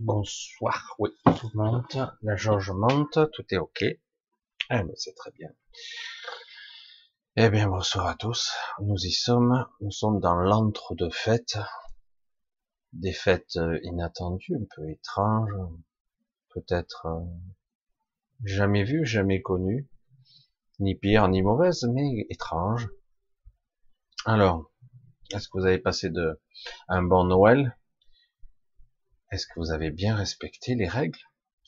Bonsoir, oui, tout monte, la jauge monte, tout est ok. Eh ben, c'est très bien. Eh bien, bonsoir à tous. Nous y sommes. Nous sommes dans l'antre de fêtes. Des fêtes euh, inattendues, un peu étranges. Peut-être euh, jamais vues, jamais connues. Ni pire, ni mauvaise, mais étranges. Alors, est-ce que vous avez passé de un bon Noël? Est-ce que vous avez bien respecté les règles?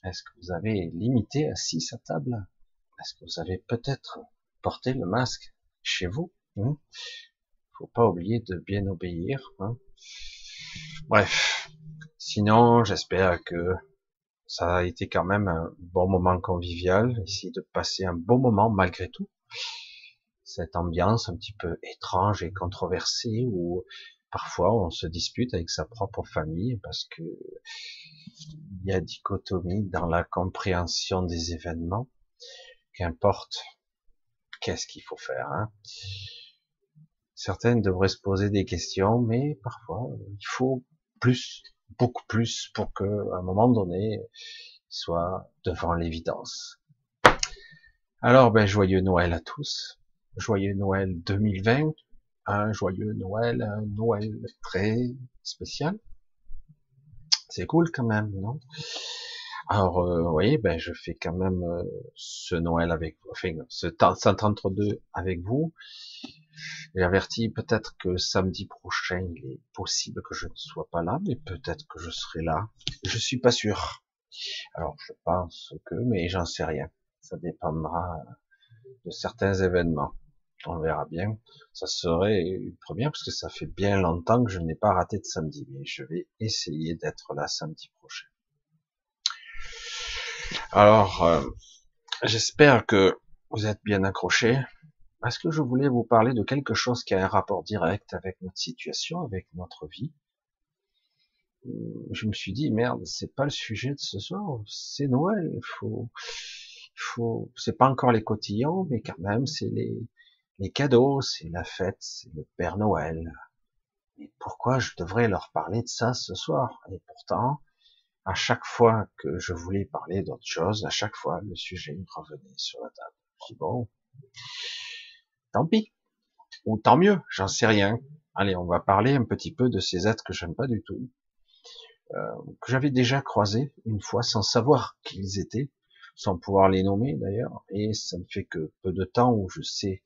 Est-ce que vous avez limité à 6 à table? Est-ce que vous avez peut-être porté le masque chez vous? Hein Faut pas oublier de bien obéir. Hein Bref. Sinon, j'espère que ça a été quand même un bon moment convivial, ici de passer un bon moment malgré tout. Cette ambiance un petit peu étrange et controversée où Parfois, on se dispute avec sa propre famille parce que il y a dichotomie dans la compréhension des événements. Qu'importe, qu'est-ce qu'il faut faire hein Certaines devraient se poser des questions, mais parfois, il faut plus, beaucoup plus, pour que, à un moment donné, soient devant l'évidence. Alors, ben, joyeux Noël à tous. Joyeux Noël 2020 un joyeux Noël, un Noël très spécial. C'est cool quand même, non? Alors, euh, vous ben, je fais quand même euh, ce Noël avec enfin, ce 132 avec vous. J'avertis peut-être que samedi prochain, il est possible que je ne sois pas là, mais peut-être que je serai là. Je suis pas sûr. Alors, je pense que, mais j'en sais rien. Ça dépendra de certains événements on verra bien. Ça serait une première parce que ça fait bien longtemps que je n'ai pas raté de samedi, mais je vais essayer d'être là samedi prochain. Alors, euh, j'espère que vous êtes bien accrochés. Parce que je voulais vous parler de quelque chose qui a un rapport direct avec notre situation, avec notre vie? Je me suis dit merde, c'est pas le sujet de ce soir, c'est Noël. Faut, faut, c'est pas encore les cotillons, mais quand même, c'est les, les cadeaux, c'est la fête, c'est le Père Noël. Mais pourquoi je devrais leur parler de ça ce soir? Et pourtant, à chaque fois que je voulais parler d'autre chose, à chaque fois, le sujet revenait sur la table. Je bon, tant pis. Ou tant mieux, j'en sais rien. Allez, on va parler un petit peu de ces êtres que j'aime pas du tout. Euh, que j'avais déjà croisés une fois sans savoir qui ils étaient, sans pouvoir les nommer d'ailleurs, et ça ne fait que peu de temps où je sais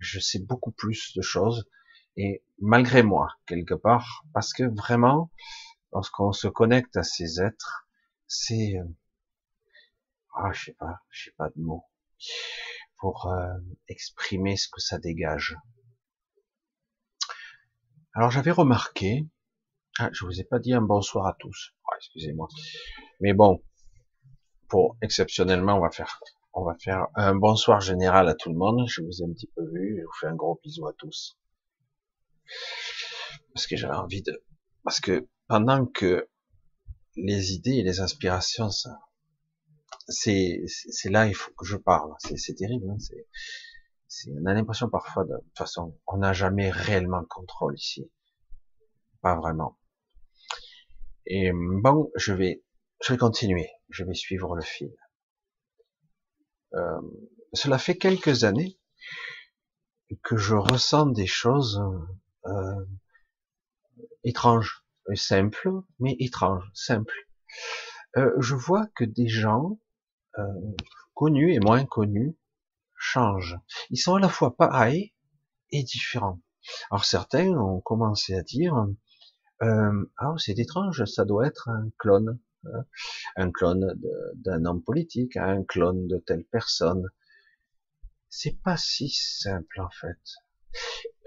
je sais beaucoup plus de choses. Et malgré moi quelque part parce que vraiment lorsqu'on se connecte à ces êtres c'est euh, ah je sais pas je sais pas de mots pour euh, exprimer ce que ça dégage. Alors j'avais remarqué ah, je vous ai pas dit un bonsoir à tous. Oh, excusez-moi. Mais bon pour exceptionnellement on va faire on va faire un bonsoir général à tout le monde. Je vous ai un petit peu vu. Je vous fais un gros bisou à tous. Parce que j'avais envie de, parce que pendant que les idées et les inspirations, c'est, là, il faut que je parle. C'est terrible. Hein c'est, on a l'impression parfois de, façon, on n'a jamais réellement contrôle ici. Pas vraiment. Et bon, je vais, je vais continuer. Je vais suivre le fil. Euh, cela fait quelques années que je ressens des choses euh, étranges, simples, mais étranges, simples. Euh, je vois que des gens euh, connus et moins connus changent. Ils sont à la fois pareils et différents. Alors certains ont commencé à dire ah c'est étrange, ça doit être un clone. Hein, un clone d'un homme politique, un clone de telle personne. C'est pas si simple en fait.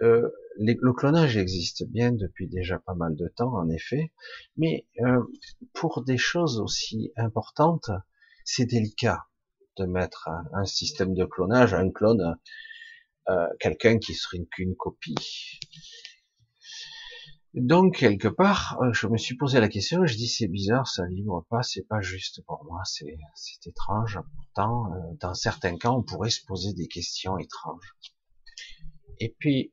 Euh, le clonage existe bien depuis déjà pas mal de temps, en effet, mais euh, pour des choses aussi importantes, c'est délicat de mettre un, système de clonage, un clone, euh, quelqu'un qui serait qu'une copie. Donc quelque part, euh, je me suis posé la question, je dis c'est bizarre, ça vibre pas, c'est pas juste pour moi, c'est étrange. Pourtant, euh, dans certains cas, on pourrait se poser des questions étranges. Et puis,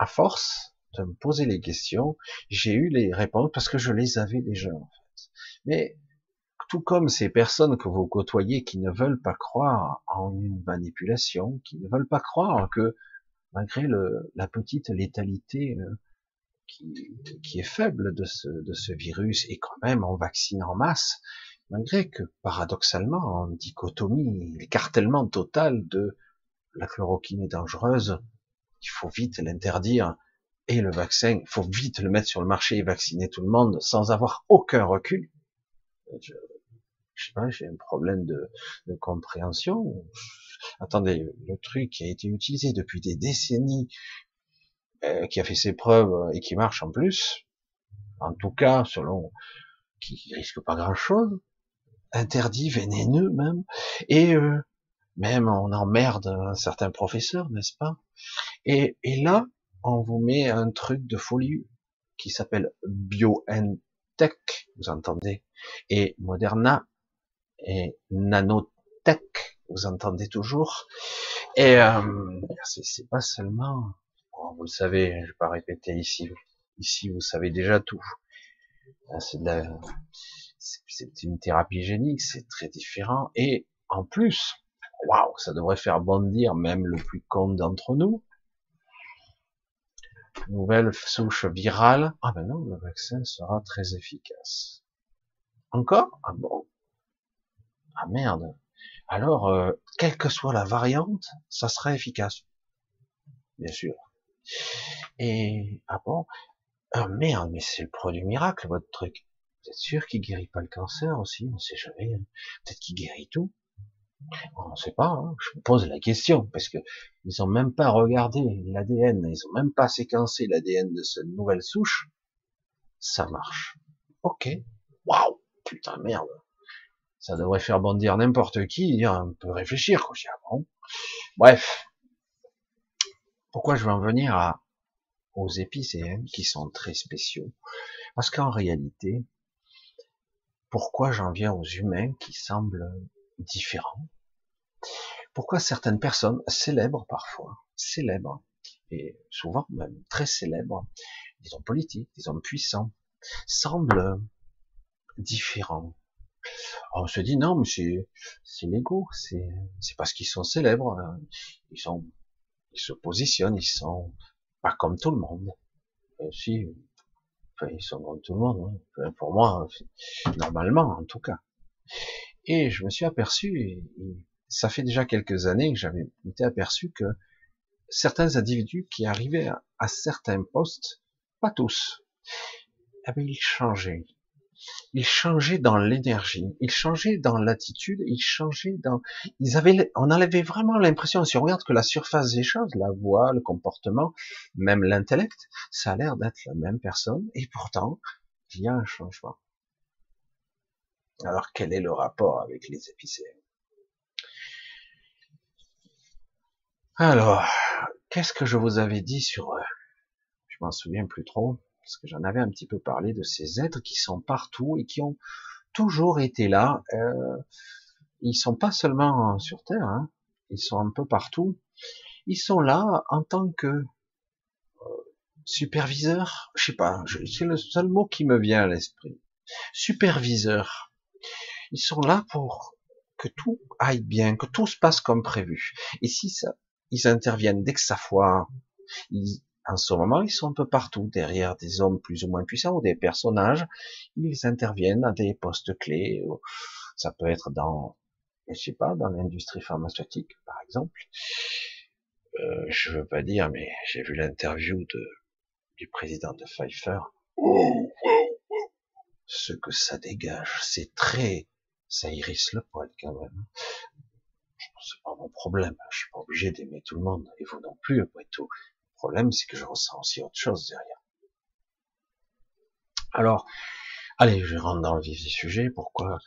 à force de me poser les questions, j'ai eu les réponses parce que je les avais déjà en fait. Mais tout comme ces personnes que vous côtoyez qui ne veulent pas croire en une manipulation, qui ne veulent pas croire que malgré le, la petite létalité euh, qui, qui, est faible de ce, de ce virus, et quand même on vaccine en masse, malgré que paradoxalement en dichotomie, l'écartèlement total de la chloroquine est dangereuse, il faut vite l'interdire, et le vaccin, il faut vite le mettre sur le marché et vacciner tout le monde sans avoir aucun recul. Je, je sais pas, j'ai un problème de, de compréhension. Attendez, le truc qui a été utilisé depuis des décennies, euh, qui a fait ses preuves et qui marche en plus, en tout cas, selon, qui risque pas grand chose, interdit, vénéneux même, et euh, même on emmerde un certain professeur, n'est-ce pas? Et, et là, on vous met un truc de folie qui s'appelle BioNTech, vous entendez, et Moderna et nanotech, vous entendez toujours? Et euh, c'est pas seulement, vous le savez, je vais pas répéter ici. Ici, vous savez déjà tout. C'est une thérapie génique, c'est très différent. Et en plus, waouh, ça devrait faire bondir même le plus con d'entre nous. Nouvelle souche virale. Ah ben non, le vaccin sera très efficace. Encore? Ah bon? Ah merde. Alors, euh, quelle que soit la variante, ça sera efficace. Bien sûr. Et, ah bon? Ah merde, mais c'est le produit miracle, votre truc. Vous êtes sûr qu'il guérit pas le cancer aussi? On sait jamais. Hein. Peut-être qu'il guérit tout. On ne sait pas. Hein. Je me pose la question parce que ils ont même pas regardé l'ADN, ils ont même pas séquencé l'ADN de cette nouvelle souche. Ça marche. Ok. Waouh. Putain merde ça devrait faire bondir n'importe qui, dire un peu réfléchir, quoi. Ah Bref. Pourquoi je veux en venir aux épicéens qui sont très spéciaux? Parce qu'en réalité, pourquoi j'en viens aux humains qui semblent différents? Pourquoi certaines personnes célèbres parfois, célèbres, et souvent même très célèbres, des hommes politiques, des hommes puissants, semblent différents? On se dit non, mais c'est l'ego, c'est c'est parce qu'ils sont célèbres, hein. ils sont ils se positionnent, ils sont pas comme tout le monde. Si, enfin, ils sont comme tout le monde. Hein. pour moi, normalement en tout cas. Et je me suis aperçu, et, ça fait déjà quelques années que j'avais été aperçu que certains individus qui arrivaient à, certains postes, pas tous, eh bien, ils changeaient il changeait dans l'énergie, il changeait dans l'attitude, il changeait dans, ils avaient, on avait vraiment l'impression, si on regarde que la surface des choses, la voix, le comportement, même l'intellect, ça a l'air d'être la même personne, et pourtant, il y a un changement. Alors, quel est le rapport avec les épicéens? Alors, qu'est-ce que je vous avais dit sur, eux je m'en souviens plus trop parce que j'en avais un petit peu parlé de ces êtres qui sont partout et qui ont toujours été là. Euh, ils sont pas seulement sur Terre, hein, ils sont un peu partout. Ils sont là en tant que euh, superviseurs, je sais pas, c'est le seul mot qui me vient à l'esprit. Superviseurs. Ils sont là pour que tout aille bien, que tout se passe comme prévu. Et si ça, ils interviennent dès que ça foire, ils, en ce moment, ils sont un peu partout, derrière des hommes plus ou moins puissants ou des personnages. Ils interviennent à des postes clés. Ça peut être dans, je sais pas, dans l'industrie pharmaceutique, par exemple. Euh, je veux pas dire, mais j'ai vu l'interview de, du président de Pfeiffer. Ce que ça dégage, c'est très, ça irrisse le poil quand même. C'est pas mon problème. Je suis pas obligé d'aimer tout le monde. Et vous non plus, après tout problème, c'est que je ressens aussi autre chose derrière. Alors, allez, je rentre dans le vif du sujet. Pourquoi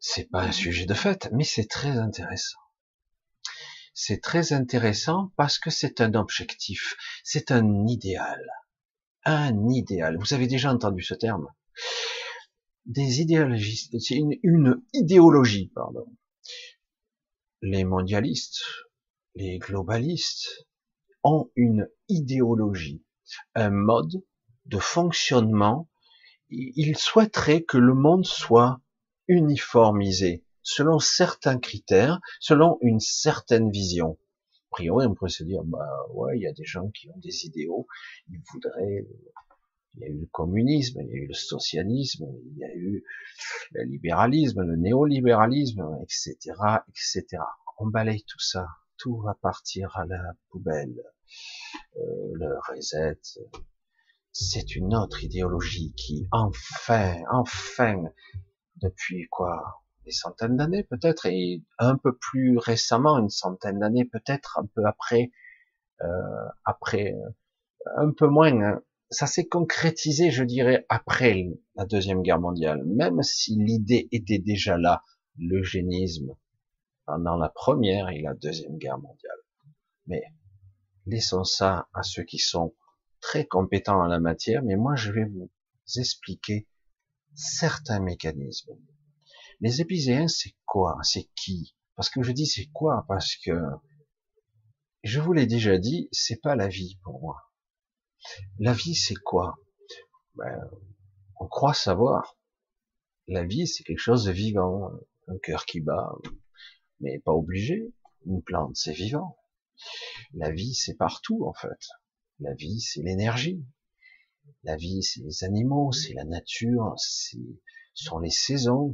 C'est pas un sujet de fait, mais c'est très intéressant. C'est très intéressant parce que c'est un objectif, c'est un idéal, un idéal. Vous avez déjà entendu ce terme? Des idéologistes, c'est une idéologie, pardon. Les mondialistes, les globalistes, ont une idéologie, un mode de fonctionnement il souhaiterait que le monde soit uniformisé selon certains critères, selon une certaine vision. A priori, on pourrait se dire, bah ouais, il y a des gens qui ont des idéaux, ils voudraient, il y a eu le communisme, il y a eu le socialisme, il y a eu le libéralisme, le néolibéralisme, etc., etc. On balaye tout ça, tout va partir à la poubelle. Euh, le reset, c'est une autre idéologie qui, enfin, enfin, depuis quoi, des centaines d'années peut-être, et un peu plus récemment, une centaine d'années peut-être, un peu après, euh, après, un peu moins, hein, ça s'est concrétisé, je dirais, après la deuxième guerre mondiale, même si l'idée était déjà là, l'eugénisme, pendant la première et la deuxième guerre mondiale. Mais laissons ça à ceux qui sont très compétents en la matière, mais moi je vais vous expliquer certains mécanismes. Les épiséens, c'est quoi? C'est qui? Parce que je dis c'est quoi? Parce que je vous l'ai déjà dit, c'est pas la vie pour moi. La vie, c'est quoi? Ben, On croit savoir. La vie, c'est quelque chose de vivant, un cœur qui bat, mais pas obligé. Une plante, c'est vivant. La vie, c'est partout en fait. La vie, c'est l'énergie. La vie, c'est les animaux, c'est la nature, c'est sont les saisons,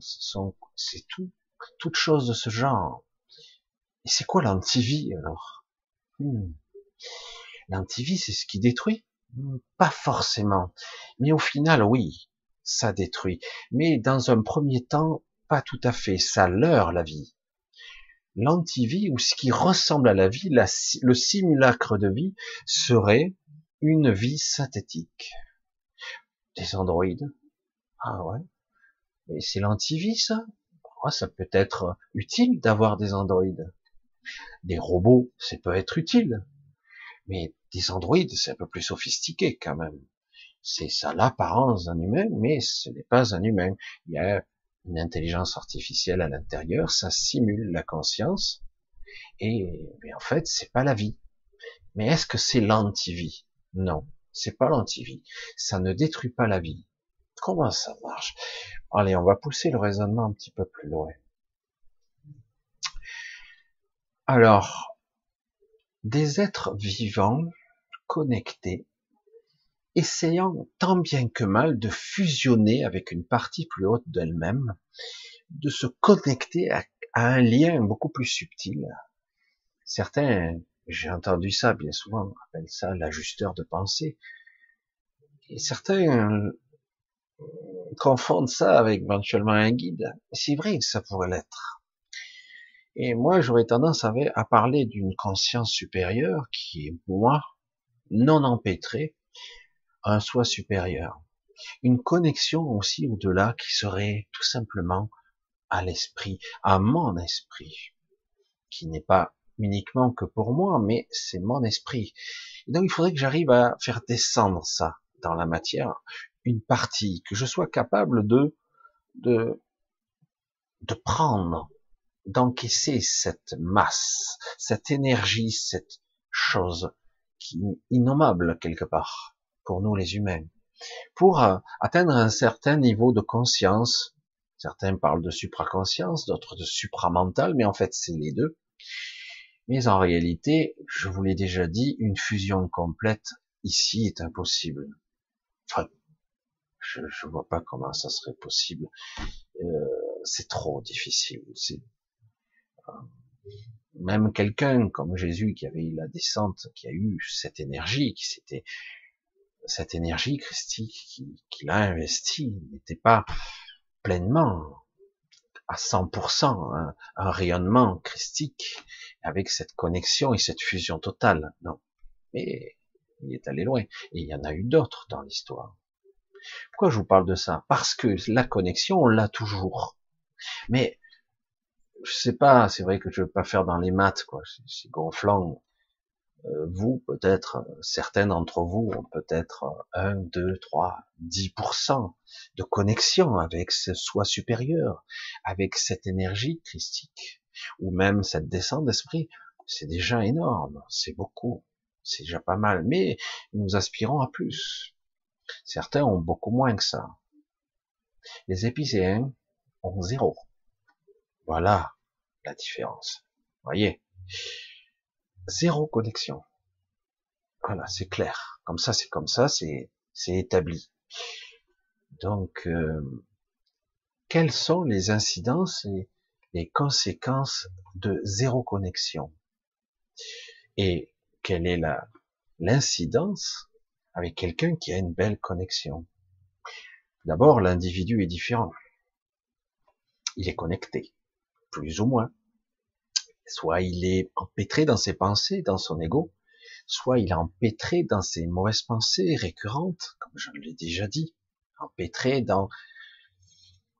c'est tout, toute chose de ce genre. Et c'est quoi l'antivie alors? Hmm. L'antivie, c'est ce qui détruit hmm, Pas forcément, mais au final, oui, ça détruit. Mais dans un premier temps, pas tout à fait. Ça leurre la vie. L'antivie, ou ce qui ressemble à la vie, le simulacre de vie, serait une vie synthétique. Des androïdes. Ah ouais. Mais c'est l'antivie, ça? Oh, ça peut être utile d'avoir des androïdes. Des robots, ça peut être utile. Mais des androïdes, c'est un peu plus sophistiqué quand même. C'est ça l'apparence d'un humain, mais ce n'est pas un humain. Une intelligence artificielle à l'intérieur, ça simule la conscience, et, en fait, c'est pas la vie. Mais est-ce que c'est l'antivie? Non, c'est pas l'antivie. Ça ne détruit pas la vie. Comment ça marche? Allez, on va pousser le raisonnement un petit peu plus loin. Alors, des êtres vivants, connectés, essayant tant bien que mal de fusionner avec une partie plus haute d'elle-même, de se connecter à, un lien beaucoup plus subtil. Certains, j'ai entendu ça bien souvent, on appelle ça l'ajusteur de pensée. Et certains confondent ça avec éventuellement un guide. C'est vrai que ça pourrait l'être. Et moi, j'aurais tendance à, à parler d'une conscience supérieure qui est moi, non empêtrée, un soi supérieur. Une connexion aussi au-delà qui serait tout simplement à l'esprit, à mon esprit, qui n'est pas uniquement que pour moi, mais c'est mon esprit. Et donc il faudrait que j'arrive à faire descendre ça dans la matière, une partie, que je sois capable de, de, de prendre, d'encaisser cette masse, cette énergie, cette chose qui est innommable quelque part pour nous les humains, pour euh, atteindre un certain niveau de conscience. Certains parlent de supraconscience, d'autres de supramental, mais en fait c'est les deux. Mais en réalité, je vous l'ai déjà dit, une fusion complète ici est impossible. Enfin, je ne vois pas comment ça serait possible. Euh, c'est trop difficile. C'est même quelqu'un comme Jésus qui avait eu la descente, qui a eu cette énergie, qui s'était cette énergie christique qu'il a investie n'était pas pleinement à 100% un, un, rayonnement christique avec cette connexion et cette fusion totale. Non. Mais il est allé loin. Et il y en a eu d'autres dans l'histoire. Pourquoi je vous parle de ça? Parce que la connexion, on l'a toujours. Mais je sais pas, c'est vrai que je veux pas faire dans les maths, quoi. C'est gonflant. Euh, vous, peut-être, euh, certains d'entre vous ont peut-être 1, 2, 3, 10% de connexion avec ce soi supérieur, avec cette énergie christique, ou même cette descente d'esprit. C'est déjà énorme, c'est beaucoup, c'est déjà pas mal, mais nous aspirons à plus. Certains ont beaucoup moins que ça. Les épicéens ont zéro. Voilà la différence. Voyez, zéro connexion. Voilà, c'est clair. Comme ça, c'est comme ça, c'est c'est établi. Donc, euh, quelles sont les incidences et les conséquences de zéro connexion? Et quelle est la l'incidence avec quelqu'un qui a une belle connexion? D'abord, l'individu est différent. Il est connecté, plus ou moins. Soit il est empêtré dans ses pensées, dans son ego, soit il est empêtré dans ses mauvaises pensées récurrentes, comme je l'ai déjà dit, empêtré dans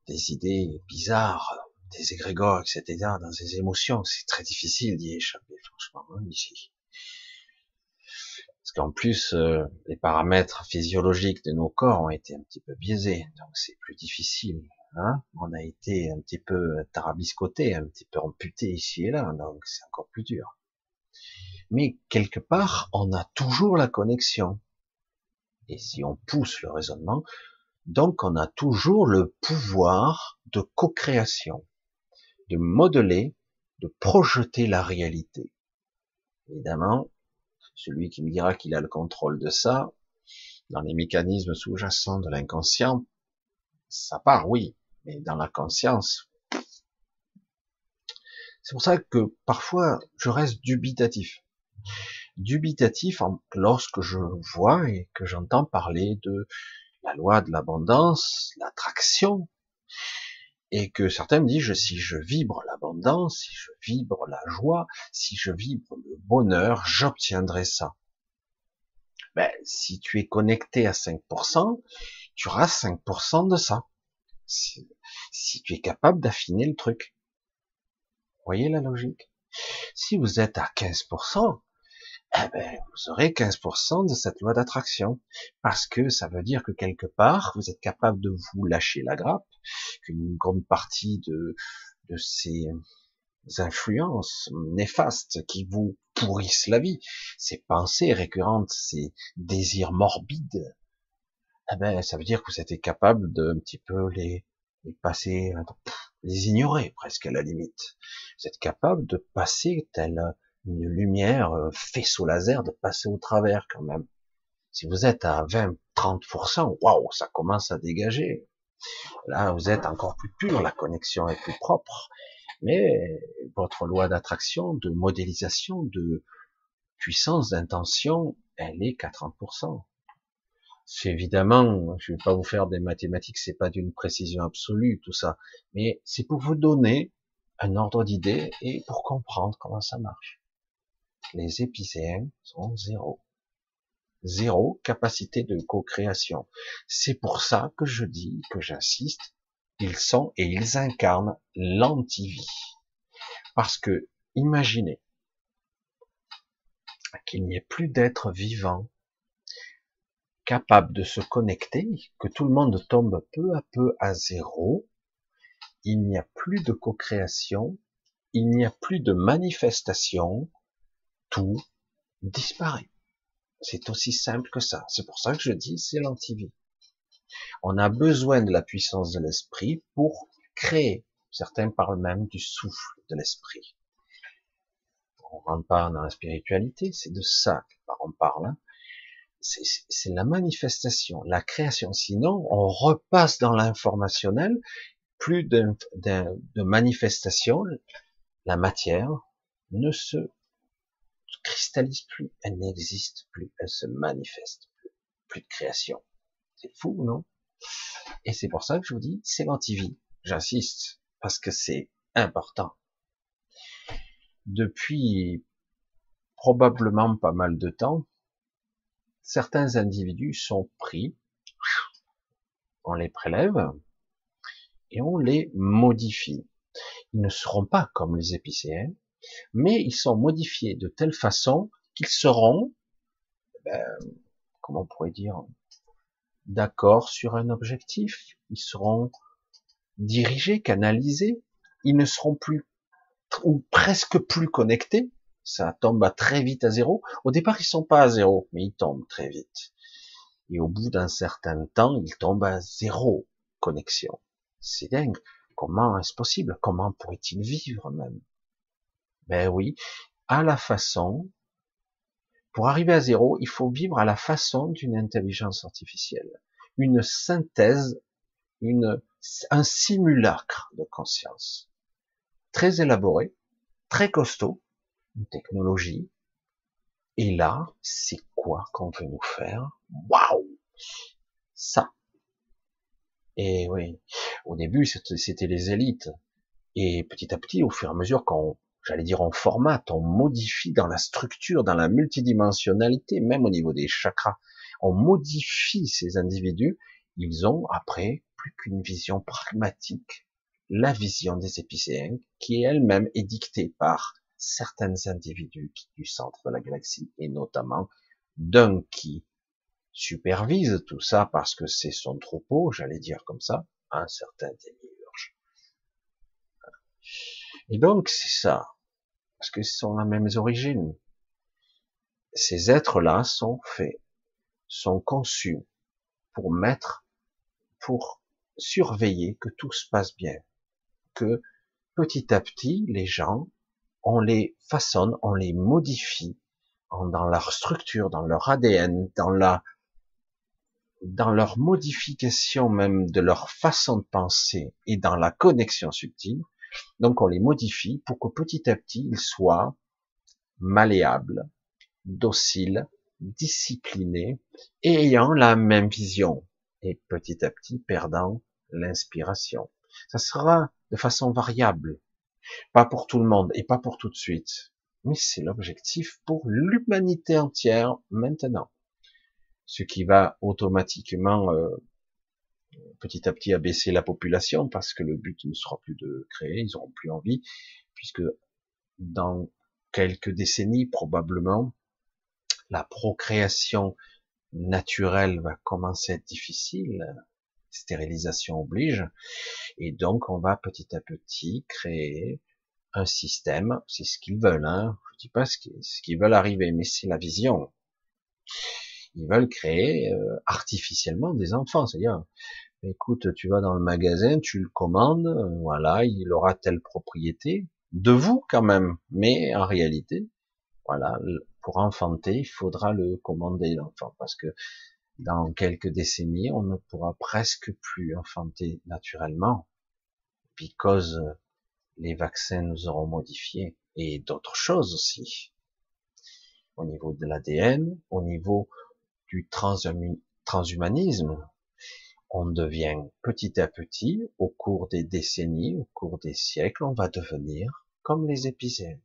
des idées bizarres, des égrégores, etc., dans ses émotions. C'est très difficile d'y échapper, franchement, hein, ici. Parce qu'en plus, euh, les paramètres physiologiques de nos corps ont été un petit peu biaisés, donc c'est plus difficile. Hein On a été un petit peu tarabiscoté, un petit peu amputé ici et là, donc c'est encore plus dur. Mais quelque part, on a toujours la connexion. Et si on pousse le raisonnement, donc on a toujours le pouvoir de co-création, de modeler, de projeter la réalité. Évidemment, celui qui me dira qu'il a le contrôle de ça, dans les mécanismes sous-jacents de l'inconscient, ça part, oui, mais dans la conscience. C'est pour ça que parfois je reste dubitatif. Dubitatif lorsque je vois et que j'entends parler de la loi de l'abondance, l'attraction, et que certains me disent, si je vibre l'abondance, si je vibre la joie, si je vibre le bonheur, j'obtiendrai ça. Ben, si tu es connecté à 5%, tu auras 5% de ça. Si, tu es capable d'affiner le truc. Voyez la logique? Si vous êtes à 15%, eh ben, vous aurez 15% de cette loi d'attraction. Parce que ça veut dire que quelque part, vous êtes capable de vous lâcher la grappe, qu'une grande partie de ces influences néfastes qui vous pourrissent la vie, ces pensées récurrentes, ces désirs morbides, eh ben, ça veut dire que vous êtes capable de un petit peu les, les passer, les ignorer presque à la limite. Vous êtes capable de passer tel une lumière euh, faisceau laser de passer au travers quand même. Si vous êtes à 20, 30%, waouh, ça commence à dégager. Là, vous êtes encore plus pur, la connexion est plus propre. Mais votre loi d'attraction, de modélisation, de puissance d'intention, elle est qu'à 30%. C'est évidemment, je vais pas vous faire des mathématiques, c'est pas d'une précision absolue tout ça, mais c'est pour vous donner un ordre d'idée et pour comprendre comment ça marche les épicéens sont zéro. Zéro capacité de co-création. C'est pour ça que je dis, que j'insiste, ils sont et ils incarnent l'antivie. Parce que, imaginez qu'il n'y ait plus d'êtres vivants capables de se connecter, que tout le monde tombe peu à peu à zéro, il n'y a plus de co-création, il n'y a plus de manifestation, tout disparaît. C'est aussi simple que ça. C'est pour ça que je dis c'est l'antivie. On a besoin de la puissance de l'esprit pour créer. Certains parlent même du souffle de l'esprit. On rentre pas dans la spiritualité, c'est de ça qu'on parle. C'est la manifestation, la création. Sinon, on repasse dans l'informationnel, plus de manifestation, la matière ne se cristallise plus, elle n'existe plus, elle se manifeste plus, plus de création. C'est fou, non? Et c'est pour ça que je vous dis, c'est l'antivie. J'insiste, parce que c'est important. Depuis probablement pas mal de temps, certains individus sont pris, on les prélève et on les modifie. Ils ne seront pas comme les épicéens, mais ils sont modifiés de telle façon qu'ils seront, ben, comment on pourrait dire, d'accord sur un objectif, ils seront dirigés, canalisés, ils ne seront plus ou presque plus connectés, ça tombe à très vite à zéro. Au départ, ils sont pas à zéro, mais ils tombent très vite. Et au bout d'un certain temps, ils tombent à zéro connexion. C'est dingue. Comment est-ce possible? Comment pourrait-il vivre même? Ben oui, à la façon, pour arriver à zéro, il faut vivre à la façon d'une intelligence artificielle. Une synthèse, une, un simulacre de conscience. Très élaboré, très costaud, technologie. Et là, c'est quoi qu'on veut nous faire? Waouh Ça. Et oui, au début, c'était les élites. Et petit à petit, au fur et à mesure qu'on j'allais dire on formate, on modifie dans la structure, dans la multidimensionnalité, même au niveau des chakras, on modifie ces individus, ils ont après plus qu'une vision pragmatique, la vision des épicéens, qui elle-même est dictée par certains individus du centre de la galaxie, et notamment d'un qui supervise tout ça parce que c'est son troupeau, j'allais dire comme ça, un certain démiurge. Et donc, c'est ça. Parce que ce sont les mêmes origines. Ces êtres-là sont faits, sont conçus pour mettre, pour surveiller que tout se passe bien. Que petit à petit, les gens, on les façonne, on les modifie dans leur structure, dans leur ADN, dans la, leur modification même de leur façon de penser et dans la connexion subtile, donc on les modifie pour que petit à petit ils soient malléables, dociles, disciplinés ayant la même vision et petit à petit perdant l'inspiration. Ça sera de façon variable, pas pour tout le monde et pas pour tout de suite, mais c'est l'objectif pour l'humanité entière maintenant. Ce qui va automatiquement euh, petit à petit abaisser la population parce que le but ne sera plus de créer, ils auront plus envie, puisque dans quelques décennies probablement, la procréation naturelle va commencer à être difficile, stérilisation oblige, et donc on va petit à petit créer un système, c'est ce qu'ils veulent, hein. je dis pas ce qu'ils veulent arriver, mais c'est la vision. Ils veulent créer euh, artificiellement des enfants, c'est-à-dire écoute, tu vas dans le magasin, tu le commandes, euh, voilà, il aura telle propriété, de vous quand même, mais en réalité, voilà, pour enfanter, il faudra le commander l'enfant, parce que dans quelques décennies, on ne pourra presque plus enfanter naturellement, because les vaccins nous auront modifiés, et d'autres choses aussi, au niveau de l'ADN, au niveau du transhumanisme, on devient petit à petit, au cours des décennies, au cours des siècles, on va devenir comme les épicéens.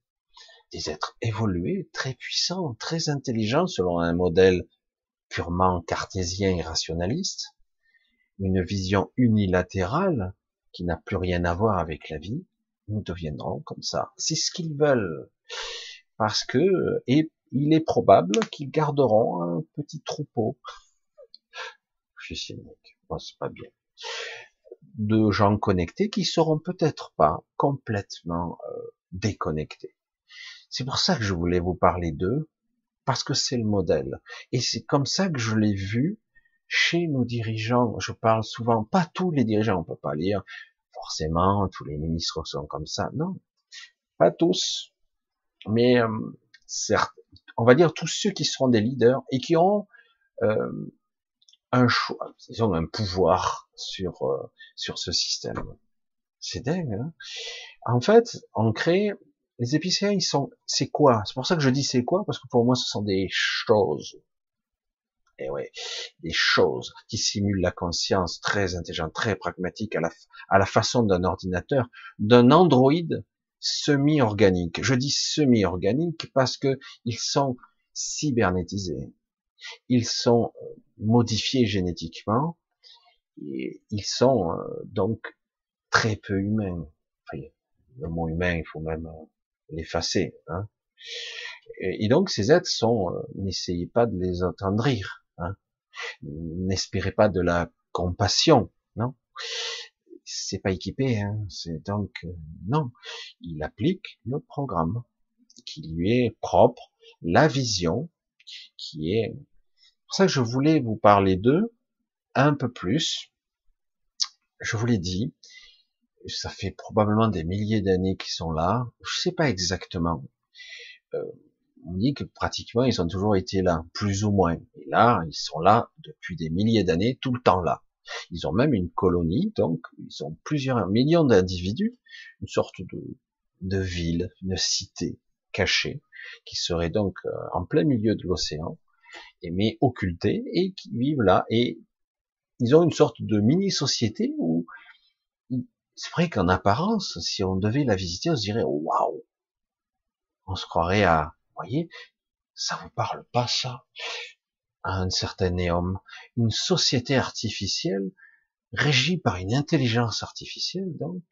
Des êtres évolués, très puissants, très intelligents selon un modèle purement cartésien et rationaliste, une vision unilatérale qui n'a plus rien à voir avec la vie, nous deviendrons comme ça. C'est ce qu'ils veulent. Parce que, et il est probable qu'ils garderont un petit troupeau. Je suis cynique c'est pas bien, de gens connectés qui seront peut-être pas complètement euh, déconnectés. C'est pour ça que je voulais vous parler d'eux, parce que c'est le modèle. Et c'est comme ça que je l'ai vu chez nos dirigeants. Je parle souvent, pas tous les dirigeants, on peut pas lire forcément, tous les ministres sont comme ça. Non, pas tous. Mais euh, certes, on va dire tous ceux qui seront des leaders et qui ont euh, un choix, disons un pouvoir sur euh, sur ce système. C'est dingue. Hein en fait, on crée les épicéens, ils sont, c'est quoi? C'est pour ça que je dis c'est quoi parce que pour moi, ce sont des choses. Et eh ouais, des choses qui simulent la conscience, très intelligente, très pragmatique, à la, façon d'un ordinateur, d'un androïde semi-organique. Je dis semi-organique parce que ils sont cybernétisés ils sont modifiés génétiquement, et ils sont euh, donc très peu humains. Le mot humain, il faut même euh, l'effacer. Hein. Et, donc ces êtres sont, n'essayez pas de les attendrir, hein. n'espérez pas de la compassion, non C'est pas équipé, hein. c'est donc non. Il applique le programme qui lui est propre, la vision qui est pour ça que je voulais vous parler d'eux un peu plus. je vous l'ai dit, ça fait probablement des milliers d'années qu'ils sont là. Je sais pas exactement. Euh, on dit que pratiquement ils ont toujours été là, plus ou moins. Et là, ils sont là depuis des milliers d'années, tout le temps là. Ils ont même une colonie, donc ils ont plusieurs millions d'individus, une sorte de, de ville, une cité cachée, qui serait donc euh, en plein milieu de l'océan, mais occultée, et qui vivent là. Et ils ont une sorte de mini-société où c'est vrai qu'en apparence, si on devait la visiter, on se dirait waouh, on se croirait à, voyez, ça vous parle pas ça, à un certain homme, une société artificielle régie par une intelligence artificielle donc,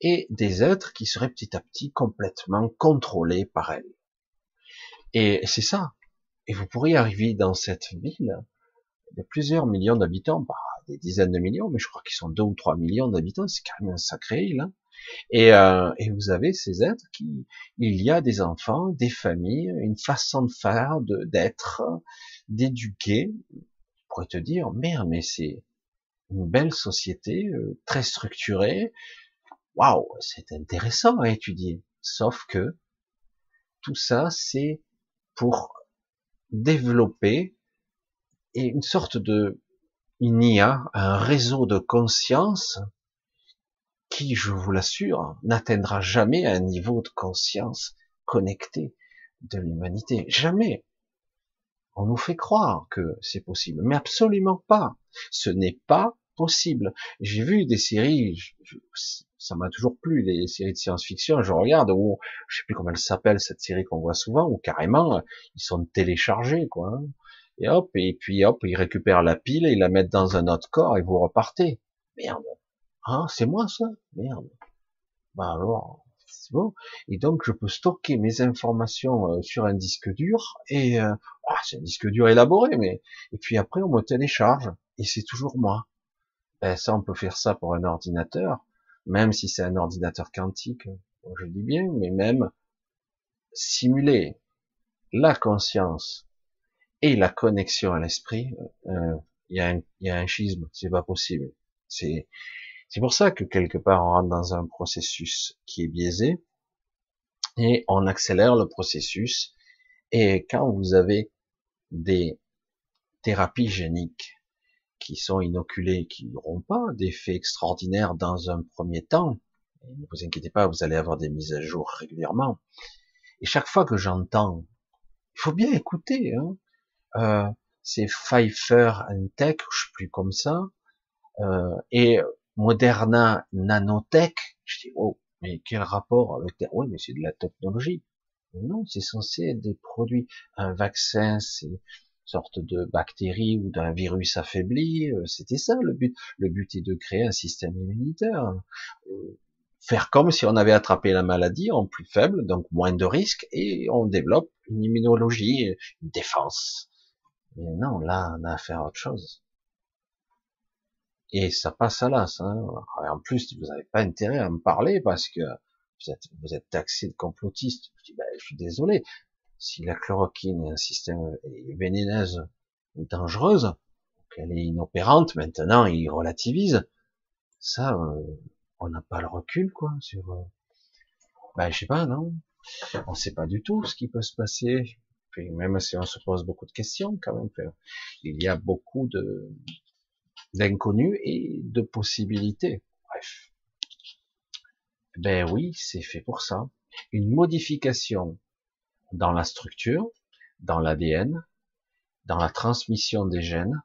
et des êtres qui seraient petit à petit complètement contrôlés par elle. Et c'est ça. Et vous pourriez arriver dans cette ville de plusieurs millions d'habitants, bah, des dizaines de millions, mais je crois qu'ils sont deux ou trois millions d'habitants, c'est quand même un sacré île. Hein. Et, euh, et, vous avez ces êtres qui, il y a des enfants, des familles, une façon de faire, d'être, d'éduquer. Je pourrais te dire, merde, mais c'est une belle société, euh, très structurée. Waouh, c'est intéressant à étudier. Sauf que tout ça, c'est pour développer une sorte de il n'y a un réseau de conscience qui, je vous l'assure, n'atteindra jamais un niveau de conscience connecté de l'humanité. Jamais. On nous fait croire que c'est possible, mais absolument pas. Ce n'est pas possible. J'ai vu des séries, ça m'a toujours plu, les séries de science-fiction, je regarde, où, je sais plus comment elle s'appelle, cette série qu'on voit souvent, où carrément, ils sont téléchargés, quoi. Et hop, et puis hop, ils récupèrent la pile et ils la mettent dans un autre corps et vous repartez. Merde. Hein, c'est moi ça? Merde. Bah alors, c'est bon. Et donc je peux stocker mes informations euh, sur un disque dur et euh, ah, c'est un disque dur élaboré, mais et puis après on me télécharge et c'est toujours moi. Ben, ça, on peut faire ça pour un ordinateur, même si c'est un ordinateur quantique, je dis bien, mais même simuler la conscience et la connexion à l'esprit, euh, il y, a un, y a un schisme, c'est pas possible. C'est c'est pour ça que quelque part on rentre dans un processus qui est biaisé et on accélère le processus. Et quand vous avez des thérapies géniques qui sont inoculées, qui n'auront pas d'effet extraordinaire dans un premier temps, ne vous inquiétez pas, vous allez avoir des mises à jour régulièrement. Et chaque fois que j'entends, il faut bien écouter, hein, euh, c'est Pfeiffer and Tech, je sais plus comme ça, euh, et Moderna Nanotech. Je dis oh, mais quel rapport avec Oui, mais c'est de la technologie. Non, c'est censé être des produits. Un vaccin, c'est une sorte de bactérie ou d'un virus affaibli. Euh, c'était ça le but. Le but est de créer un système immunitaire. Euh, faire comme si on avait attrapé la maladie en plus faible, donc moins de risques, et on développe une immunologie, une défense. Mais non, là, on a à autre chose. Et ça passe à l'as. Hein. En plus, vous n'avez pas intérêt à me parler parce que vous êtes, vous êtes taxé de complotiste. Je dis, ben, je suis désolé. Si la chloroquine est un système vénéneuse ou dangereuse, qu'elle est inopérante, maintenant il relativise. Ça, euh, on n'a pas le recul, quoi, sur. Euh... Ben, je sais pas, non. On sait pas du tout ce qui peut se passer même si on se pose beaucoup de questions, quand même, il y a beaucoup de d'inconnus et de possibilités. Bref. Ben oui, c'est fait pour ça. Une modification dans la structure, dans l'ADN, dans la transmission des gènes,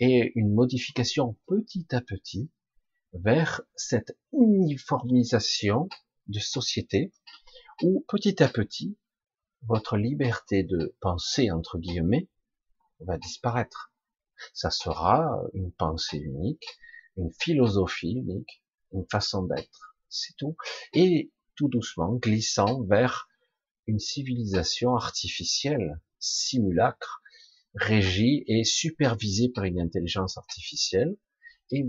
et une modification petit à petit vers cette uniformisation de société où petit à petit votre liberté de penser, entre guillemets, va disparaître. Ça sera une pensée unique, une philosophie unique, une façon d'être. C'est tout. Et tout doucement, glissant vers une civilisation artificielle, simulacre, régie et supervisée par une intelligence artificielle. Et,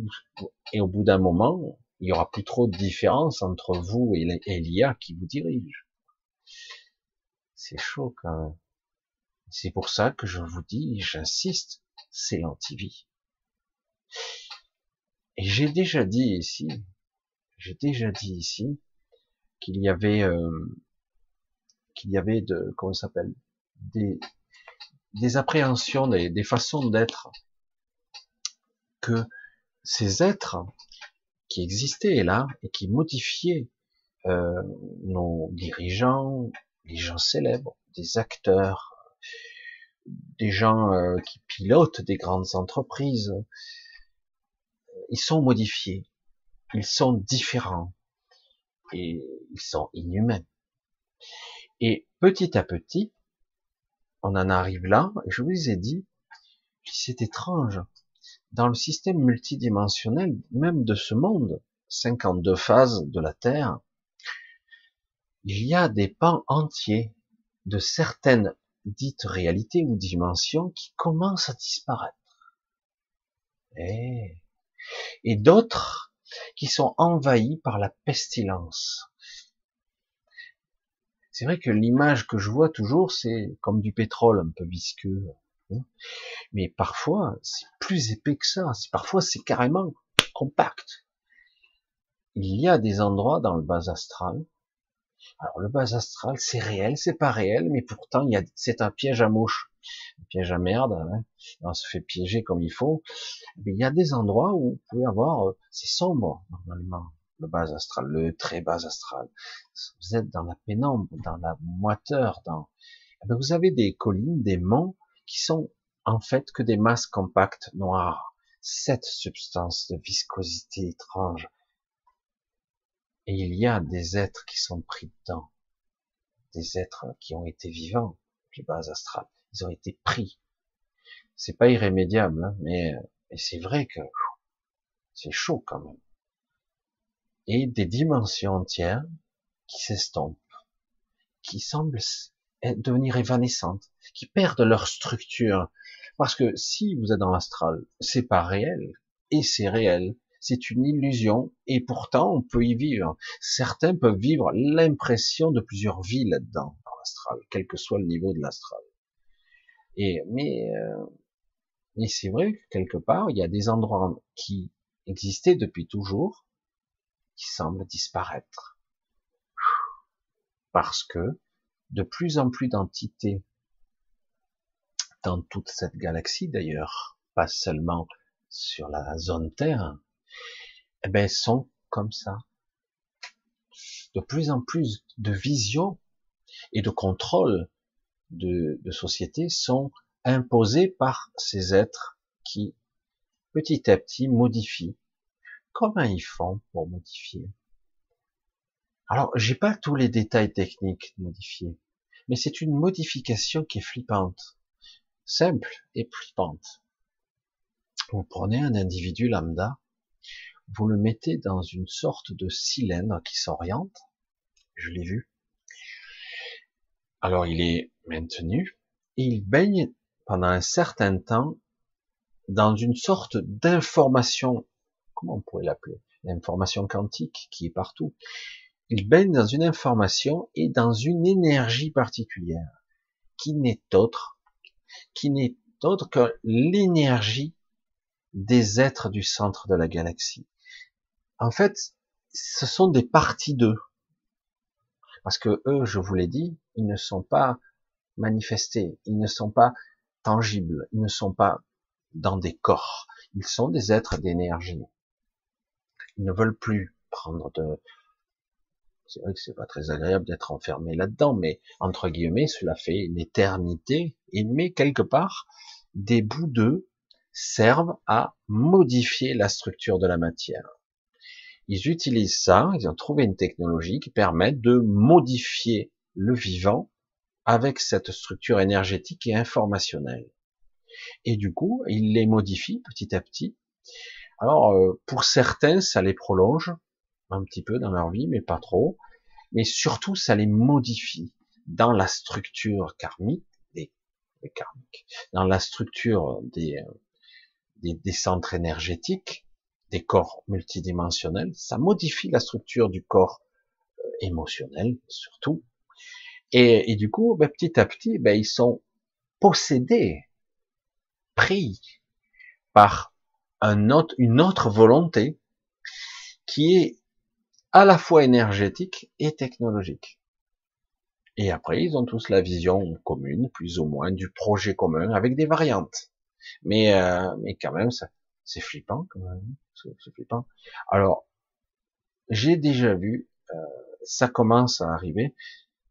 au bout d'un moment, il y aura plus trop de différence entre vous et l'IA qui vous dirige. C'est chaud quand même. C'est pour ça que je vous dis, j'insiste, c'est l'antivie. Et j'ai déjà dit ici, j'ai déjà dit ici qu'il y avait euh, qu'il y avait de comment ça s'appelle des des appréhensions, des, des façons d'être que ces êtres qui existaient là et qui modifiaient euh, nos dirigeants, les gens célèbres, des acteurs, des gens euh, qui pilotent des grandes entreprises, ils sont modifiés, ils sont différents. Et ils sont inhumains. Et petit à petit, on en arrive là, je vous ai dit, c'est étrange, dans le système multidimensionnel, même de ce monde, 52 phases de la Terre, il y a des pans entiers de certaines dites réalités ou dimensions qui commencent à disparaître. Et, et d'autres qui sont envahis par la pestilence. C'est vrai que l'image que je vois toujours, c'est comme du pétrole un peu visqueux. Hein. Mais parfois, c'est plus épais que ça. Parfois, c'est carrément compact. Il y a des endroits dans le bas astral alors le bas astral, c'est réel, c'est pas réel, mais pourtant il y a, c'est un piège à mouche, un piège à merde. Hein. On se fait piéger comme il faut. Mais il y a des endroits où vous pouvez avoir, euh, c'est sombre normalement, le bas astral, le très bas astral. Vous êtes dans la pénombre, dans la moiteur, dans. Eh vous avez des collines, des monts qui sont en fait que des masses compactes noires. Cette substance de viscosité étrange, et il y a des êtres qui sont pris dedans, des êtres qui ont été vivants, les bases astrales, ils ont été pris. C'est pas irrémédiable, hein, mais, mais c'est vrai que c'est chaud quand même. Et des dimensions entières qui s'estompent, qui semblent devenir évanescentes, qui perdent leur structure. Parce que si vous êtes dans l'astral, c'est pas réel, et c'est réel, c'est une illusion, et pourtant on peut y vivre. Certains peuvent vivre l'impression de plusieurs vies là-dedans, dans l'astral, quel que soit le niveau de l'astral. Et mais euh, mais c'est vrai que quelque part il y a des endroits qui existaient depuis toujours, qui semblent disparaître, parce que de plus en plus d'entités dans toute cette galaxie d'ailleurs, pas seulement sur la zone Terre, eh ben, sont comme ça. De plus en plus de visions et de contrôle de, société sont imposés par ces êtres qui, petit à petit, modifient. Comment ils font pour modifier? Alors, j'ai pas tous les détails techniques de modifier, mais c'est une modification qui est flippante, simple et flippante. Vous prenez un individu lambda, vous le mettez dans une sorte de cylindre qui s'oriente. Je l'ai vu. Alors il est maintenu et il baigne pendant un certain temps dans une sorte d'information, comment on pourrait l'appeler, l'information quantique qui est partout. Il baigne dans une information et dans une énergie particulière qui n'est autre, qui n'est autre que l'énergie des êtres du centre de la galaxie en fait, ce sont des parties d'eux. Parce que eux, je vous l'ai dit, ils ne sont pas manifestés, ils ne sont pas tangibles, ils ne sont pas dans des corps. Ils sont des êtres d'énergie. Ils ne veulent plus prendre de... C'est vrai que c'est pas très agréable d'être enfermé là-dedans, mais entre guillemets, cela fait une éternité, et mais quelque part, des bouts d'eux servent à modifier la structure de la matière. Ils utilisent ça, ils ont trouvé une technologie qui permet de modifier le vivant avec cette structure énergétique et informationnelle. Et du coup, ils les modifient petit à petit. Alors, euh, pour certains, ça les prolonge un petit peu dans leur vie, mais pas trop. Mais surtout, ça les modifie dans la structure karmique, des, karmiques, dans la structure des, des, des centres énergétiques, des corps multidimensionnels, ça modifie la structure du corps euh, émotionnel surtout. Et, du coup, ben, petit à petit, ben, ils sont possédés, pris par un autre, une autre volonté qui est à la fois énergétique et technologique. Et après, ils ont tous la vision commune, plus ou moins, du projet commun, avec des variantes. Mais, euh, mais quand même, ça, c'est flippant, quand même. C'est flippant. Alors, j'ai déjà vu, euh, ça commence à arriver,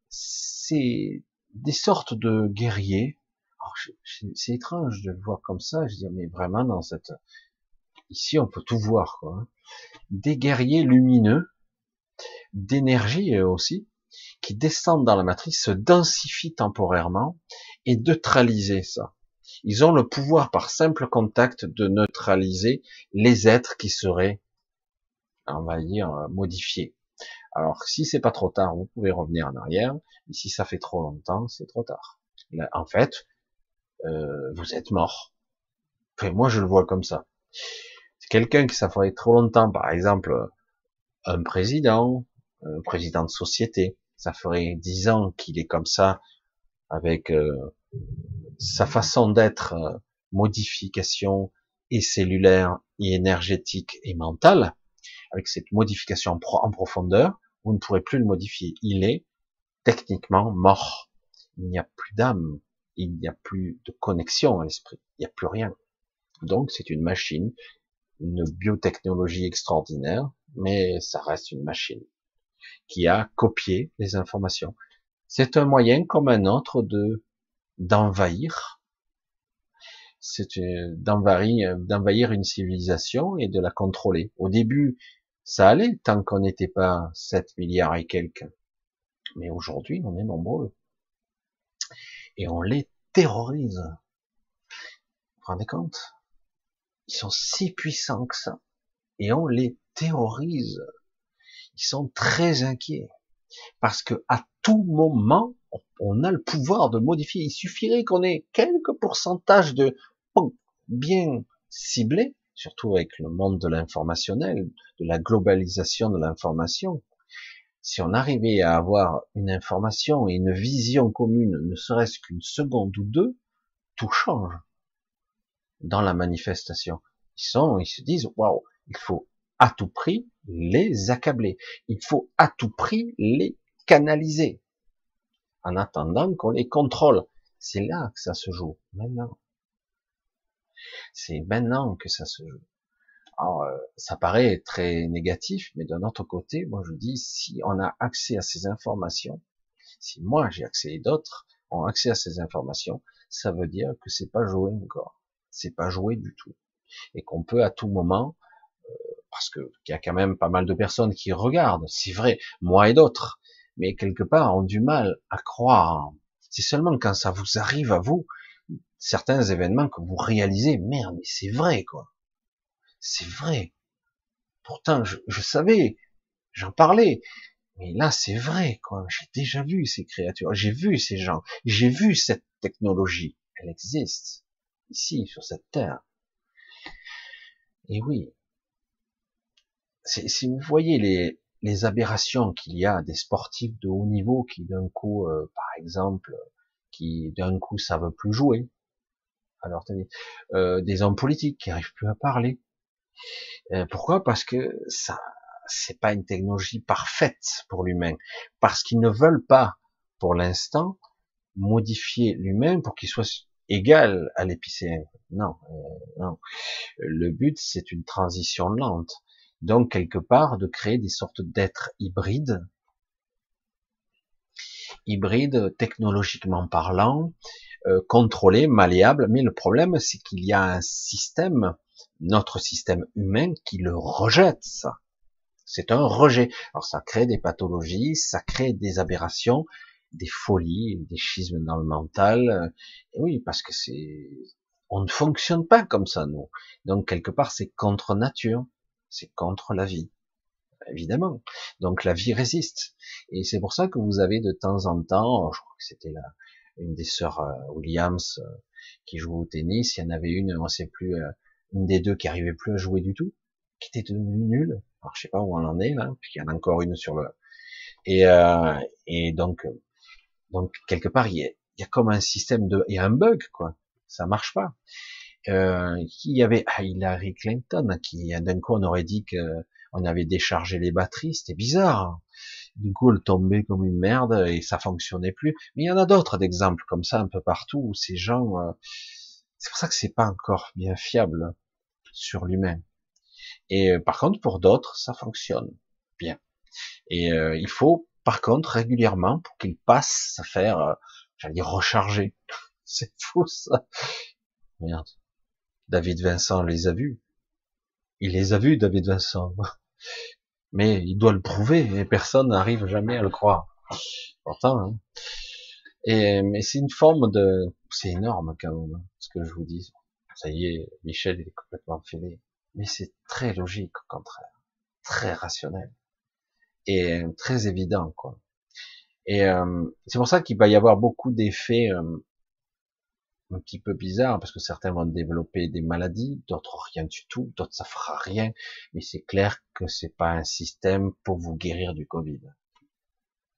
c'est des sortes de guerriers. C'est étrange de le voir comme ça. Je dis, mais vraiment, dans cette, ici, on peut tout voir, quoi. Hein. Des guerriers lumineux, d'énergie aussi, qui descendent dans la matrice, se densifient temporairement et neutraliser ça. Ils ont le pouvoir par simple contact de neutraliser les êtres qui seraient, on va dire, modifiés. Alors, si c'est pas trop tard, vous pouvez revenir en arrière. Et si ça fait trop longtemps, c'est trop tard. en fait, euh, vous êtes mort. Enfin, moi, je le vois comme ça. Quelqu'un qui ça ferait trop longtemps, par exemple, un président, un président de société, ça ferait dix ans qu'il est comme ça, avec euh, sa façon d'être, euh, modification et cellulaire, et énergétique et mentale, avec cette modification en profondeur, vous ne pourrez plus le modifier. Il est techniquement mort. Il n'y a plus d'âme, il n'y a plus de connexion à l'esprit, il n'y a plus rien. Donc c'est une machine, une biotechnologie extraordinaire, mais ça reste une machine qui a copié les informations. C'est un moyen comme un autre de d'envahir, c'est d'envahir, d'envahir une civilisation et de la contrôler. Au début, ça allait tant qu'on n'était pas 7 milliards et quelques. Mais aujourd'hui, on est nombreux. Et on les terrorise. Vous vous rendez compte? Ils sont si puissants que ça. Et on les terrorise ils sont très inquiets parce que à tout moment, on a le pouvoir de modifier. Il suffirait qu'on ait quelques pourcentages de bien ciblés, surtout avec le monde de l'informationnel, de la globalisation de l'information. Si on arrivait à avoir une information et une vision commune, ne serait-ce qu'une seconde ou deux, tout change dans la manifestation. Ils sont, ils se disent, waouh, il faut à tout prix les accabler. Il faut à tout prix les canaliser. En attendant qu'on les contrôle. C'est là que ça se joue. Maintenant. C'est maintenant que ça se joue. Alors, euh, ça paraît très négatif, mais d'un autre côté, moi je dis, si on a accès à ces informations, si moi j'ai accès et d'autres ont accès à ces informations, ça veut dire que c'est pas joué encore. C'est pas joué du tout. Et qu'on peut à tout moment parce que qu'il y a quand même pas mal de personnes qui regardent, c'est vrai, moi et d'autres, mais quelque part ont du mal à croire. C'est seulement quand ça vous arrive à vous, certains événements que vous réalisez, merde, mais c'est vrai, quoi. C'est vrai. Pourtant, je, je savais, j'en parlais, mais là, c'est vrai, quoi. J'ai déjà vu ces créatures, j'ai vu ces gens, j'ai vu cette technologie. Elle existe ici, sur cette terre. Et oui, si vous voyez les, les aberrations qu'il y a des sportifs de haut niveau qui d'un coup, euh, par exemple, qui d'un coup savent plus jouer, alors euh, des hommes politiques qui arrivent plus à parler. Euh, pourquoi? Parce que ça, c'est pas une technologie parfaite pour l'humain, parce qu'ils ne veulent pas, pour l'instant, modifier l'humain pour qu'il soit égal à l'épicéen. Non, non. Le but, c'est une transition lente. Donc, quelque part, de créer des sortes d'êtres hybrides, hybrides technologiquement parlant, euh, contrôlés, malléables, mais le problème, c'est qu'il y a un système, notre système humain, qui le rejette. C'est un rejet. Alors, ça crée des pathologies, ça crée des aberrations, des folies, des schismes dans le mental. Oui, parce que c'est, on ne fonctionne pas comme ça, nous. Donc, quelque part, c'est contre nature c'est contre la vie, évidemment. Donc la vie résiste. Et c'est pour ça que vous avez de temps en temps, je crois que c'était la, une des sœurs euh, Williams euh, qui joue au tennis, il y en avait une, on sait plus, euh, une des deux qui arrivait plus à jouer du tout, qui était devenue nulle. Alors je sais pas où on en est là, puis il y en a encore une sur le. Et, et donc, donc quelque part il y, a, il y a comme un système de, il y a un bug quoi, ça marche pas. Euh, qui y avait ah, Hillary Clinton, qui d'un coup on aurait dit que on avait déchargé les batteries, c'était bizarre. Du coup, elle tombait comme une merde et ça fonctionnait plus. Mais il y en a d'autres d'exemples comme ça un peu partout où ces gens, euh, c'est pour ça que c'est pas encore bien fiable sur l'humain. Et euh, par contre, pour d'autres, ça fonctionne bien. Et euh, il faut, par contre, régulièrement, pour qu'ils passent à faire, j'allais dire recharger. c'est fou ça. Merde. David Vincent les a vus. Il les a vus, David Vincent. Mais il doit le prouver et personne n'arrive jamais à le croire. Pourtant, hein. Et, mais c'est une forme de, c'est énorme quand même, hein, ce que je vous dis. Ça y est, Michel, il est complètement fêlé. Mais c'est très logique, au contraire. Très rationnel. Et très évident, quoi. Et euh, c'est pour ça qu'il va y avoir beaucoup d'effets euh, un petit peu bizarre parce que certains vont développer des maladies, d'autres rien du tout, d'autres ça fera rien, mais c'est clair que c'est pas un système pour vous guérir du Covid.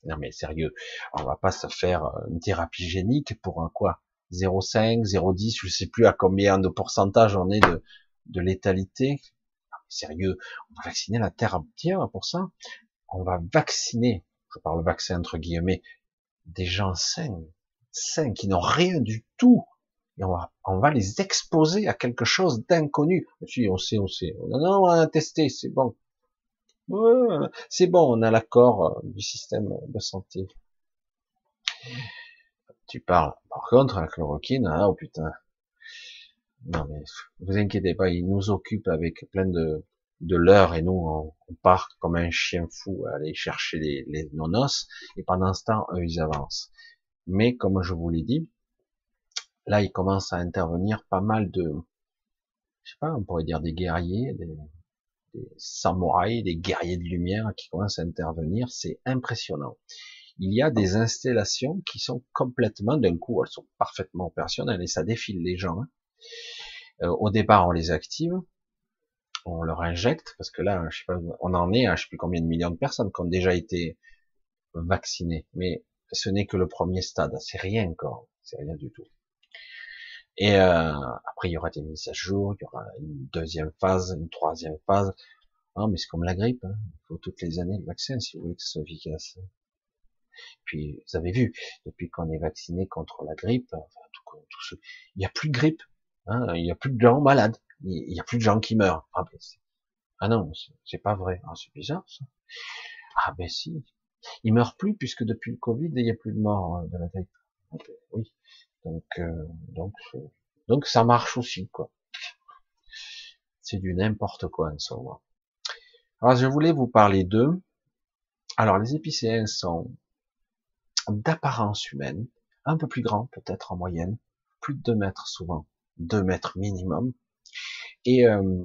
Non mais sérieux, on va pas se faire une thérapie génique pour un quoi? 0,5, 0,10, je sais plus à combien de pourcentage on est de, de létalité? sérieux, on va vacciner la terre entière pour ça? On va vacciner, je parle vaccin entre guillemets, des gens sains, sains qui n'ont rien du tout on va, les exposer à quelque chose d'inconnu. Si, on sait, on sait. Non, on a testé, c'est bon. c'est bon, on a l'accord euh, du système de santé. Tu parles. Par contre, la chloroquine, ah, oh putain. Non mais, vous inquiétez pas, ils nous occupent avec plein de, de l'heure et nous, on, part comme un chien fou à aller chercher les, les nonos et pendant ce temps, eux, ils avancent. Mais comme je vous l'ai dit, là, il commence à intervenir pas mal de, je sais pas, on pourrait dire des guerriers, des, samouraïs, des guerriers de lumière qui commencent à intervenir. C'est impressionnant. Il y a des installations qui sont complètement, d'un coup, elles sont parfaitement opérationnelles et ça défile les gens. Hein. Euh, au départ, on les active, on leur injecte, parce que là, je sais pas, on en est à je sais plus combien de millions de personnes qui ont déjà été vaccinées. Mais ce n'est que le premier stade, c'est rien encore, c'est rien du tout. Et euh, après, il y aura des mises à jour, il y aura une deuxième phase, une troisième phase. Ah, mais c'est comme la grippe, hein. il faut toutes les années le vaccin si vous voulez que ce soit efficace. Puis, vous avez vu, depuis qu'on est vacciné contre la grippe, enfin, tout, tout il n'y a plus de grippe, hein, il n'y a plus de gens malades, il n'y a plus de gens qui meurent. Ah, ben, ah non, c'est pas vrai. Ah, c'est bizarre ça. Ah ben si, ils meurent plus puisque depuis le Covid, il n'y a plus de morts hein, de la grippe. Oui, donc, euh, donc, donc ça marche aussi, quoi. C'est du n'importe quoi en ce moment. Alors, je voulais vous parler d'eux. Alors, les épicéens sont d'apparence humaine, un peu plus grands, peut-être en moyenne, plus de 2 mètres souvent, 2 mètres minimum. Et euh,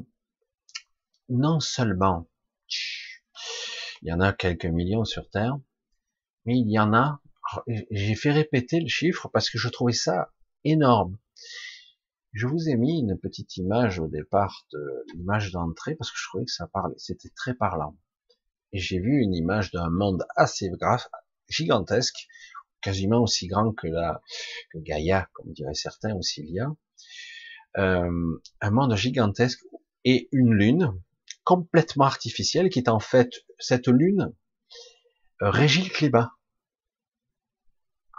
non seulement il y en a quelques millions sur Terre, mais il y en a j'ai fait répéter le chiffre parce que je trouvais ça énorme. Je vous ai mis une petite image au départ de l'image d'entrée parce que je trouvais que ça parlait, c'était très parlant. J'ai vu une image d'un monde assez grave, gigantesque, quasiment aussi grand que la que Gaïa, comme diraient certains, ou Cilia. Euh, un monde gigantesque et une lune complètement artificielle qui est en fait cette lune euh, régit le climat.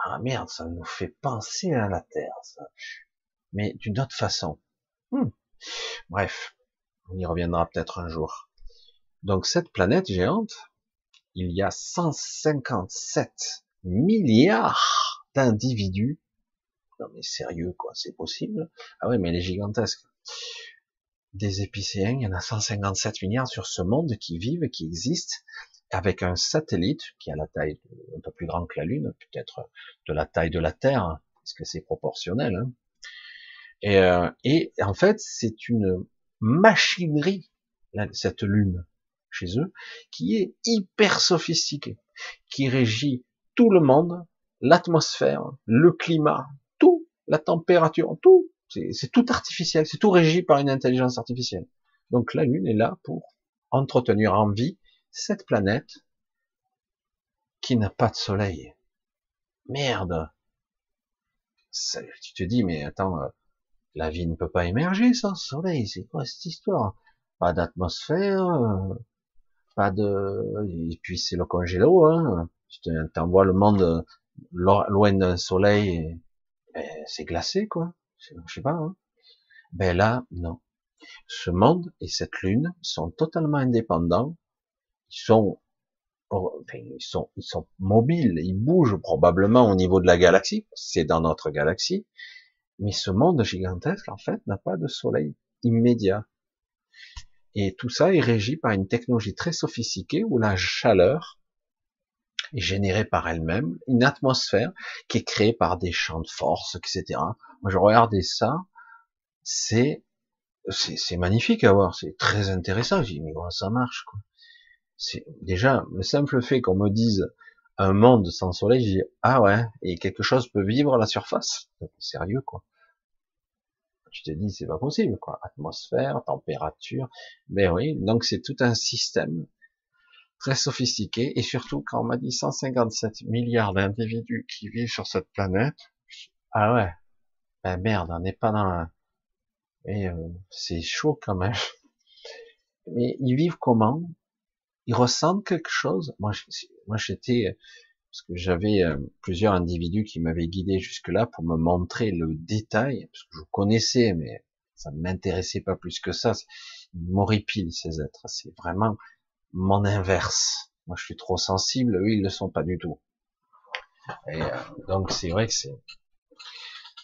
Ah merde, ça nous fait penser à la Terre, ça. Mais d'une autre façon. Hmm. Bref, on y reviendra peut-être un jour. Donc cette planète géante, il y a 157 milliards d'individus. Non mais sérieux quoi, c'est possible? Ah oui, mais elle est gigantesque. Des épicéens, il y en a 157 milliards sur ce monde qui vivent, qui existent, avec un satellite qui a la taille un peu plus grand que la Lune, peut-être de la taille de la Terre, parce que c'est proportionnel. Hein. Et, euh, et, en fait, c'est une machinerie, cette Lune, chez eux, qui est hyper sophistiquée, qui régit tout le monde, l'atmosphère, le climat, tout, la température, tout. C'est tout artificiel, c'est tout régi par une intelligence artificielle. Donc la Lune est là pour entretenir en vie cette planète qui n'a pas de soleil. Merde. Tu te dis, mais attends, euh, La vie ne peut pas émerger sans soleil. C'est quoi cette histoire? Pas d'atmosphère, euh, pas de. Et puis c'est le congélo. Hein. Tu t'envoies le monde loin d'un soleil, c'est glacé quoi. Je sais pas. Hein. Ben là, non. Ce monde et cette lune sont totalement indépendants. Ils sont ils sont, ils sont mobiles, ils bougent probablement au niveau de la galaxie, c'est dans notre galaxie, mais ce monde gigantesque, en fait, n'a pas de soleil immédiat. Et tout ça est régi par une technologie très sophistiquée où la chaleur est générée par elle-même, une atmosphère qui est créée par des champs de force, etc. Moi, je regardais ça, c'est c'est magnifique à voir, c'est très intéressant. Je dis mais comment ça marche quoi? C'est déjà le simple fait qu'on me dise un monde sans soleil, je dis ah ouais, et quelque chose peut vivre à la surface. Sérieux quoi. Tu te dis c'est pas possible quoi. Atmosphère température. Mais ben oui donc c'est tout un système très sophistiqué. Et surtout quand on m'a dit 157 milliards d'individus qui vivent sur cette planète ah ouais ben merde on n'est pas dans un... et euh, c'est chaud quand même. Mais ils vivent comment? Ils ressentent quelque chose? Moi j'étais parce que j'avais euh, plusieurs individus qui m'avaient guidé jusque-là pour me montrer le détail, parce que je connaissais, mais ça ne m'intéressait pas plus que ça. Ils m'horripilent, ces êtres. C'est vraiment mon inverse. Moi, je suis trop sensible, eux, ils le sont pas du tout. Et euh, donc, c'est vrai que c'est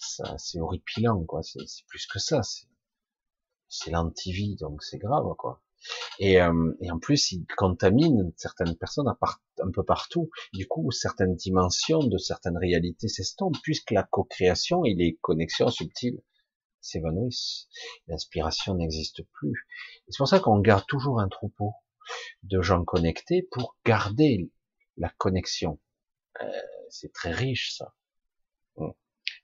ça, c'est horripilant, quoi. C'est plus que ça. C'est l'antivie, donc c'est grave, quoi. Et, euh, et, en plus, il contamine certaines personnes un peu partout. Du coup, certaines dimensions de certaines réalités s'estompent, puisque la co-création et les connexions subtiles s'évanouissent. L'inspiration n'existe plus. C'est pour ça qu'on garde toujours un troupeau de gens connectés pour garder la connexion. Euh, c'est très riche, ça.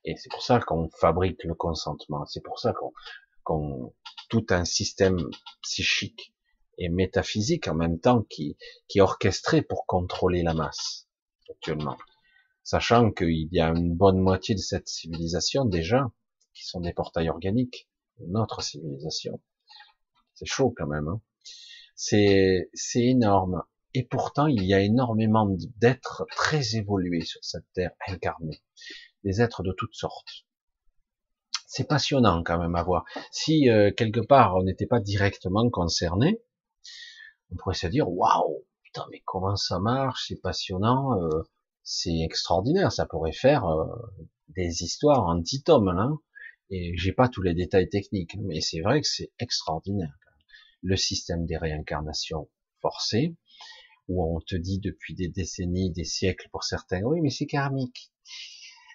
Et c'est pour ça qu'on fabrique le consentement. C'est pour ça qu'on qu'on tout un système psychique et métaphysique en même temps qui, qui est orchestré pour contrôler la masse actuellement. Sachant qu'il y a une bonne moitié de cette civilisation déjà qui sont des portails organiques, notre civilisation. C'est chaud quand même. Hein. c'est c'est énorme. Et pourtant, il y a énormément d'êtres très évolués sur cette terre incarnée, des êtres de toutes sortes c'est passionnant quand même à voir. Si euh, quelque part on n'était pas directement concerné, on pourrait se dire waouh, putain mais comment ça marche, c'est passionnant, euh, c'est extraordinaire, ça pourrait faire euh, des histoires en dix tomes là. Et j'ai pas tous les détails techniques, mais c'est vrai que c'est extraordinaire. Le système des réincarnations forcées, où on te dit depuis des décennies, des siècles pour certains, oui mais c'est karmique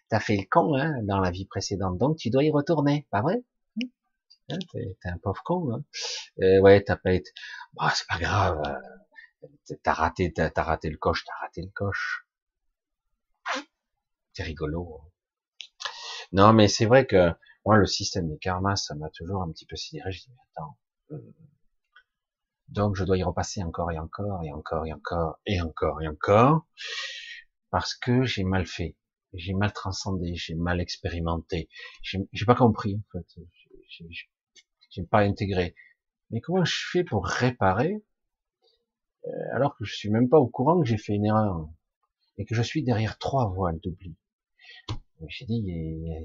t'as fait le con hein, dans la vie précédente, donc tu dois y retourner, pas vrai? Hein, T'es un pauvre con. Hein ouais, t'as pas été. Bah, c'est pas grave. Euh, t'as raté, t'as raté le coche, t'as raté le coche. C'est rigolo. Non, mais c'est vrai que moi, le système des karmas, ça m'a toujours un petit peu sidéré. Je dis, mais attends. Euh, donc, je dois y repasser encore et encore et encore et encore et encore et encore parce que j'ai mal fait j'ai mal transcendé, j'ai mal expérimenté, j'ai pas compris en fait, j'ai pas intégré. Mais comment je fais pour réparer euh, alors que je suis même pas au courant que j'ai fait une erreur et que je suis derrière trois voiles d'oubli? J'ai dit,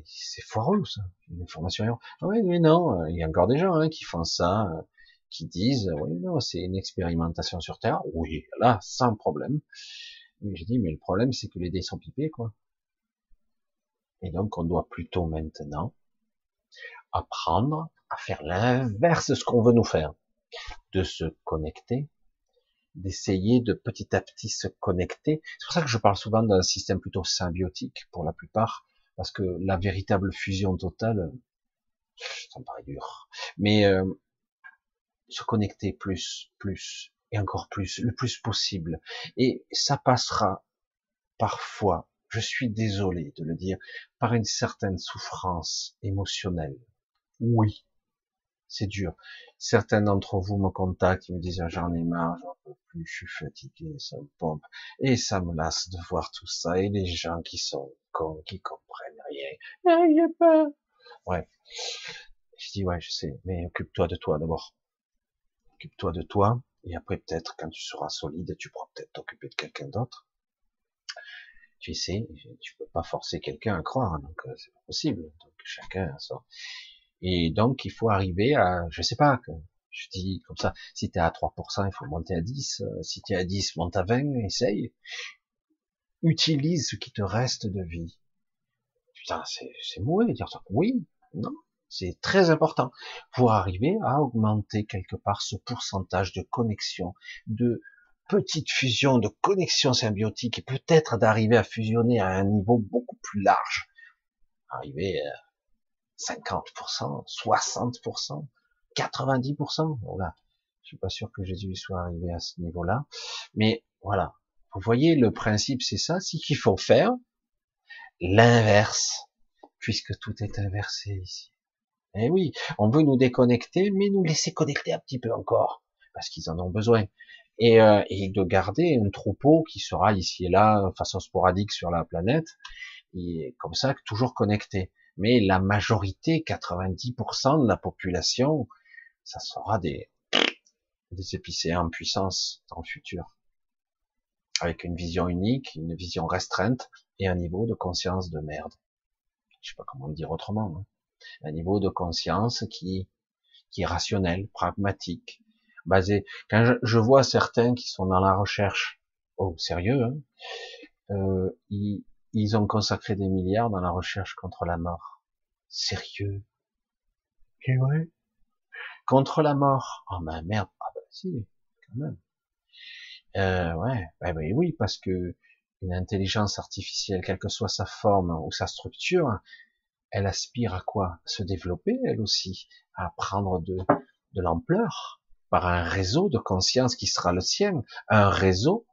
c'est foireux ça, une information erreur. Ah oui, mais non, il y a encore des gens hein, qui font ça, qui disent, oui, non, c'est une expérimentation sur Terre. Oui, là, sans problème. J'ai dit, mais le problème, c'est que les dés sont pipés, quoi. Et donc, on doit plutôt maintenant apprendre à faire l'inverse de ce qu'on veut nous faire, de se connecter, d'essayer de petit à petit se connecter. C'est pour ça que je parle souvent d'un système plutôt symbiotique pour la plupart, parce que la véritable fusion totale, ça me paraît dur. Mais euh, se connecter plus, plus et encore plus, le plus possible. Et ça passera parfois je suis désolé de le dire, par une certaine souffrance émotionnelle. Oui, c'est dur. Certains d'entre vous me contactent, ils me disent j'en ai marre, j'en peux plus, je suis fatigué, ça me pompe. Et ça me lasse de voir tout ça. Et les gens qui sont cons, qui comprennent rien. Ah, j'ai peur. Ouais. Je dis, ouais, je sais, mais occupe-toi de toi d'abord. Occupe-toi de toi, et après peut-être, quand tu seras solide, tu pourras peut-être t'occuper de quelqu'un d'autre. Tu sais, tu peux pas forcer quelqu'un à croire, donc euh, c'est pas possible. Donc chacun ça. Et donc il faut arriver à, je sais pas, je dis comme ça, si tu es à 3%, il faut monter à 10, euh, si tu es à 10, monte à 20, essaye. Utilise ce qui te reste de vie. Putain, c'est mauvais dire ça. Oui, non, c'est très important pour arriver à augmenter quelque part ce pourcentage de connexion, de petite fusion, de connexion symbiotique et peut-être d'arriver à fusionner à un niveau beaucoup plus large. Arriver à 50%, 60%, 90%. Voilà. Je suis pas sûr que Jésus soit arrivé à ce niveau-là. Mais voilà. Vous voyez, le principe, c'est ça. C'est qu'il faut faire l'inverse. Puisque tout est inversé ici. Eh oui, on veut nous déconnecter, mais nous laisser connecter un petit peu encore, parce qu'ils en ont besoin. Et, euh, et, de garder un troupeau qui sera ici et là, de façon sporadique sur la planète, et comme ça, toujours connecté. Mais la majorité, 90% de la population, ça sera des, des épicéens en puissance dans le futur. Avec une vision unique, une vision restreinte et un niveau de conscience de merde. Je sais pas comment le dire autrement. Hein un niveau de conscience qui, qui est rationnel, pragmatique, basé. Quand je, vois certains qui sont dans la recherche, oh sérieux, hein, euh, ils, ils ont consacré des milliards dans la recherche contre la mort. Sérieux Et ouais. Contre la mort. Oh ben merde. Ah ben si, quand même. Euh, ouais, ben, ben oui, parce que une intelligence artificielle, quelle que soit sa forme ou sa structure, elle aspire à quoi? Se développer, elle aussi, à prendre de, de l'ampleur par un réseau de conscience qui sera le sien, un réseau,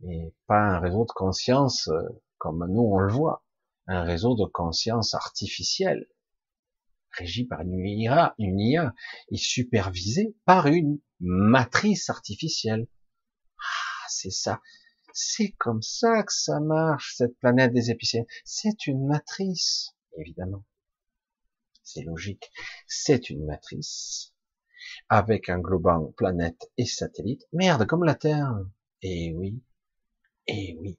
mais pas un réseau de conscience euh, comme nous on le voit, un réseau de conscience artificielle, régi par une IA, une IA et supervisé par une matrice artificielle. Ah, c'est ça. C'est comme ça que ça marche, cette planète des épicéens. C'est une matrice évidemment. C'est logique. C'est une matrice avec un globant planète et satellite. Merde, comme la Terre. Eh oui. Eh oui.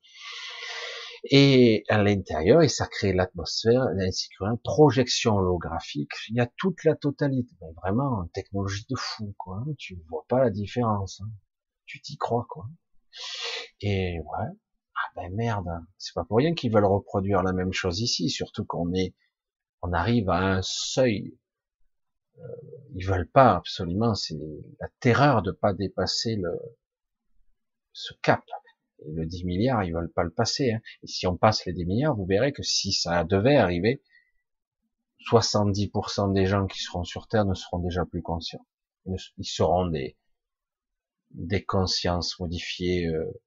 Et à l'intérieur, et ça crée l'atmosphère, ainsi qu'une projection holographique. Il y a toute la totalité. Mais vraiment, technologie de fou, quoi. Tu vois pas la différence. Hein. Tu t'y crois, quoi. Et ouais, ah ben merde, c'est pas pour rien qu'ils veulent reproduire la même chose ici, surtout qu'on est, on arrive à un seuil. Euh, ils veulent pas absolument, c'est la terreur de pas dépasser le ce cap. Et le 10 milliards, ils veulent pas le passer. Hein. Et si on passe les 10 milliards, vous verrez que si ça devait arriver, 70% des gens qui seront sur Terre ne seront déjà plus conscients. Ils seront des des consciences modifiées, euh,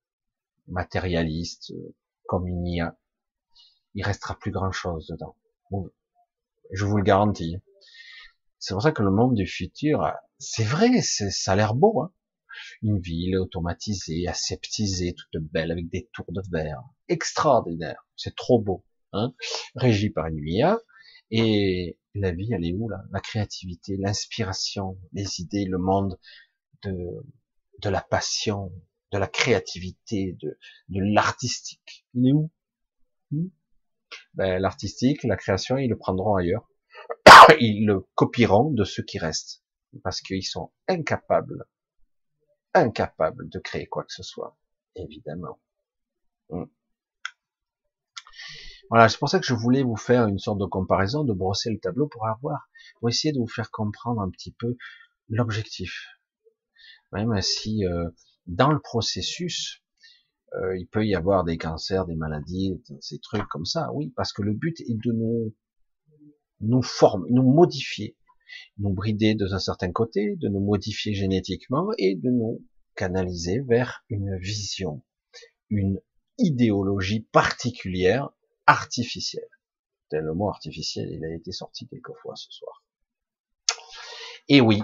matérialiste, euh, comme une IA, il restera plus grand chose dedans. Je vous le garantis. C'est pour ça que le monde du futur, c'est vrai, ça a l'air beau, hein. Une ville automatisée, aseptisée, toute belle, avec des tours de verre, extraordinaire, c'est trop beau, hein. Régie par une IA, et la vie, elle est où là? La créativité, l'inspiration, les idées, le monde de, de la passion, de la créativité, de, de l'artistique. Il est où? Hmm? Ben, L'artistique, la création, ils le prendront ailleurs. Ils le copieront de ceux qui restent. Parce qu'ils sont incapables, incapables de créer quoi que ce soit. Évidemment. Hmm. Voilà, c'est pour ça que je voulais vous faire une sorte de comparaison, de brosser le tableau pour avoir, pour essayer de vous faire comprendre un petit peu l'objectif. Même si euh, dans le processus, euh, il peut y avoir des cancers, des maladies, ces trucs comme ça, oui, parce que le but est de nous nous former, nous modifier, nous brider de un certain côté, de nous modifier génétiquement et de nous canaliser vers une vision, une idéologie particulière, artificielle. Tel le mot artificiel, il a été sorti quelquefois ce soir. Et oui,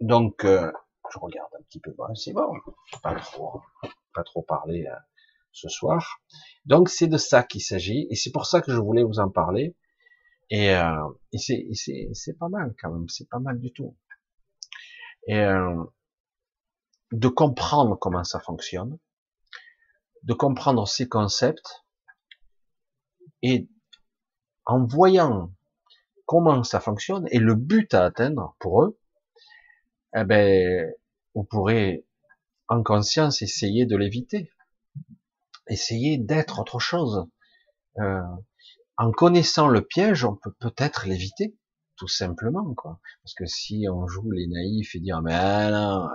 donc euh, je regarde un petit peu, c'est bon, pas trop, pas trop parler euh, ce soir. Donc c'est de ça qu'il s'agit, et c'est pour ça que je voulais vous en parler, Et, euh, et c'est pas mal quand même, c'est pas mal du tout. Et euh, de comprendre comment ça fonctionne, de comprendre ces concepts, et en voyant comment ça fonctionne et le but à atteindre pour eux, eh ben, vous pourrez en conscience essayer de l'éviter, essayer d'être autre chose. Euh, en connaissant le piège, on peut peut-être l'éviter, tout simplement, quoi. Parce que si on joue les naïfs et dire, mais non,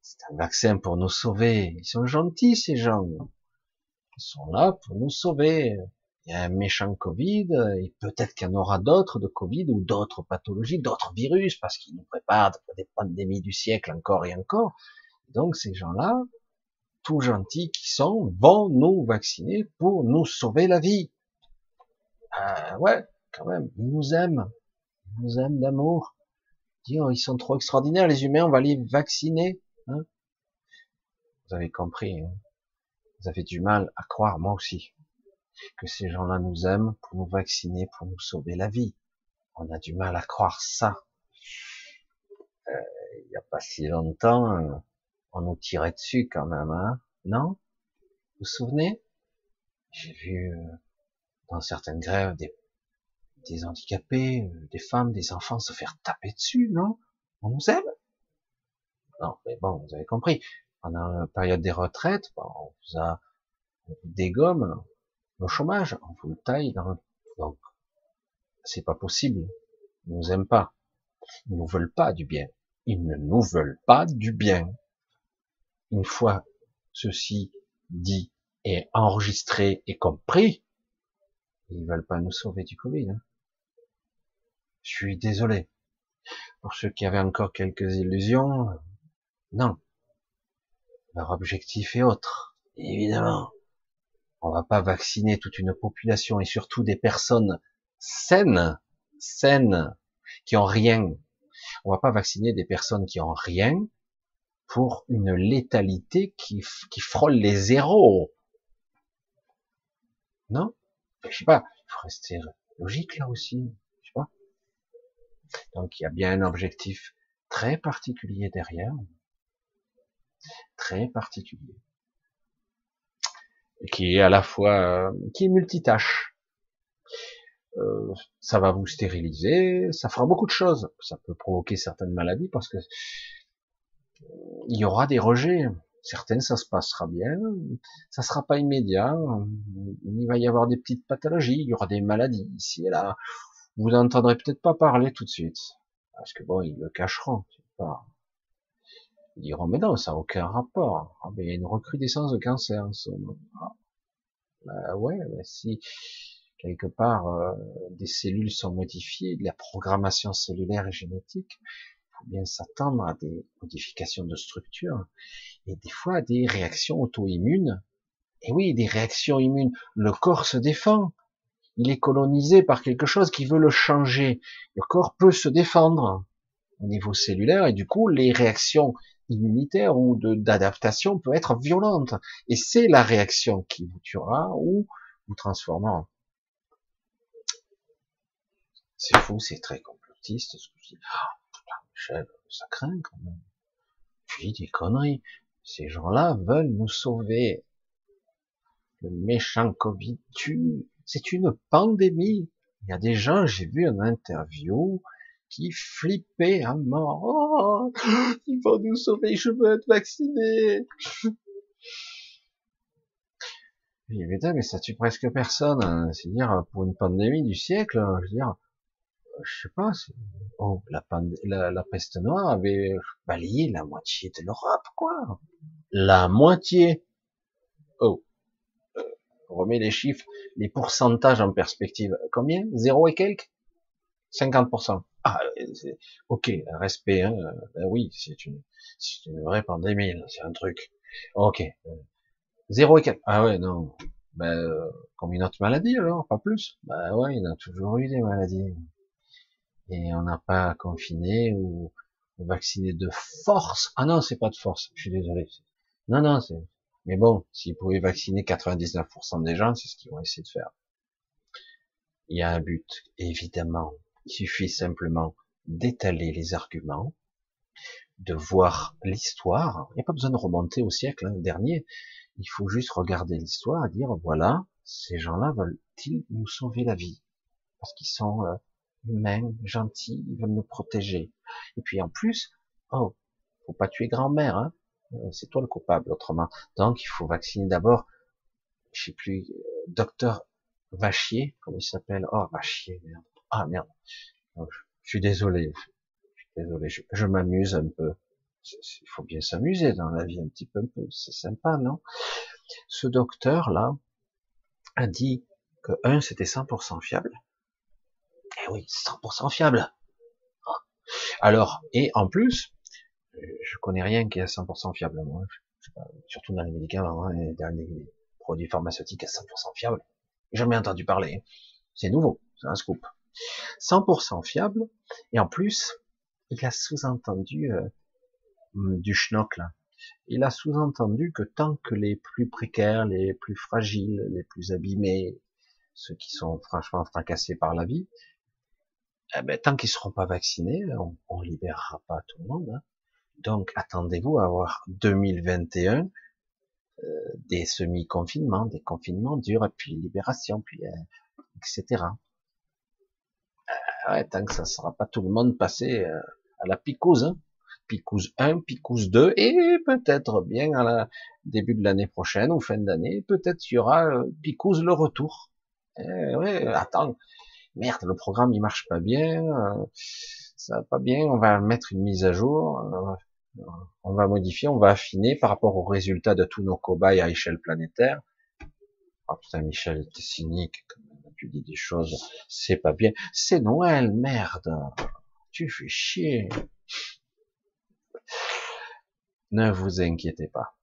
c'est un vaccin pour nous sauver, ils sont gentils, ces gens. Ils sont là pour nous sauver. Il y a un méchant Covid, et peut-être qu'il y en aura d'autres de Covid ou d'autres pathologies, d'autres virus, parce qu'ils nous préparent des pandémies du siècle encore et encore. Donc ces gens-là, tout gentils qui sont, vont nous vacciner pour nous sauver la vie. Euh, ouais, quand même, ils nous aiment. Ils nous aiment d'amour. Dire, ils sont trop extraordinaires, les humains, on va les vacciner. Hein Vous avez compris. Hein Vous avez du mal à croire, moi aussi, que ces gens-là nous aiment pour nous vacciner, pour nous sauver la vie. On a du mal à croire ça. Euh, il n'y a pas si longtemps, on nous tirait dessus quand même, hein Non? Vous vous souvenez? J'ai vu euh, dans certaines grèves des, des handicapés, euh, des femmes, des enfants se faire taper dessus, non? On nous aime? Non, mais bon, vous avez compris. Pendant la période des retraites, on vous a on vous dégomme le chômage, on vous le taille dans donc c'est pas possible. Ils nous aiment pas. Ils nous veulent pas du bien. Ils ne nous veulent pas du bien. Une fois ceci dit et enregistré et compris, ils veulent pas nous sauver du Covid. Hein. Je suis désolé. Pour ceux qui avaient encore quelques illusions, non. Leur objectif est autre, évidemment. On va pas vacciner toute une population et surtout des personnes saines, saines, qui ont rien. On va pas vacciner des personnes qui ont rien pour une létalité qui, qui frôle les zéros. Non? Je sais pas, il faut rester logique là aussi. Je sais pas. Donc il y a bien un objectif très particulier derrière. Très particulier. Qui est à la fois, euh, qui est multitâche. Euh, ça va vous stériliser, ça fera beaucoup de choses. Ça peut provoquer certaines maladies parce que il y aura des rejets. Certaines, ça se passera bien, ça sera pas immédiat. Il va y avoir des petites pathologies, il y aura des maladies ici et là. Vous n'entendrez peut-être pas parler tout de suite, parce que bon, ils le cacheront. Ils diront, mais non, ça n'a aucun rapport. Ah, il y a une recrudescence de cancer en moment. Ah. Bah ouais, bah si quelque part euh, des cellules sont modifiées, de la programmation cellulaire et génétique, il faut bien s'attendre à des modifications de structure et des fois des réactions auto-immunes. Et oui, des réactions immunes. Le corps se défend. Il est colonisé par quelque chose qui veut le changer. Le corps peut se défendre au niveau cellulaire et du coup, les réactions immunitaires ou d'adaptation peuvent être violentes. Et c'est la réaction qui vous tuera ou vous transformera. C'est fou, c'est très complotiste ce que je dis. Ah, putain, Michel, ça craint quand même. Tu dis des conneries. Ces gens-là veulent nous sauver. Le méchant Covid tue. C'est une pandémie. Il y a des gens, j'ai vu une interview, qui flippaient à mort. Oh, ils vont nous sauver, je veux être vacciné. Mais ça tue presque personne. Hein. C'est-à-dire, pour une pandémie du siècle, je veux dire, je sais pas, oh, la, la, la, peste noire avait balayé la moitié de l'Europe, quoi. La moitié. Oh, euh, on remet les chiffres, les pourcentages en perspective. Combien? Zéro et quelques? 50%. Ah, ok, respect, hein. Ben oui, c'est une, c'est une vraie pandémie, c'est un truc. Ok. Zéro et quelques. Ah ouais, non. Ben, euh, comme une autre maladie alors, pas plus. Ben ouais, il y en a toujours eu des maladies et on n'a pas confiné ou, vacciné de force. Ah non, c'est pas de force. Je suis désolé. Non, non, c'est. Mais bon, s'ils pouvaient vacciner 99% des gens, c'est ce qu'ils vont essayer de faire. il y a un but, évidemment. Il suffit simplement d'étaler les arguments, de voir l'histoire. Il n'y a pas besoin de remonter au siècle hein, dernier. Il faut juste regarder l'histoire et dire, voilà, ces gens-là veulent-ils nous sauver la vie? Parce qu'ils sont euh, humains, gentils, ils veulent nous protéger. Et puis en plus, oh, faut pas tuer grand-mère, hein euh, c'est toi le coupable autrement. Donc il faut vacciner d'abord, je sais plus, euh, docteur Vachier, comment il s'appelle? Oh Vachier, merde. Ah merde. je, suis désolé, je suis désolé, je, m'amuse un peu. Il faut bien s'amuser dans la vie un petit peu, c'est sympa, non? Ce docteur là a dit que un c'était 100% fiable. Eh oui, 100% fiable. Ah. Alors, et en plus, je connais rien qui est à 100% fiable, moi. surtout dans les médicaments, hein, dans les produits pharmaceutiques à 100% fiable. Jamais entendu parler. C'est nouveau, c'est un scoop. 100% fiable, et en plus, il a sous-entendu euh, du schnock là. Il a sous-entendu que tant que les plus précaires, les plus fragiles, les plus abîmés, ceux qui sont franchement fracassés par la vie, eh ben, tant qu'ils seront pas vaccinés, on, on libérera pas tout le monde. Hein. Donc attendez-vous à avoir 2021 euh, des semi-confinements, des confinements durs, puis libération, puis euh, etc. Euh, ouais, tant que ça sera pas tout le monde passé euh, à la picouse, hein. picouse 1, picouse 2, et peut-être bien à la début de l'année prochaine ou fin d'année, peut-être y aura euh, picouse le retour. Eh, ouais, attends, merde, le programme il marche pas bien, ça va pas bien, on va mettre une mise à jour, on va modifier, on va affiner par rapport aux résultats de tous nos cobayes à échelle planétaire. Oh putain, Michel, t'es cynique, tu dis des choses, c'est pas bien. C'est Noël, merde. Tu fais chier. Ne vous inquiétez pas.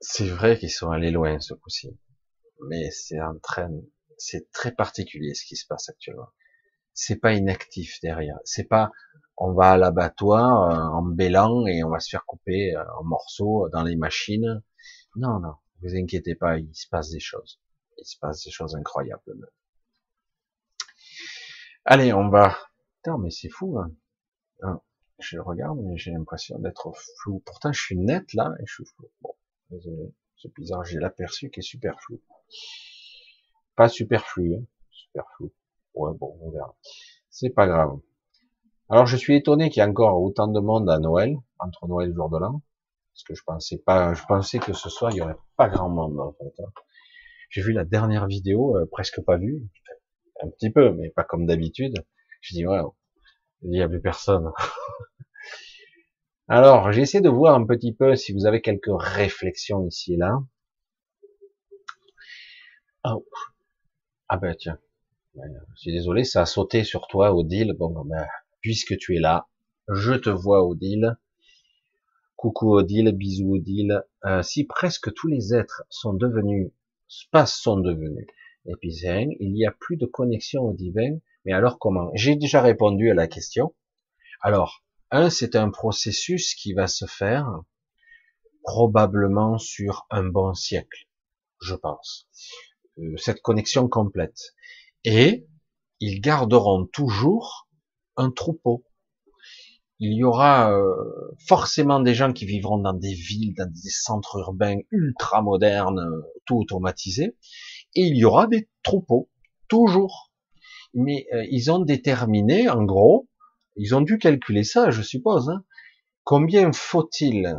C'est vrai qu'ils sont allés loin ce coup-ci. Mais c'est en train, c'est très particulier ce qui se passe actuellement. C'est pas inactif derrière. C'est pas, on va à l'abattoir euh, en bélant et on va se faire couper euh, en morceaux dans les machines. Non, non, vous inquiétez pas, il se passe des choses. Il se passe des choses incroyables. Allez, on va. Putain, mais c'est fou. Hein. hein je regarde, mais j'ai l'impression d'être flou. Pourtant, je suis net là et je suis flou. Bon, désolé. Ce bizarre, j'ai l'aperçu qui est super flou. Pas super flou, hein. super flou. Ouais, bon, on verra. C'est pas grave. Alors je suis étonné qu'il y ait encore autant de monde à Noël, entre Noël et le jour de l'an, parce que je pensais pas, je pensais que ce soir il y aurait pas grand monde en fait. Hein. J'ai vu la dernière vidéo, euh, presque pas vue, un petit peu, mais pas comme d'habitude. J'ai dit ouais, il n'y a plus personne. Alors j'essaie de voir un petit peu si vous avez quelques réflexions ici et là. Oh. Ah ben tiens, je suis désolé, ça a sauté sur toi, Odile. Bon, ben, puisque tu es là, je te vois Odile. Coucou Odile, bisous Odile. Euh, si presque tous les êtres sont devenus, pas sont devenus épicéens, il n'y a plus de connexion au divin, mais alors comment? J'ai déjà répondu à la question. Alors, un, c'est un processus qui va se faire probablement sur un bon siècle, je pense. Euh, cette connexion complète. Et ils garderont toujours un troupeau. Il y aura euh, forcément des gens qui vivront dans des villes, dans des centres urbains ultra modernes, tout automatisés, et il y aura des troupeaux, toujours. Mais euh, ils ont déterminé, en gros, ils ont dû calculer ça, je suppose, hein, combien faut-il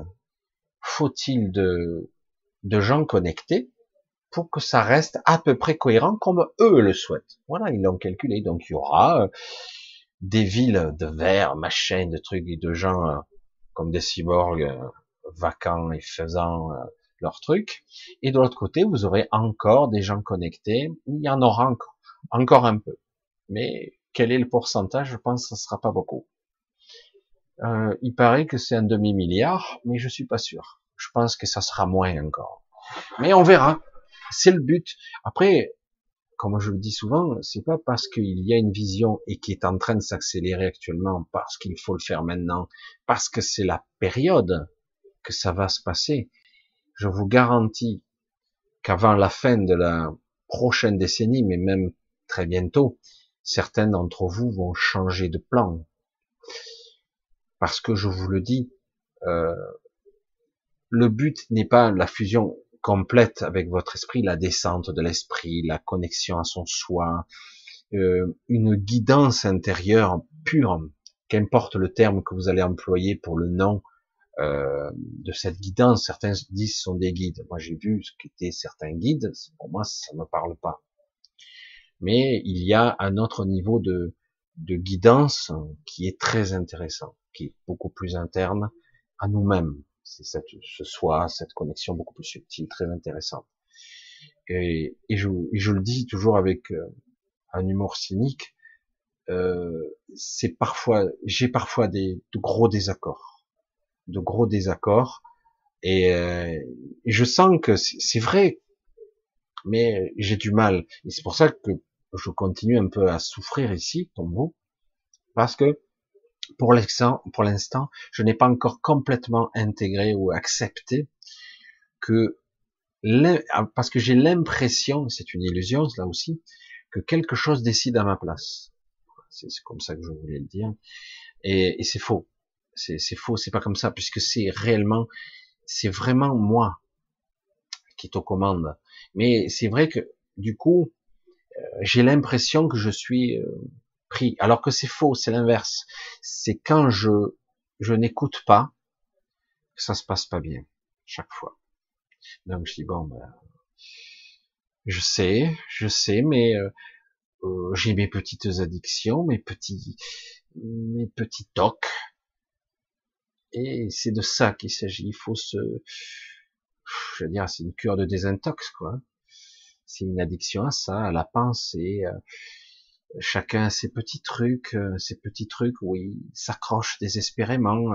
faut-il de, de gens connectés pour que ça reste à peu près cohérent comme eux le souhaitent. Voilà, ils l'ont calculé. Donc il y aura euh, des villes de verre, machin, de trucs et de gens euh, comme des cyborgs euh, vacants et faisant leur truc. Et de l'autre côté, vous aurez encore des gens connectés. Il y en aura encore, un peu. Mais quel est le pourcentage? Je pense que ce sera pas beaucoup. Il paraît que c'est un demi-milliard, mais je suis pas sûr. Je pense que ça sera moins encore. Mais on verra. C'est le but. Après, comme je le dis souvent, c'est pas parce qu'il y a une vision et qui est en train de s'accélérer actuellement, parce qu'il faut le faire maintenant, parce que c'est la période que ça va se passer. Je vous garantis qu'avant la fin de la prochaines décennies, mais même très bientôt, certains d'entre vous vont changer de plan. Parce que je vous le dis, euh, le but n'est pas la fusion complète avec votre esprit, la descente de l'esprit, la connexion à son soi, euh, une guidance intérieure pure, qu'importe le terme que vous allez employer pour le nom euh, de cette guidance. Certains disent sont des guides. Moi, j'ai vu ce qu'étaient certains guides. Pour moi, ça me parle pas. Mais il y a un autre niveau de, de guidance qui est très intéressant, qui est beaucoup plus interne à nous-mêmes. C'est cette, ce soi, cette connexion beaucoup plus subtile, très intéressante. Et, et, je, je, le dis toujours avec euh, un humour cynique, euh, c'est parfois, j'ai parfois des de gros désaccords, de gros désaccords, et, euh, et je sens que c'est vrai, mais j'ai du mal, et c'est pour ça que je continue un peu à souffrir ici, comme vous, parce que pour l'instant, pour l'instant, je n'ai pas encore complètement intégré ou accepté que parce que j'ai l'impression, c'est une illusion là aussi, que quelque chose décide à ma place. C'est comme ça que je voulais le dire. Et, et c'est faux. C'est faux, c'est pas comme ça, puisque c'est réellement, c'est vraiment moi qui est aux commandes. Mais c'est vrai que, du coup, euh, j'ai l'impression que je suis euh, alors que c'est faux, c'est l'inverse. C'est quand je, je n'écoute pas, que ça se passe pas bien, chaque fois. Donc je dis, bon, ben, je sais, je sais, mais euh, euh, j'ai mes petites addictions, mes petits, mes petits tocs. Et c'est de ça qu'il s'agit. Il faut se, je veux dire, c'est une cure de désintox, quoi. C'est une addiction à ça, à la pensée. Euh, chacun ses petits trucs, euh, ses petits trucs où il s'accroche désespérément,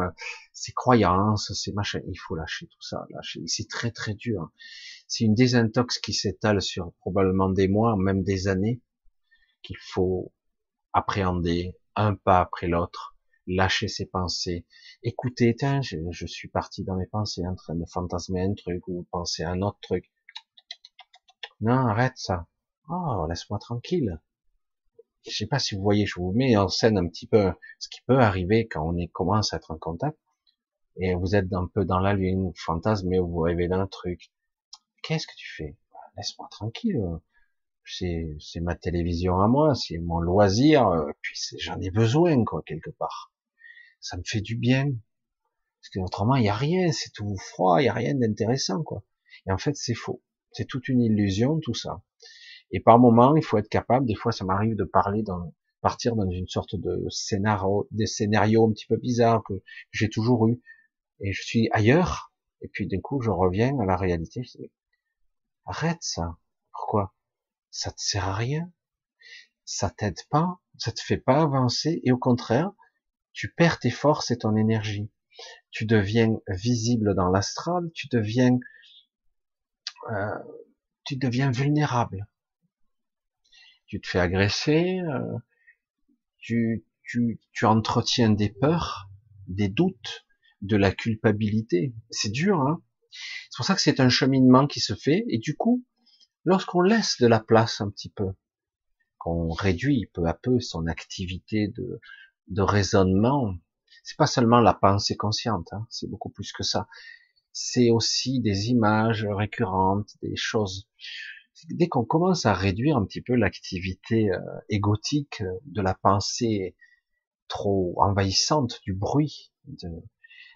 ses croyances, ses machins. Il faut lâcher tout ça, lâcher. C'est très très dur. C'est une désintox qui s'étale sur probablement des mois, même des années qu'il faut appréhender un pas après l'autre, lâcher ses pensées, écouter, tiens, je, suis parti dans mes pensées en train de fantasmer un truc ou penser à un autre truc. Non, arrête ça. Oh, laisse-moi tranquille. Je sais pas si vous voyez, je vous mets en scène un petit peu ce qui peut arriver quand on commence à être en contact et vous êtes un peu dans la lune, fantasme, mais vous rêvez d'un truc. Qu'est-ce que tu fais? Laisse-moi tranquille c'est ma télévision à moi, c'est mon loisir, puis j'en ai besoin quoi quelque part. Ça me fait du bien parce que autrement il y a rien, c'est tout froid, il y a rien d'intéressant quoi. Et en fait c'est faux, c'est toute une illusion tout ça. Et par moment il faut être capable, des fois ça m'arrive de parler dans partir dans une sorte de scénario, des scénarios un petit peu bizarres que j'ai toujours eu, et je suis ailleurs, et puis d'un coup je reviens à la réalité. Arrête ça. Pourquoi? Ça te sert à rien, ça t'aide pas, ça te fait pas avancer, et au contraire, tu perds tes forces et ton énergie. Tu deviens visible dans l'astral, tu deviens, euh, tu deviens vulnérable. Tu te fais agresser, euh, tu, entretiens des peurs, des doutes, de la culpabilité. C'est dur, hein C'est pour ça que c'est un cheminement qui se fait, et du coup, lorsqu'on laisse de la place un petit peu, qu'on réduit peu à peu son activité de, de raisonnement, c'est pas seulement la pensée consciente, hein, c'est beaucoup plus que ça. C'est aussi des images récurrentes, des choses. Dès qu'on commence à réduire un petit peu l'activité euh, égotique de la pensée trop envahissante, du bruit,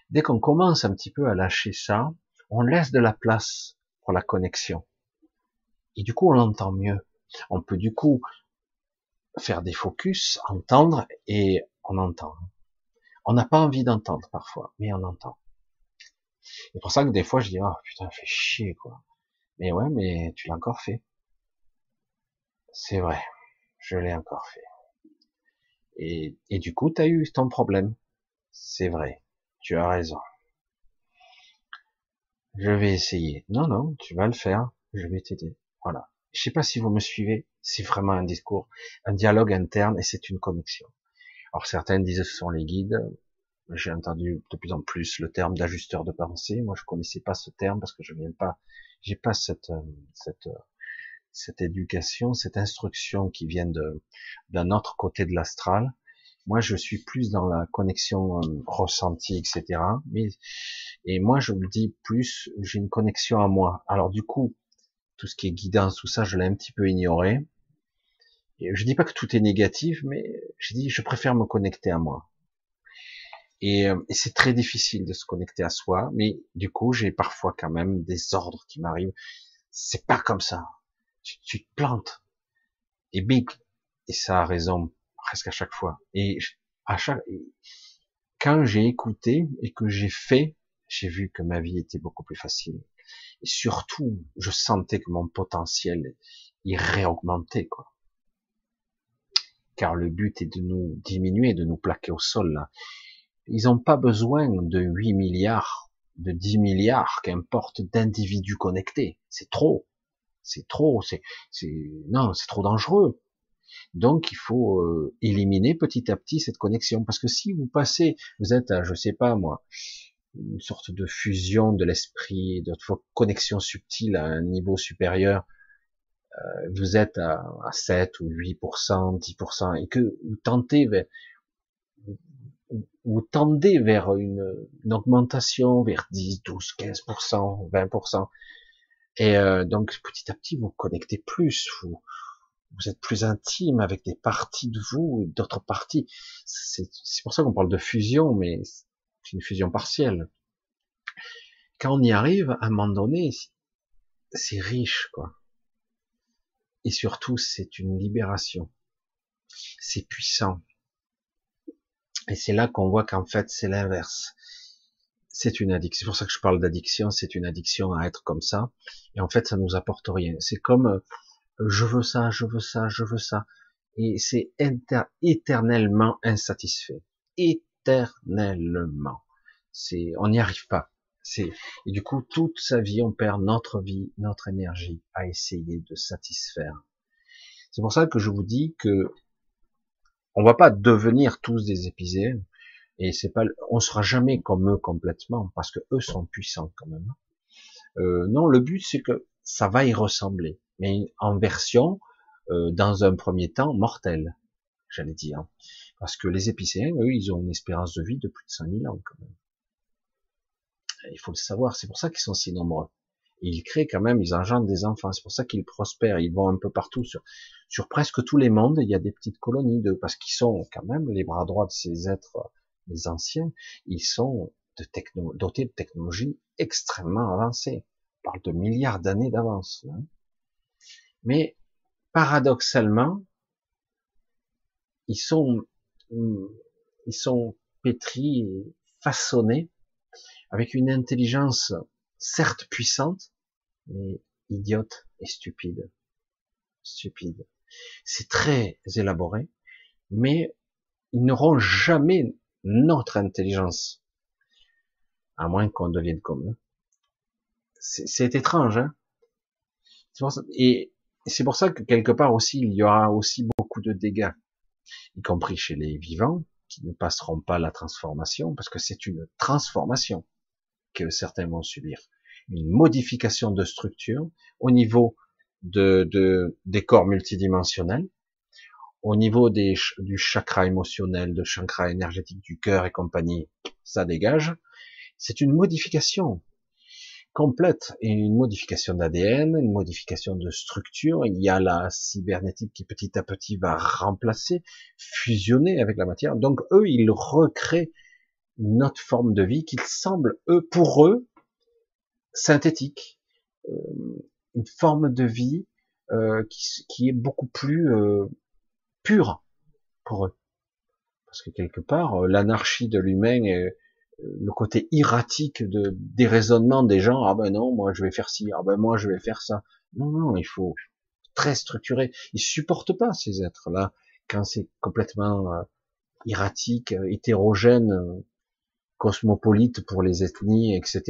dès qu'on commence un petit peu à lâcher ça, on laisse de la place pour la connexion. Et du coup, on l'entend mieux. On peut du coup faire des focus, entendre, et on entend. On n'a pas envie d'entendre parfois, mais on entend. C'est pour ça que des fois, je dis, oh putain, fais chier, quoi. Mais ouais, mais tu l'as encore fait. C'est vrai, je l'ai encore fait. Et, du coup, tu as eu ton problème. C'est vrai, tu as raison. Je vais essayer. Non, non, tu vas le faire. Je vais t'aider. Voilà. Je sais pas si vous me suivez, c'est vraiment un discours, un dialogue interne et c'est une connexion. Alors certains disent que ce sont les guides. J'ai entendu de plus en plus le terme d'ajusteur de pensée. Moi, je connaissais pas ce terme parce que je viens pas, j'ai pas cette, euh, cette, euh, cette éducation, cette instruction qui vient de d'un autre côté de l'astral. Moi, je suis plus dans la connexion euh, ressentie, etc. Mais et moi, je me dis plus, j'ai une connexion à moi. Alors du coup, tout ce qui est guidance, tout ça, je l'ai un petit peu ignoré. Et je dis pas que tout est négatif, mais je dis, je préfère me connecter à moi. Et, euh, et c'est très difficile de se connecter à soi, mais du coup, j'ai parfois quand même des ordres qui m'arrivent. C'est pas comme ça. Tu, te plantes. Et big. Et ça a raison presque à chaque fois. Et à chaque, quand j'ai écouté et que j'ai fait, j'ai vu que ma vie était beaucoup plus facile. Et surtout, je sentais que mon potentiel, il réaugmentait, quoi. Car le but est de nous diminuer, de nous plaquer au sol, là. Ils n'ont pas besoin de 8 milliards, de 10 milliards, qu'importe, d'individus connectés. C'est trop. C'est trop. C'est, non, c'est trop dangereux. Donc, il faut euh, éliminer petit à petit cette connexion. Parce que si vous passez, vous êtes à, je sais pas moi, une sorte de fusion de l'esprit, de connexion subtile à un niveau supérieur, euh, vous êtes à, à 7 ou 8%, 10%, et que vous tentez vous tendez vers une, augmentation vers 10, 12, 15%, 20%. Et euh, donc petit à petit, vous connectez plus, vous, vous êtes plus intime avec des parties de vous, d'autres parties. C'est pour ça qu'on parle de fusion, mais c'est une fusion partielle. Quand on y arrive, à un moment donné, c'est riche, quoi. Et surtout, c'est une libération. C'est puissant. Et c'est là qu'on voit qu'en fait, c'est l'inverse. C'est une addiction. C'est pour ça que je parle d'addiction. C'est une addiction à être comme ça. Et en fait, ça nous apporte rien. C'est comme, euh, je veux ça, je veux ça, je veux ça. Et c'est éternellement insatisfait. Éternellement. C'est, on n'y arrive pas. C'est, et du coup, toute sa vie, on perd notre vie, notre énergie à essayer de satisfaire. C'est pour ça que je vous dis que on va pas devenir tous des épicéens et c'est pas, on sera jamais comme eux complètement parce que eux sont puissants quand même. Euh, non, le but c'est que ça va y ressembler, mais en version euh, dans un premier temps mortelle, j'allais dire, parce que les épicéens, eux, ils ont une espérance de vie de plus de 5000 ans quand même. Il faut le savoir, c'est pour ça qu'ils sont si nombreux ils créent quand même, ils engendrent des enfants. C'est pour ça qu'ils prospèrent. Ils vont un peu partout sur, sur presque tous les mondes. Il y a des petites colonies de, parce qu'ils sont quand même les bras droits de ces êtres, les anciens. Ils sont de dotés de technologies extrêmement avancées. On parle de milliards d'années d'avance. Hein. Mais paradoxalement, ils sont, ils sont pétris, façonnés avec une intelligence certes puissante, mais idiote et stupide. Stupide. C'est très élaboré, mais ils n'auront jamais notre intelligence, à moins qu'on devienne comme eux. C'est étrange, hein Et c'est pour ça que quelque part aussi, il y aura aussi beaucoup de dégâts, y compris chez les vivants, qui ne passeront pas la transformation, parce que c'est une transformation que certains vont subir. Une modification de structure au niveau de, de des corps multidimensionnels, au niveau des, du chakra émotionnel, de chakra énergétique du cœur et compagnie, ça dégage. C'est une modification complète et une modification d'ADN, une modification de structure. Il y a la cybernétique qui petit à petit va remplacer, fusionner avec la matière. Donc eux, ils recréent une autre forme de vie qu'ils semblent, eux, pour eux, synthétique, euh, une forme de vie euh, qui, qui, est beaucoup plus euh, pure pour eux. Parce que quelque part, l'anarchie de l'humain, le côté erratique de, des raisonnements des gens, ah ben non, moi je vais faire ci, ah ben moi je vais faire ça. Non, non, il faut très structurer. Ils supportent pas ces êtres-là quand c'est complètement erratique, hétérogène, cosmopolite pour les ethnies, etc.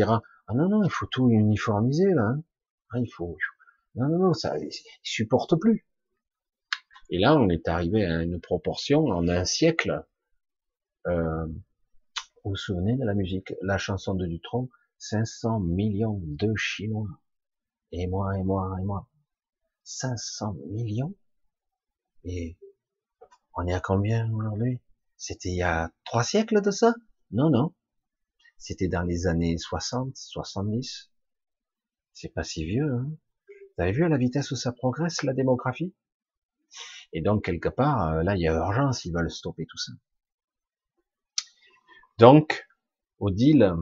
Ah non, non, il faut tout uniformiser, là. Hein. Ah, il faut, non, non, non, ça, ils supportent plus. Et là, on est arrivé à une proportion en un siècle. Euh, vous vous souvenez de la musique, la chanson de Dutron, 500 millions de Chinois. Et moi, et moi, et moi. 500 millions? Et on est à combien aujourd'hui? C'était il y a trois siècles de ça? Non, non. C'était dans les années 60, 70. C'est pas si vieux. Hein Vous avez vu à la vitesse où ça progresse, la démographie? Et donc, quelque part, euh, là, il y a urgence, ils veulent stopper tout ça. Donc, au deal,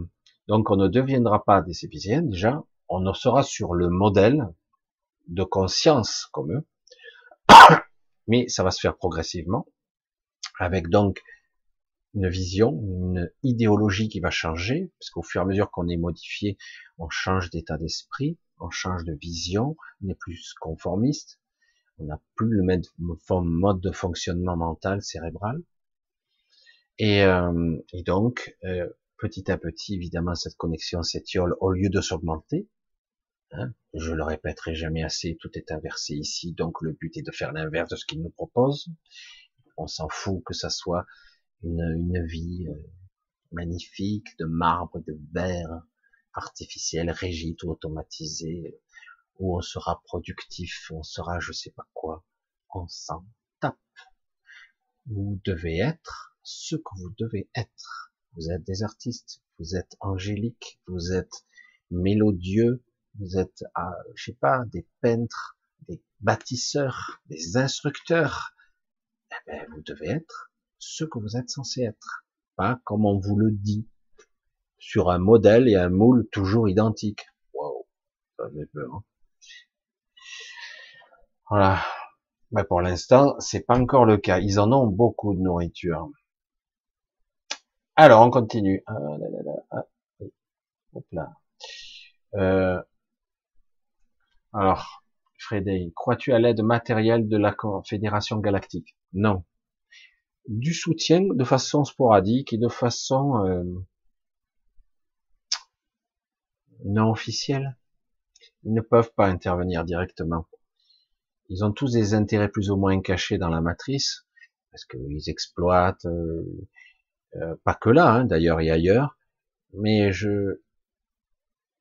donc on ne deviendra pas des épiciens, déjà, on sera sur le modèle de conscience comme eux, mais ça va se faire progressivement, avec donc une vision, une idéologie qui va changer, parce qu'au fur et à mesure qu'on est modifié, on change d'état d'esprit, on change de vision, on est plus conformiste, on n'a plus le même mode de fonctionnement mental, cérébral, et, euh, et donc euh, petit à petit, évidemment, cette connexion s'étiole au lieu de s'augmenter. Hein, je le répéterai jamais assez, tout est inversé ici, donc le but est de faire l'inverse de ce qu'il nous propose. On s'en fout que ça soit une, une vie euh, magnifique de marbre, de verre, artificiel, rigide ou automatisé, où on sera productif, on sera je sais pas quoi, on s'en tape. Vous devez être ce que vous devez être. Vous êtes des artistes, vous êtes angéliques, vous êtes mélodieux, vous êtes, ah, je sais pas, des peintres, des bâtisseurs, des instructeurs. Eh ben, vous devez être ce que vous êtes censé être, pas comme on vous le dit, sur un modèle et un moule toujours identique. Waouh, ça fait peur. Hein. voilà. Mais pour l'instant, c'est pas encore le cas. Ils en ont beaucoup de nourriture. Alors, on continue. Ah, là, ah, Hop là. Euh, alors, Frédéric, crois-tu à l'aide matérielle de la Fédération Galactique? Non. Du soutien de façon sporadique et de façon euh, non officielle. Ils ne peuvent pas intervenir directement. Ils ont tous des intérêts plus ou moins cachés dans la matrice, parce qu'ils exploitent, euh, euh, pas que là, hein, d'ailleurs et ailleurs, mais je,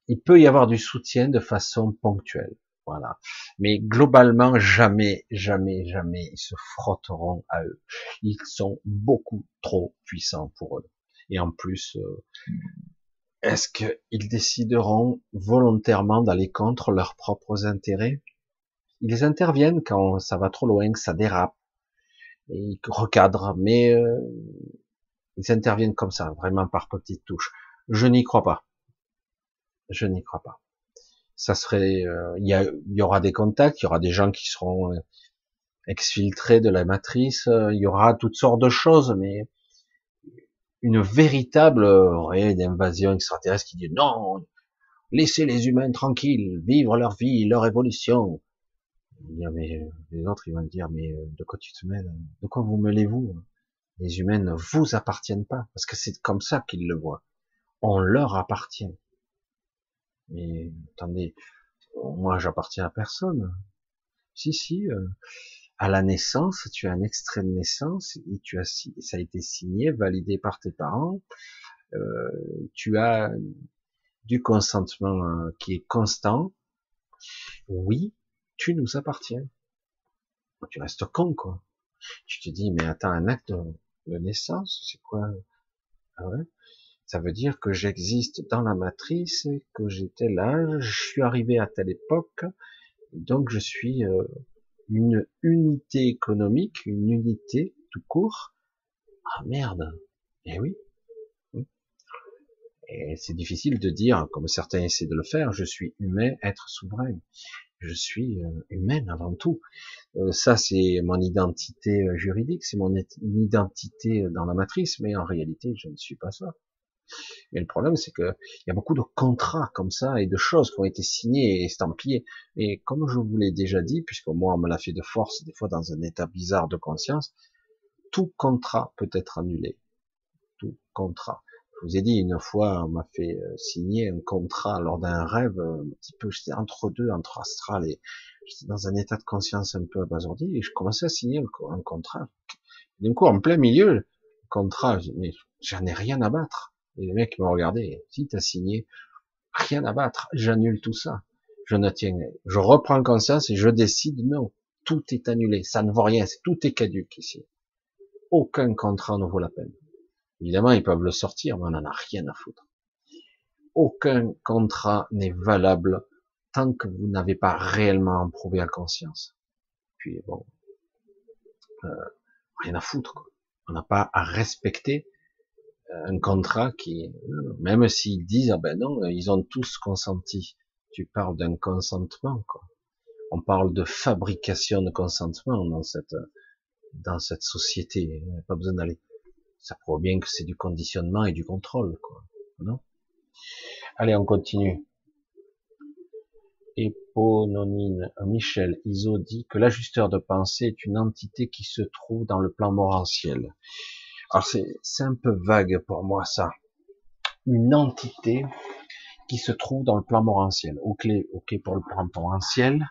il peut y avoir du soutien de façon ponctuelle, voilà. Mais globalement, jamais, jamais, jamais ils se frotteront à eux. Ils sont beaucoup trop puissants pour eux. Et en plus, euh, est-ce qu'ils décideront volontairement d'aller contre leurs propres intérêts? Ils interviennent quand ça va trop loin, que ça dérape, et ils recadrent, mais euh, ils interviennent comme ça, vraiment par petites touches. Je n'y crois pas. Je n'y crois pas. Ça serait, euh, il y, aura des contacts, il y aura des gens qui seront euh, exfiltrés de la matrice, euh, il y aura toutes sortes de choses, mais une véritable euh, invasion extraterrestre qui dit non, laissez les humains tranquilles, vivre leur vie, leur évolution. mais les autres ils vont dire mais de quoi tu te mêles De quoi vous mêlez-vous les humains ne vous appartiennent pas, parce que c'est comme ça qu'ils le voient. On leur appartient. Mais attendez, moi j'appartiens à personne. Si, si, euh, à la naissance, tu as un extrait de naissance et tu as, ça a été signé, validé par tes parents. Euh, tu as du consentement euh, qui est constant. Oui, tu nous appartiens. Tu restes con, quoi. Tu te dis, mais attends, un acte de naissance, c'est quoi? Ah ouais? Ça veut dire que j'existe dans la matrice, que j'étais là, je suis arrivé à telle époque, donc je suis euh, une unité économique, une unité tout court. Ah merde, eh oui. Et c'est difficile de dire, comme certains essaient de le faire, je suis humain, être souverain. Je suis euh, humaine avant tout. Euh, ça, c'est mon identité juridique, c'est mon identité dans la matrice, mais en réalité, je ne suis pas ça. Mais le problème, c'est que il y a beaucoup de contrats comme ça et de choses qui ont été signées et estampillées. Et comme je vous l'ai déjà dit, puisque moi, on me l'a fait de force, des fois dans un état bizarre de conscience, tout contrat peut être annulé. Tout contrat. Je vous ai dit une fois, on m'a fait euh, signer un contrat lors d'un rêve, un petit peu, j'étais entre deux, entre astral et j'étais dans un état de conscience un peu abasourdi et je commençais à signer un contrat. D'un coup, en plein milieu, le contrat, mais j'en ai rien à battre. Et le mec me regardait, si t'as signé, rien à battre, j'annule tout ça. je ne tiens, je reprends conscience et je décide non, tout est annulé, ça ne vaut rien, tout est caduque ici. Aucun contrat ne vaut la peine. Évidemment, ils peuvent le sortir, mais on n'en a rien à foutre. Aucun contrat n'est valable tant que vous n'avez pas réellement éprouvé à conscience. Puis bon, euh, rien à foutre. On n'a pas à respecter un contrat qui, même s'ils disent, ah ben non, ils ont tous consenti. Tu parles d'un consentement, quoi. On parle de fabrication de consentement dans cette, dans cette société. Pas besoin d'aller. Ça prouve bien que c'est du conditionnement et du contrôle, quoi. Non? Allez, on continue. Épononine Michel Iso dit que l'ajusteur de pensée est une entité qui se trouve dans le plan morantiel. Alors c'est un peu vague pour moi ça. Une entité qui se trouve dans le plan morantiel. Ok, ok pour le plan morantiel.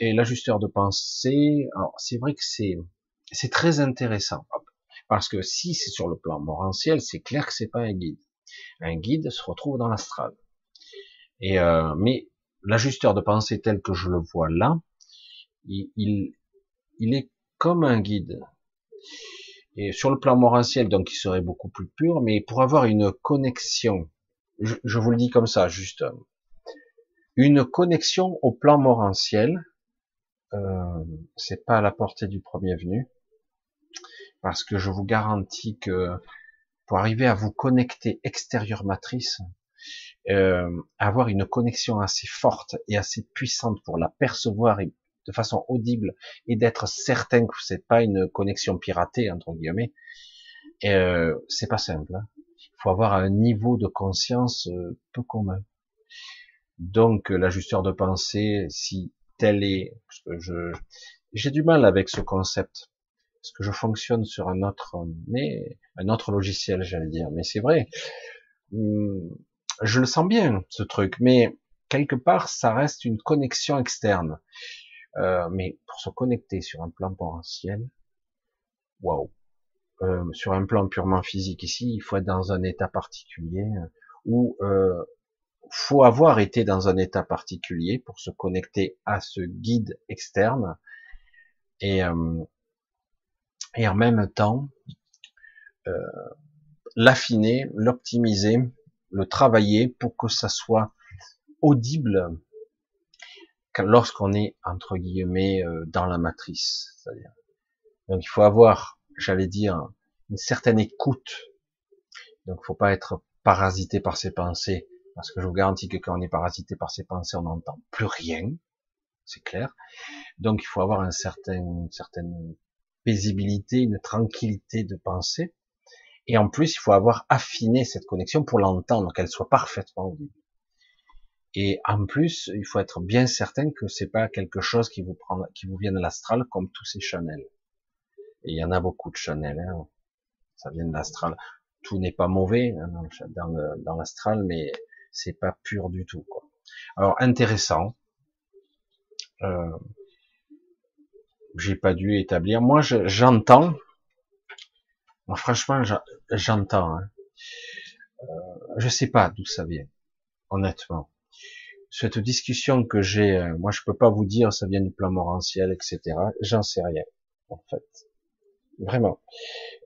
Et l'ajusteur de pensée, alors c'est vrai que c'est très intéressant parce que si c'est sur le plan morantiel, c'est clair que c'est pas un guide. Un guide se retrouve dans l'astral. Et euh, mais l'ajusteur de pensée tel que je le vois là, il, est comme un guide. Et sur le plan morantiel, donc il serait beaucoup plus pur, mais pour avoir une connexion, je, vous le dis comme ça, juste, une connexion au plan morantiel, euh, c'est pas à la portée du premier venu, parce que je vous garantis que pour arriver à vous connecter extérieur matrice, euh, avoir une connexion assez forte et assez puissante pour la percevoir de façon audible et d'être certain que c'est pas une connexion piratée entre guillemets, euh, c'est pas simple. Hein. Il faut avoir un niveau de conscience euh, peu commun. Donc l'ajusteur de pensée, si tel est, parce que je j'ai du mal avec ce concept, parce que je fonctionne sur un autre, mais un autre logiciel, j'allais dire, mais c'est vrai. Hum, je le sens bien, ce truc, mais quelque part, ça reste une connexion externe. Euh, mais pour se connecter sur un plan potentiel, waouh. Euh, sur un plan purement physique ici, il faut être dans un état particulier ou euh, faut avoir été dans un état particulier pour se connecter à ce guide externe et euh, et en même temps euh, l'affiner, l'optimiser le travailler pour que ça soit audible lorsqu'on est entre guillemets euh, dans la matrice. Donc il faut avoir, j'allais dire, une certaine écoute. Donc il faut pas être parasité par ses pensées, parce que je vous garantis que quand on est parasité par ses pensées, on n'entend plus rien, c'est clair. Donc il faut avoir un certain, une certaine paisibilité, une tranquillité de pensée. Et en plus, il faut avoir affiné cette connexion pour l'entendre, qu'elle soit parfaitement audible. Et en plus, il faut être bien certain que c'est pas quelque chose qui vous prend, qui vous vient de l'astral comme tous ces Chanel. Et il y en a beaucoup de Chanel, hein. ça vient de l'astral. Tout n'est pas mauvais hein, dans l'astral, mais c'est pas pur du tout. Quoi. Alors intéressant. Euh, j'ai pas dû établir. Moi, j'entends moi, franchement, j'entends. Hein. Euh, je sais pas d'où ça vient, honnêtement. Cette discussion que j'ai, euh, moi, je peux pas vous dire ça vient du plan morantiel, etc. J'en sais rien, en fait. Vraiment.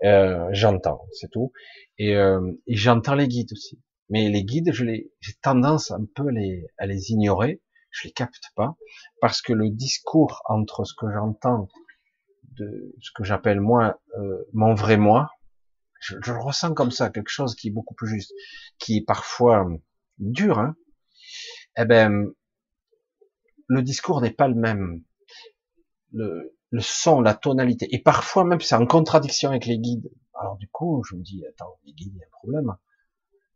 Euh, j'entends, c'est tout. Et, euh, et j'entends les guides aussi. Mais les guides, je les, j'ai tendance un peu à les ignorer. Je les capte pas parce que le discours entre ce que j'entends de ce que j'appelle moi mon vrai moi. Je, je, le ressens comme ça, quelque chose qui est beaucoup plus juste, qui est parfois dur. Hein eh ben, le discours n'est pas le même. Le, son, la tonalité, et parfois même c'est en contradiction avec les guides. Alors du coup, je me dis, attends, les guides, il y a un problème.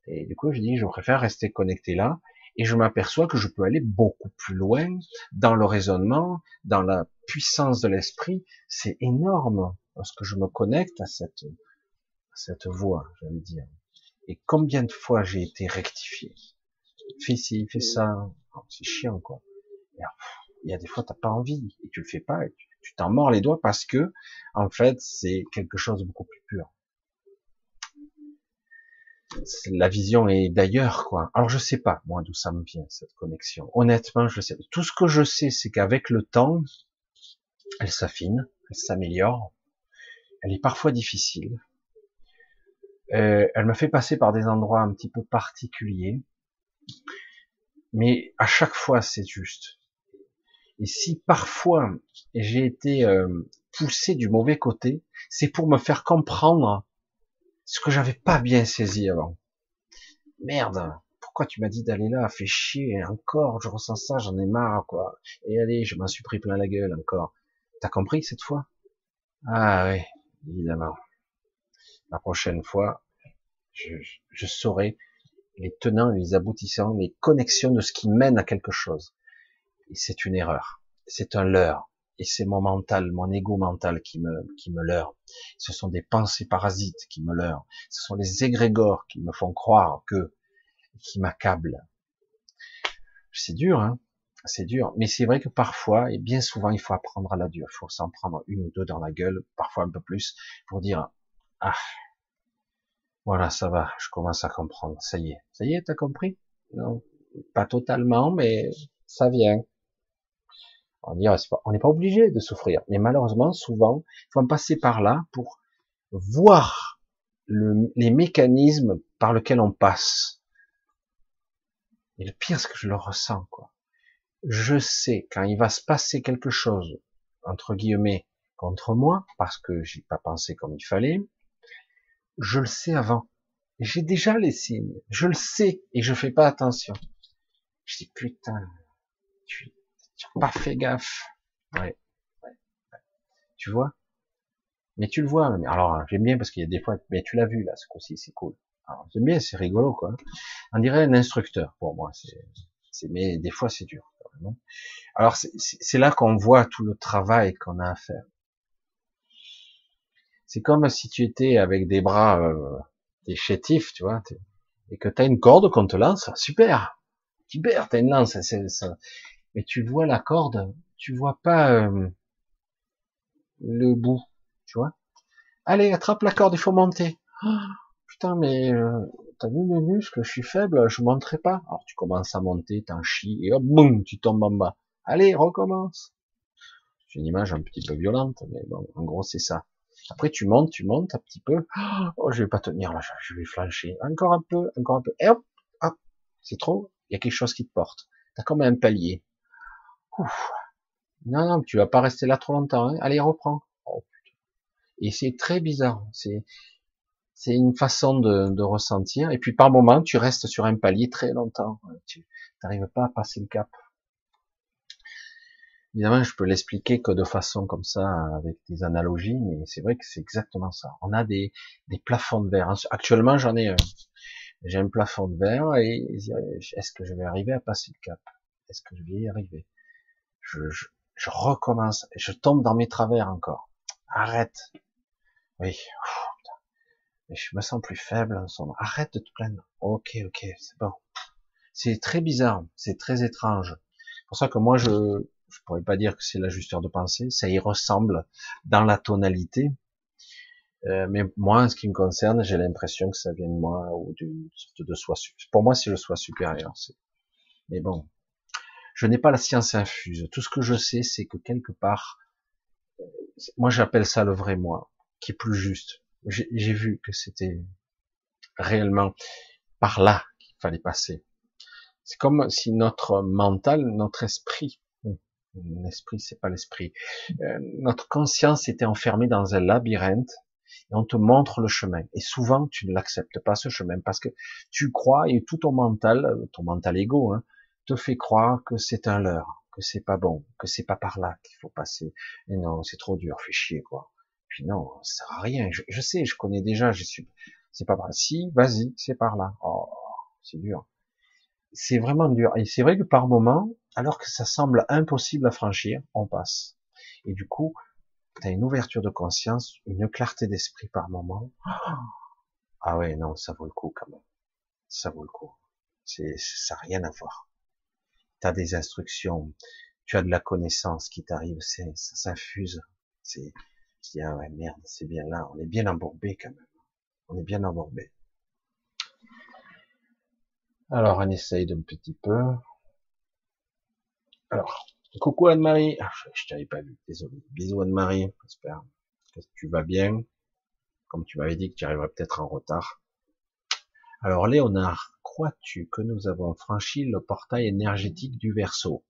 Et du coup, je dis, je préfère rester connecté là, et je m'aperçois que je peux aller beaucoup plus loin dans le raisonnement, dans la puissance de l'esprit. C'est énorme lorsque je me connecte à cette, cette voix, j'allais dire. Et combien de fois j'ai été rectifié? Fais ci, fais ça. Oh, c'est chiant, quoi. Il y a des fois, t'as pas envie, et tu le fais pas, et tu t'en mords les doigts parce que, en fait, c'est quelque chose de beaucoup plus pur. la vision est d'ailleurs, quoi. Alors je sais pas, moi, d'où ça me vient, cette connexion. Honnêtement, je sais. Tout ce que je sais, c'est qu'avec le temps, elle s'affine, elle s'améliore. Elle est parfois difficile. Euh, elle me fait passer par des endroits un petit peu particuliers. Mais à chaque fois, c'est juste. Et si parfois j'ai été euh, poussé du mauvais côté, c'est pour me faire comprendre ce que j'avais pas bien saisi avant. Merde, pourquoi tu m'as dit d'aller là? Fais chier, encore, je ressens ça, j'en ai marre, quoi. Et allez, je m'en suis pris plein la gueule encore. T'as compris cette fois? Ah oui, évidemment. La prochaine fois, je, je saurai les tenants les aboutissants, les connexions de ce qui mène à quelque chose. Et c'est une erreur. C'est un leurre et c'est mon mental, mon ego mental qui me, qui me leurre. Ce sont des pensées parasites qui me leurrent. Ce sont les égrégores qui me font croire que, qui m'accablent. C'est dur, hein. C'est dur. Mais c'est vrai que parfois, et bien souvent, il faut apprendre à la dure. Il faut s'en prendre une ou deux dans la gueule, parfois un peu plus, pour dire, ah, voilà, ça va, je commence à comprendre. Ça y est. Ça y est, t'as compris? Non. Pas totalement, mais ça vient. On n'est pas obligé de souffrir, mais malheureusement, souvent, il faut en passer par là pour voir les mécanismes par lesquels on passe. Et le pire, c'est que je le ressens, quoi. Je sais quand il va se passer quelque chose, entre guillemets, contre moi, parce que j'ai pas pensé comme il fallait, je le sais avant. J'ai déjà les signes. Je le sais et je fais pas attention. Je dis putain, tu, pas fait gaffe. Ouais. Tu vois? Mais tu le vois. Alors, j'aime bien parce qu'il y a des fois, mais tu l'as vu là, ce coup-ci, c'est cool. J'aime bien, c'est rigolo, quoi. On dirait un instructeur pour moi. C'est, mais des fois, c'est dur. Alors, c'est là qu'on voit tout le travail qu'on a à faire. C'est comme si tu étais avec des bras, euh, des chétifs, tu vois, et que tu as une corde qu'on te lance, super, super, t'as une lance, c'est, ça, mais tu vois la corde, tu vois pas euh, le bout, tu vois. Allez, attrape la corde, il faut monter. Oh, putain, mais euh, t'as vu mes muscles, je suis faible, je monterai pas. Alors tu commences à monter, t'en chies, et hop, boum, tu tombes en bas. Allez, recommence. C'est une image un petit peu violente, mais bon, en gros c'est ça. Après tu montes, tu montes un petit peu. Oh, je vais pas tenir là, je vais flancher. Encore un peu, encore un peu. Et hop, hop, c'est trop. Il y a quelque chose qui te porte. T'as comme un palier. Non, non, tu vas pas rester là trop longtemps. Hein. Allez, reprends. Oh, et c'est très bizarre. C'est c'est une façon de, de, ressentir. Et puis par moment, tu restes sur un palier très longtemps. Tu n'arrives pas à passer le cap. Évidemment, je peux l'expliquer que de façon comme ça, avec des analogies, mais c'est vrai que c'est exactement ça. On a des, des plafonds de verre. Actuellement, j'en ai un. J'ai un plafond de verre et est-ce que je vais arriver à passer le cap? Est-ce que je vais y arriver? Je, je, je recommence, je tombe dans mes travers encore. Arrête. Oui. Je me sens plus faible en moment. Arrête de te plaindre. Ok, ok, c'est bon. C'est très bizarre, c'est très étrange. C'est pour ça que moi, je je pourrais pas dire que c'est l'ajusteur de pensée, ça y ressemble dans la tonalité. Euh, mais moi, en ce qui me concerne, j'ai l'impression que ça vient de moi ou d'une sorte de soi. Pour moi, c'est le soi supérieur. Mais bon, je n'ai pas la science infuse. Tout ce que je sais, c'est que quelque part, moi j'appelle ça le vrai moi, qui est plus juste. J'ai vu que c'était réellement par là qu'il fallait passer. C'est comme si notre mental, notre esprit, l'esprit c'est pas l'esprit, euh, notre conscience était enfermée dans un labyrinthe et on te montre le chemin. Et souvent tu ne l'acceptes pas ce chemin parce que tu crois et tout ton mental, ton mental égo, hein, te fait croire que c'est un leurre, que c'est pas bon, que c'est pas par là qu'il faut passer. Et non, c'est trop dur, fais chier, quoi. Puis non, ça sert à rien. Je, sais, je connais déjà, je suis, c'est pas par là. Si, vas-y, c'est par là. Oh, c'est dur. C'est vraiment dur. Et c'est vrai que par moment, alors que ça semble impossible à franchir, on passe. Et du coup, tu as une ouverture de conscience, une clarté d'esprit par moment. Ah ouais, non, ça vaut le coup quand même. Ça vaut le coup. C'est, ça n'a rien à voir tu as des instructions, tu as de la connaissance qui t'arrive, ça s'infuse. C'est, ah ouais, merde, c'est bien là, on est bien embourbé quand même. On est bien embourbé. Alors, on essaye d'un petit peu. Alors, coucou Anne-Marie. Ah, je, t'avais pas vu, désolé. Bisous Anne-Marie, j'espère que tu vas bien. Comme tu m'avais dit que tu arriverais peut-être en retard. Alors Léonard, crois-tu que nous avons franchi le portail énergétique du Verseau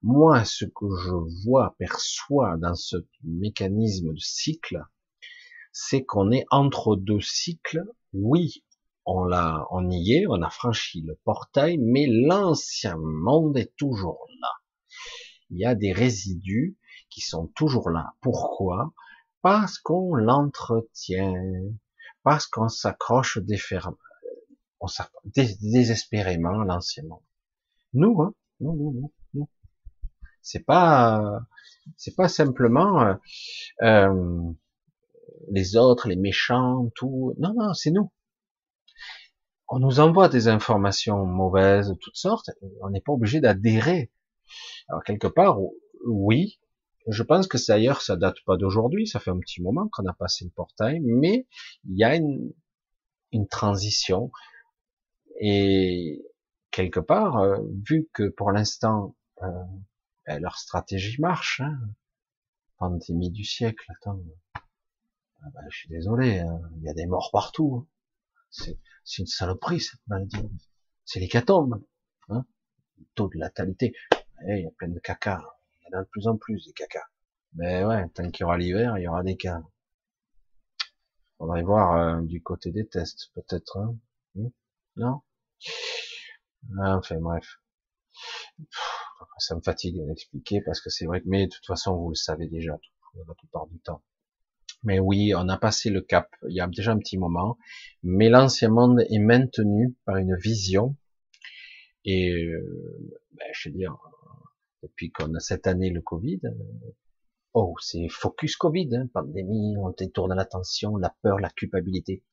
Moi, ce que je vois, perçois dans ce mécanisme de cycle, c'est qu'on est entre deux cycles. Oui, on l'a, on on a franchi le portail, mais l'ancien monde est toujours là. Il y a des résidus qui sont toujours là. Pourquoi? Parce qu'on l'entretient, parce qu'on s'accroche désespérément à l'ancien monde. Nous, hein nous, nous. C'est pas, c'est pas simplement euh, euh les autres, les méchants, tout. Non, non, c'est nous on nous envoie des informations mauvaises, toutes sortes, on n'est pas obligé d'adhérer. Alors quelque part, oui, je pense que d'ailleurs ça date pas d'aujourd'hui, ça fait un petit moment qu'on a passé le portail, mais il y a une, transition et quelque part, euh, vu que pour l'instant euh, ben, leur stratégie marche, hein, pandémie du siècle, attends, ah ben, je suis désolé, hein, il y a des morts partout. Hein. C'est une saloperie cette maladie. C'est l'hécatombe. Hein le taux de latalité. Eh, il y a plein de caca. Il y en a de plus en plus des caca. Mais ouais, tant qu'il y aura l'hiver, il y aura des cas. Faudrait voir euh, du côté des tests, peut-être. Hein hmm? Non? Ah, Enfin bref. Ça me fatigue d'expliquer parce que c'est vrai que, mais de toute façon, vous le savez déjà la plupart du temps. Mais oui, on a passé le cap il y a déjà un petit moment, mais l'ancien monde est maintenu par une vision. Et euh, ben, je veux dire, depuis qu'on a cette année le Covid, euh, oh, c'est focus Covid, hein, pandémie, on détourne l'attention, la peur, la culpabilité.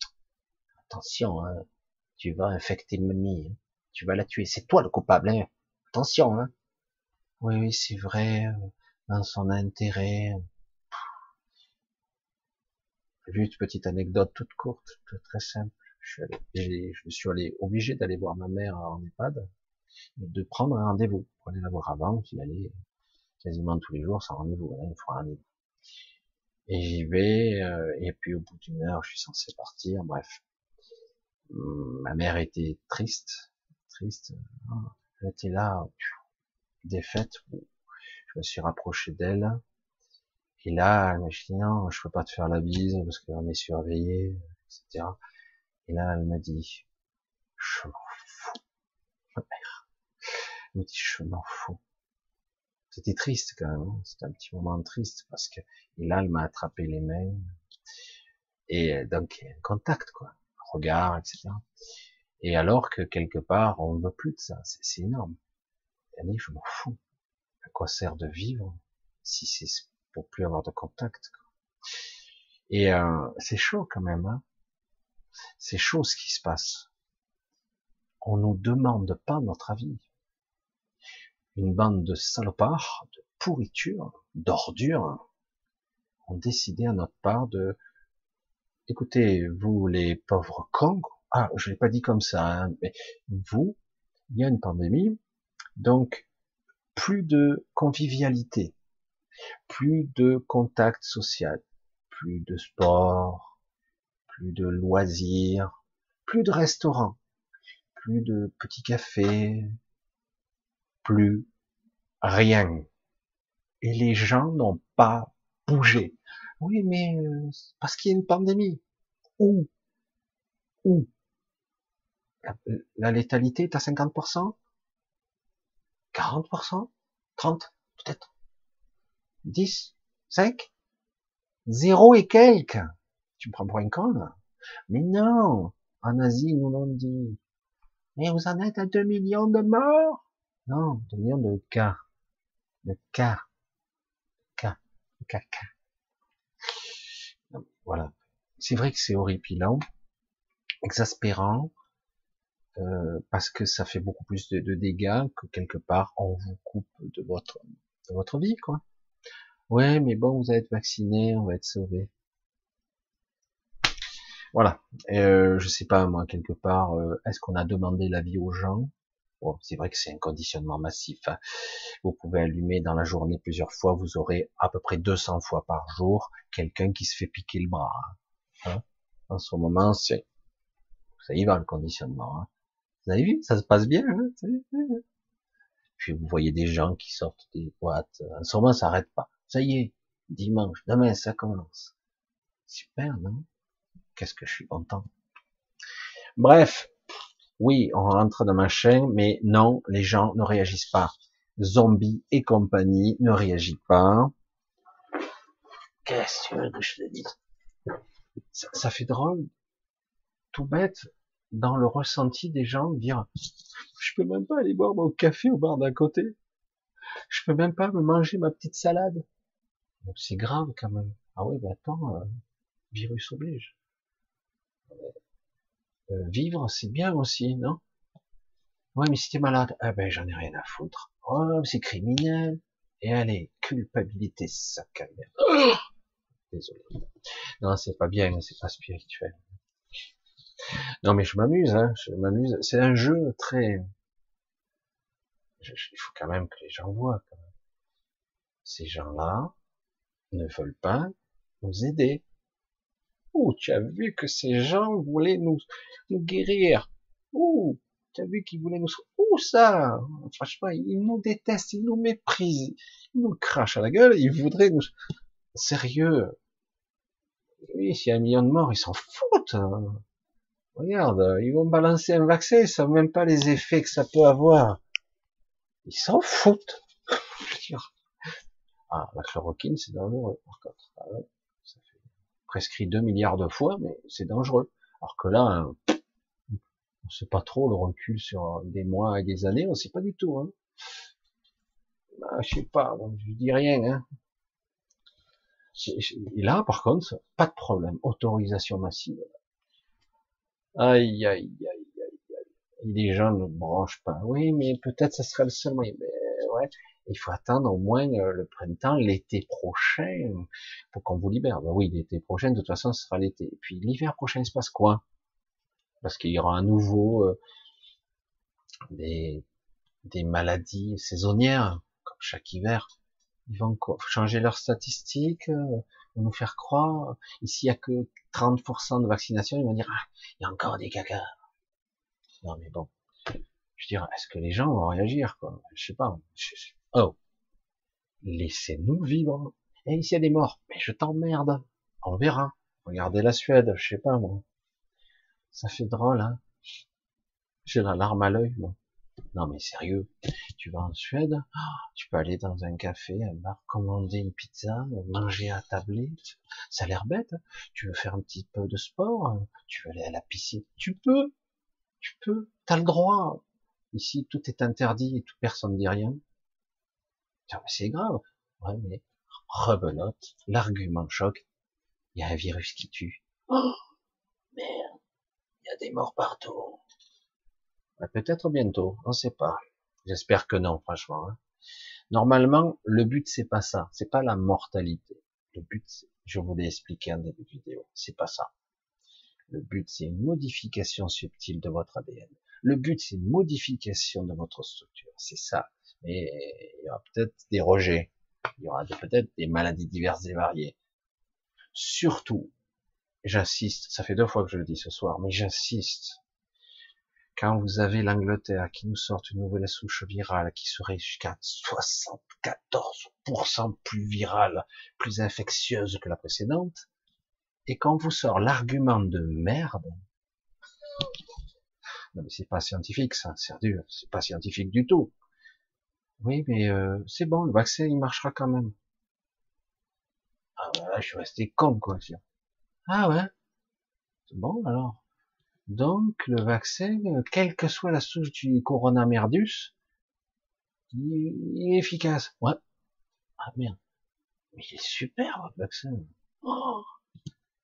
Attention, hein, tu vas infecter mamie, hein, tu vas la tuer, c'est toi le coupable. Hein. Attention. Hein. Oui, oui, c'est vrai, euh, dans son intérêt. Juste petite anecdote toute courte, très simple. Je, suis allé, suis allé obligé d'aller voir ma mère en EHPAD, de prendre un rendez-vous pour aller la voir avant, j'y allais quasiment tous les jours sans rendez-vous, il faut un rendez-vous. Et j'y vais, euh, et puis au bout d'une heure, je suis censé partir, bref. Hum, ma mère était triste, triste, elle était là, défaite, je me suis rapproché d'elle, et là, elle m'a dit non, je peux pas te faire la bise parce qu'on est surveillé, etc. Et là, elle m'a dit, je m'en fous. Ma mère. Elle m'a dit, je m'en fous. C'était triste quand même. Hein. C'était un petit moment triste parce que, et là, elle m'a attrapé les mains. Et donc, un contact, quoi. Un regard, etc. Et alors que quelque part, on ne veut plus de ça. C'est énorme. Elle dit, je m'en fous. À quoi sert de vivre si c'est pour plus avoir de contact. Et euh, c'est chaud quand même. Hein c'est chaud ce qui se passe. On nous demande pas notre avis. Une bande de salopards, de pourriture, d'ordures, ont décidé à notre part de écoutez, vous les pauvres cons, ah, je l'ai pas dit comme ça, hein, mais vous, il y a une pandémie, donc plus de convivialité, plus de contact social, plus de sport, plus de loisirs, plus de restaurants, plus de petits cafés, plus rien. Et les gens n'ont pas bougé. Oui, mais euh, parce qu'il y a une pandémie. Où? Où? La, létalité est à 50% 40% 30 peut-être? 10, 5, 0 et quelques. Tu me prends pour un con, là. Mais non, en Asie, nous l'ont dit. Mais vous en êtes à 2 millions de morts Non, 2 millions de cas. De cas. Cas. Caca. Voilà. C'est vrai que c'est horripilant, exaspérant, euh, parce que ça fait beaucoup plus de, de, dégâts que quelque part on vous coupe de votre de votre vie, quoi. Ouais, mais bon, vous allez être vacciné, on va être sauvé. Voilà. Euh, je sais pas moi quelque part. Euh, est-ce qu'on a demandé l'avis aux gens? Bon, c'est vrai que c'est un conditionnement massif. Hein. Vous pouvez allumer dans la journée plusieurs fois. Vous aurez à peu près 200 fois par jour quelqu'un qui se fait piquer le bras. Hein. hein? en ce moment, c'est ça y va le conditionnement. Vous avez vu? Ça se passe bien. Puis vous voyez des gens qui sortent des boîtes. En ce moment, ça arrête pas. Ça y est, dimanche, demain, ça commence. Super, non? Qu'est-ce que je suis content. Bref, oui, on rentre dans ma chaîne, mais non, les gens ne réagissent pas. Zombies et compagnie ne réagissent pas. Qu'est-ce que je te dise? Ça, ça, fait drôle, tout bête, dans le ressenti des gens, dire, je peux même pas aller boire mon café au bar d'à côté. Je peux même pas me manger ma petite salade. C'est grave quand même. Ah oui, bah attends, euh, virus oblige. Euh, vivre, c'est bien aussi, non? Ouais, mais si t'es malade, ah ben j'en ai rien à foutre. Oh, c'est criminel. Et allez, culpabilité, sac à. Désolé. Non, c'est pas bien, c'est pas spirituel. Non, mais je m'amuse, hein, je m'amuse. C'est un jeu très. il faut quand même que les gens voient. Quand même. Ces gens-là ne veulent pas nous aider. Ouh, tu as vu que ces gens voulaient nous, nous guérir. Ouh, tu as vu qu'ils voulaient nous... Ouh, ça Franchement, ils nous détestent, ils nous méprisent, ils nous crachent à la gueule, ils voudraient nous... Sérieux Oui, s'il y a un million de morts, ils s'en foutent hein. Regarde, ils vont balancer un vaccin, ils savent même pas les effets que ça peut avoir. Ils s'en foutent. Ah, la chloroquine, c'est dangereux, par contre. Ah ouais prescrit 2 milliards de fois, mais c'est dangereux. Alors que là, on sait pas trop le recul sur des mois et des années, on sait pas du tout. Hein. Bah, je sais pas, je dis rien. Hein. Et là, par contre, pas de problème, autorisation massive. Aïe, aïe, aïe, aïe, aïe. les gens ne branchent pas. Oui, mais peut-être ça sera le seul moyen. Mais ouais, il faut attendre au moins euh, le printemps, l'été prochain, pour qu'on vous libère. Ben oui, l'été prochain, de toute façon, ce sera l'été. Et puis l'hiver prochain, il se passe quoi? Parce qu'il y aura à nouveau euh, des, maladies saisonnières, comme chaque hiver. Ils vont changer leurs statistiques, euh, nous faire croire. Ici, il n'y a que 30% de vaccination, ils vont dire, ah, il y a encore des caca. Non mais bon, je veux dire, est-ce que les gens vont réagir quoi? Je sais pas. Oh, laissez-nous vivre. Et ici il y a des morts, mais je t'emmerde. On verra. Regardez la Suède, je sais pas moi. Ça fait drôle, hein. J'ai la larme à l'œil, moi. Non mais sérieux, tu vas en Suède, tu peux aller dans un café, un bar, commander une pizza, manger à tablette. Ça a l'air bête. Hein. Tu veux faire un petit peu de sport, tu veux aller à la piscine, tu peux, tu peux, t'as le droit. Ici tout est interdit et tout personne ne dit rien c'est grave. Ouais, mais rebelote, l'argument choc. Il y a un virus qui tue. Oh, merde, il y a des morts partout. Peut-être bientôt, on sait pas. J'espère que non, franchement. Hein. Normalement, le but c'est pas ça, c'est pas la mortalité. Le but, je vous l'ai expliqué en début de vidéo, c'est pas ça. Le but c'est une modification subtile de votre ADN. Le but c'est une modification de votre structure, c'est ça mais il y aura peut-être des rejets, il y aura peut-être des maladies diverses et variées. Surtout, j'insiste, ça fait deux fois que je le dis ce soir, mais j'insiste, quand vous avez l'Angleterre qui nous sort une nouvelle souche virale qui serait jusqu'à 74% plus virale, plus infectieuse que la précédente, et quand vous sort l'argument de merde, non mais c'est pas scientifique ça, c'est pas scientifique du tout. Oui, mais euh, c'est bon, le vaccin, il marchera quand même. Ah bah je suis resté con, quoi. Ah ouais? C'est bon, alors. Donc, le vaccin, quelle que soit la souche du corona merdus, il est efficace. Ouais. Ah merde. Mais il est super, votre vaccin. Oh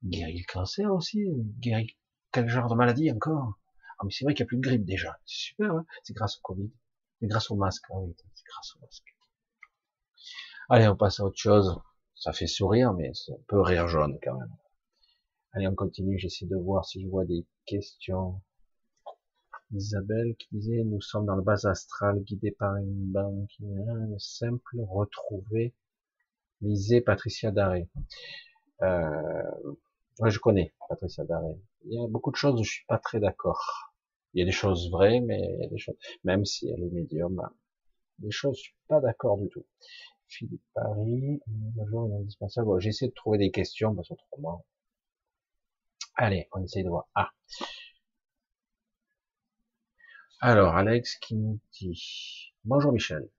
guérit le cancer aussi, guérit quel genre de maladie encore? Ah mais c'est vrai qu'il n'y a plus de grippe déjà. C'est super, hein c'est grâce au Covid. C'est grâce au masque. C'est grâce au masque. Allez, on passe à autre chose. Ça fait sourire, mais c'est un peu rire jaune quand même. Allez, on continue. J'essaie de voir si je vois des questions. Isabelle qui disait, nous sommes dans le bas astral, guidé par une banque, simple, retrouver. Lisez Patricia Daré. Euh, je connais Patricia Daré. Il y a beaucoup de choses où je suis pas très d'accord. Il y a des choses vraies, mais il y a des choses, même si elle est médium, des choses, je suis pas d'accord du tout. Philippe Paris, bonjour, indispensable. J'essaie de trouver des questions parce qu'autrement. Allez, on essaie de voir. Ah. Alors, Alex qui nous dit Bonjour Michel.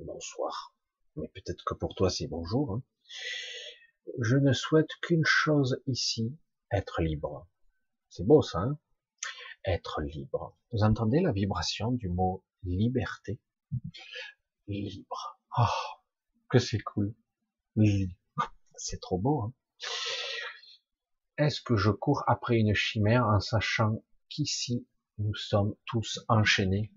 Bonsoir. Mais peut-être que pour toi c'est bonjour. Hein. Je ne souhaite qu'une chose ici, être libre. C'est beau ça, hein Être libre. Vous entendez la vibration du mot liberté? Libre. Oh, que c'est cool. C'est trop beau. Hein Est-ce que je cours après une chimère en sachant qu'ici nous sommes tous enchaînés?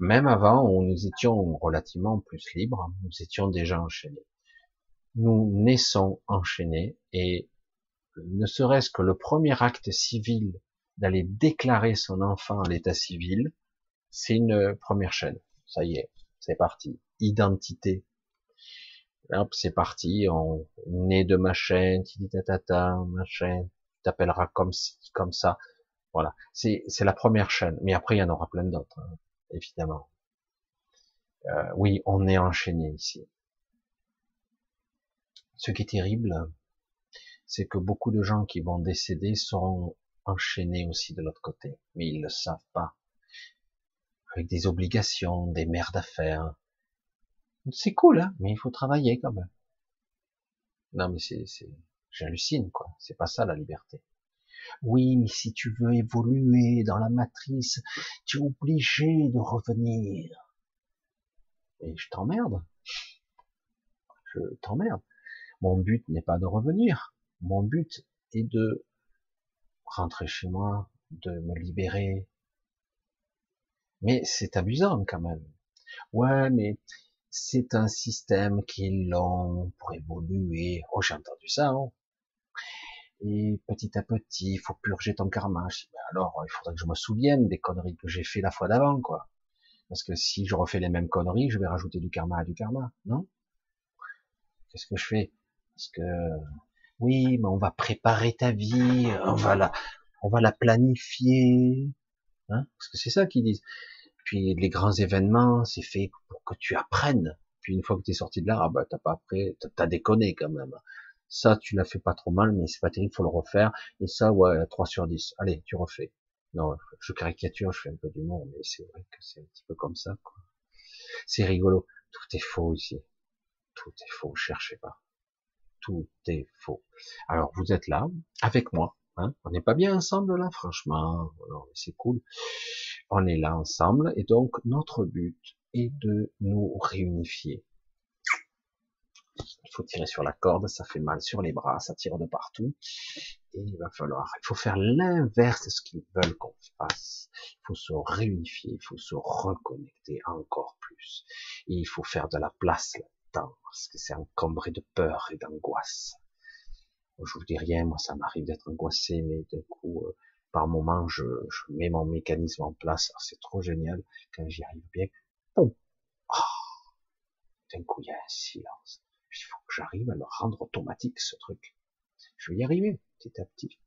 Même avant, où nous étions relativement plus libres, nous étions déjà enchaînés. Nous naissons enchaînés et ne serait-ce que le premier acte civil d'aller déclarer son enfant à l'état civil, c'est une première chaîne. Ça y est, c'est parti. Identité. Hop, c'est parti. On naît de ma chaîne, tu dis ta ma chaîne, tu t'appelleras comme comme ça. Voilà. C'est, la première chaîne. Mais après, il y en aura plein d'autres, hein, évidemment. Euh, oui, on est enchaîné ici. Ce qui est terrible, c'est que beaucoup de gens qui vont décéder seront enchaînés aussi de l'autre côté, mais ils le savent pas avec des obligations, des merdes à faire. C'est cool, hein, mais il faut travailler quand même. Non, mais c'est, c'est, j'hallucine, quoi. C'est pas ça la liberté. Oui, mais si tu veux évoluer dans la matrice, tu es obligé de revenir. Et je t'emmerde. Je t'emmerde. Mon but n'est pas de revenir. Mon but est de rentrer chez moi, de me libérer, mais c'est amusant quand même. Ouais, mais c'est un système qui est long pour évoluer. Oh, j'ai entendu ça. Hein et petit à petit, il faut purger ton karma. Ben alors, il faudrait que je me souvienne des conneries que j'ai fait la fois d'avant, quoi. Parce que si je refais les mêmes conneries, je vais rajouter du karma à du karma, non? Qu'est-ce que je fais? Parce que oui, mais on va préparer ta vie, on va la, on va la planifier, hein? Parce que c'est ça qu'ils disent. Puis les grands événements, c'est fait pour que tu apprennes. Puis une fois que tu es sorti de là, ah bah t'as pas appris, t'as déconné quand même. Ça, tu l'as fait pas trop mal, mais c'est pas terrible, faut le refaire. Et ça, ouais, 3 sur 10. Allez, tu refais. Non, je caricature, je fais un peu d'humour, mais c'est vrai que c'est un petit peu comme ça, quoi. C'est rigolo. Tout est faux ici. Tout est faux, cherchez pas. Tout est faux. Alors, vous êtes là, avec moi. Hein on n'est pas bien ensemble là, franchement. c'est cool on est là ensemble et donc notre but est de nous réunifier. Il faut tirer sur la corde, ça fait mal sur les bras, ça tire de partout. Et il va falloir, il faut faire l'inverse de ce qu'ils veulent qu'on fasse. Il faut se réunifier, il faut se reconnecter encore plus. Et il faut faire de la place là-dedans, parce que c'est encombré de peur et d'angoisse. Je vous dis rien, moi ça m'arrive d'être angoissé, mais d'un coup, euh, par moment, je, mets mon mécanisme en place. C'est trop génial quand j'y arrive bien. Boum. Oh. D'un coup, il y a un silence. Il faut que j'arrive à le rendre automatique, ce truc. Je vais y arriver, petit à petit.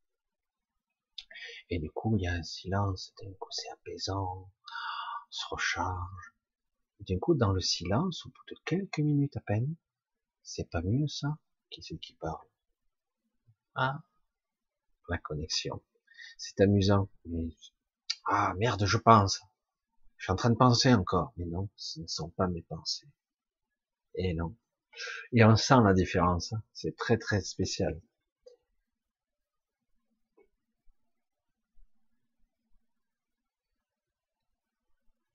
Et du coup, il y a un silence. D'un coup, c'est apaisant. On se recharge. D'un coup, dans le silence, au bout de quelques minutes à peine, c'est pas mieux ça Qui c'est qui parle? Ah, la connexion c'est amusant. Mais, ah merde, je pense. Je suis en train de penser encore. Mais non, ce ne sont pas mes pensées. Et non. Et on sent la différence. Hein. C'est très très spécial.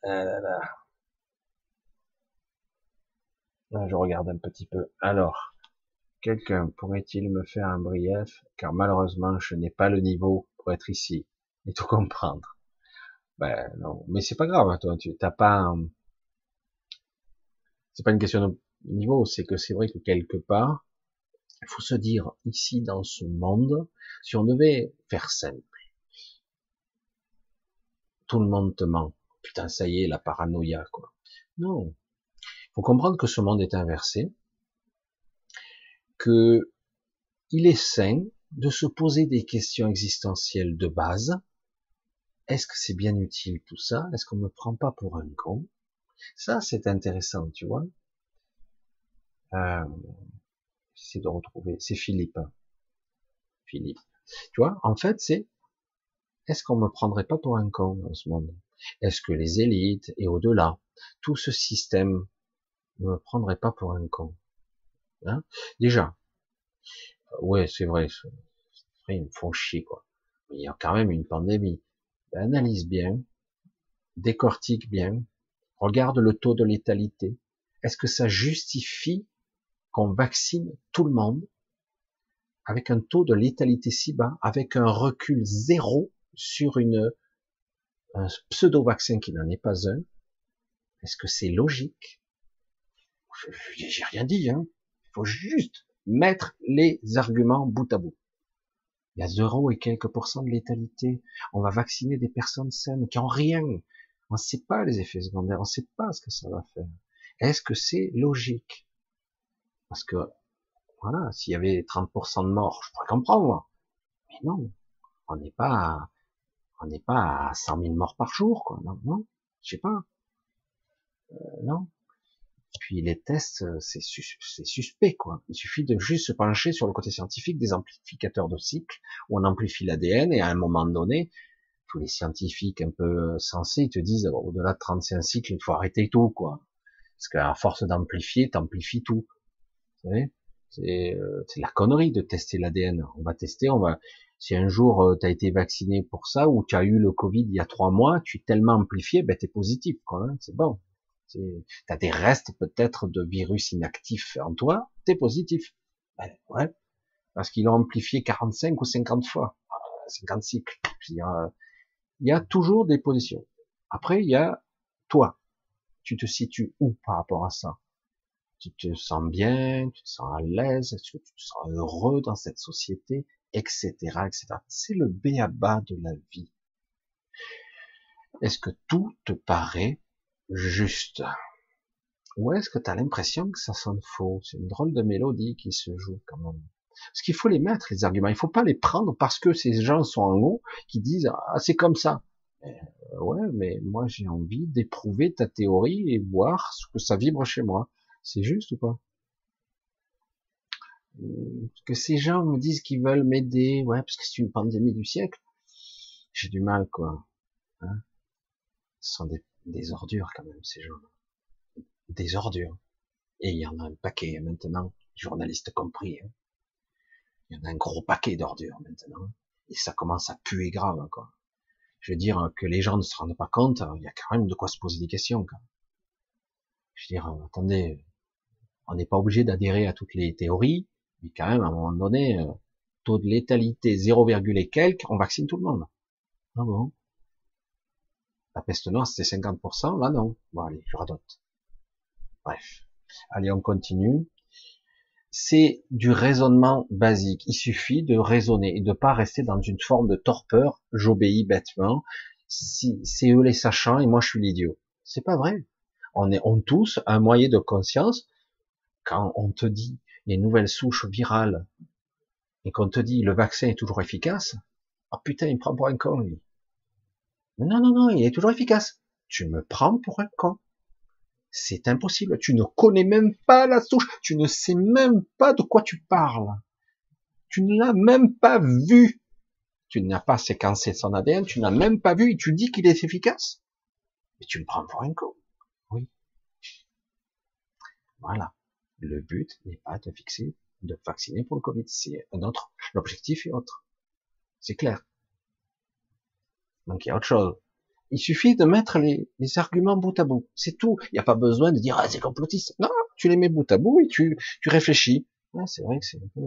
Ah là là. Là, je regarde un petit peu. Alors, quelqu'un pourrait-il me faire un brief, car malheureusement, je n'ai pas le niveau être ici et tout comprendre. Ben non, mais c'est pas grave, toi, tu t'as pas, c'est pas une question de niveau, c'est que c'est vrai que quelque part, Il faut se dire, ici, dans ce monde, si on devait faire simple, tout le monde te ment. Putain, ça y est, la paranoïa, quoi. Non. Faut comprendre que ce monde est inversé, que il est sain de se poser des questions existentielles de base. Est-ce que c'est bien utile tout ça? Est-ce qu'on me prend pas pour un con? Ça, c'est intéressant, tu vois. Euh, c'est de retrouver, c'est Philippe. Philippe. Tu vois, en fait, c'est est-ce qu'on me prendrait pas pour un con dans ce monde? Est-ce que les élites et au-delà, tout ce système ne me prendrait pas pour un con? Hein? Déjà, ouais, c'est vrai, ils me font chier quoi. Il y a quand même une pandémie. Analyse bien, décortique bien, regarde le taux de létalité. Est-ce que ça justifie qu'on vaccine tout le monde avec un taux de létalité si bas, avec un recul zéro sur une, un pseudo-vaccin qui n'en est pas un, est-ce que c'est logique? J'ai rien dit, hein. Il faut juste mettre les arguments bout à bout. Il y a zéro et quelques pourcents de létalité. On va vacciner des personnes saines qui ont rien. On ne sait pas les effets secondaires. On ne sait pas ce que ça va faire. Est-ce que c'est logique? Parce que, voilà, s'il y avait 30% de morts, je pourrais comprendre. Mais non, on n'est pas on n'est pas à 100 000 morts par jour, quoi. Non, non, je sais pas. Euh, non. Puis les tests, euh, c'est suspect, quoi. Il suffit de juste se pencher sur le côté scientifique des amplificateurs de cycle, où on amplifie l'ADN, et à un moment donné, tous les scientifiques un peu sensés te disent, au-delà de 35 cycles, il faut arrêter tout, quoi. Parce qu'à force d'amplifier, t'amplifies tout. Vous savez C'est euh, la connerie de tester l'ADN. On va tester, on va si un jour euh, tu été vacciné pour ça ou tu as eu le Covid il y a trois mois, tu es tellement amplifié, ben es positif, quoi. Hein, c'est bon. Tu as des restes peut-être de virus inactifs en toi, tu es positif. Ben, ouais, parce qu'ils l'ont amplifié 45 ou 50 fois, 50 cycles. il y a toujours des positions. Après, il y a toi. Tu te situes où par rapport à ça? Tu te sens bien, tu te sens à l'aise, tu te sens heureux dans cette société? Etc., etc. C'est le béaba de la vie. Est-ce que tout te paraît juste Ou est-ce que tu l'impression que ça sonne faux? C'est une drôle de mélodie qui se joue quand même. Parce qu'il faut les mettre, les arguments. Il faut pas les prendre parce que ces gens sont en haut qui disent ah c'est comme ça. Euh, ouais, mais moi j'ai envie d'éprouver ta théorie et voir ce que ça vibre chez moi. C'est juste ou pas? Que ces gens me disent qu'ils veulent m'aider, ouais, parce que c'est une pandémie du siècle, j'ai du mal, quoi. Hein Ce sont des, des, ordures, quand même, ces gens Des ordures. Et il y en a un paquet, maintenant, journalistes compris. Hein. Il y en a un gros paquet d'ordures, maintenant. Et ça commence à puer grave, quoi. Je veux dire que les gens ne se rendent pas compte, il y a quand même de quoi se poser des questions, quoi. Je veux dire, attendez, on n'est pas obligé d'adhérer à toutes les théories, mais quand même, à un moment donné, euh, taux de létalité 0, et quelques, on vaccine tout le monde. Ah bon? La peste noire, c'était 50%, là non? Bon, allez, je radote. Bref. Allez, on continue. C'est du raisonnement basique. Il suffit de raisonner et de pas rester dans une forme de torpeur. J'obéis bêtement. Si, c'est eux les sachants et moi je suis l'idiot. C'est pas vrai. On est, on tous un moyen de conscience. Quand on te dit, les nouvelles souches virales et qu'on te dit le vaccin est toujours efficace, ah putain, il me prend pour un con, lui. Mais non, non, non, il est toujours efficace. Tu me prends pour un con. C'est impossible. Tu ne connais même pas la souche. Tu ne sais même pas de quoi tu parles. Tu ne l'as même pas vu. Tu n'as pas séquencé son ADN. Tu n'as même pas vu et tu dis qu'il est efficace. Mais tu me prends pour un con. Oui. Voilà. Le but n'est pas de fixer, de vacciner pour le Covid. C'est un autre. L'objectif est autre. C'est clair. Donc il y a autre chose. Il suffit de mettre les, arguments bout à bout. C'est tout. Il n'y a pas besoin de dire ah c'est complotiste. Non, tu les mets bout à bout et tu, tu réfléchis. c'est vrai que c'est un peu,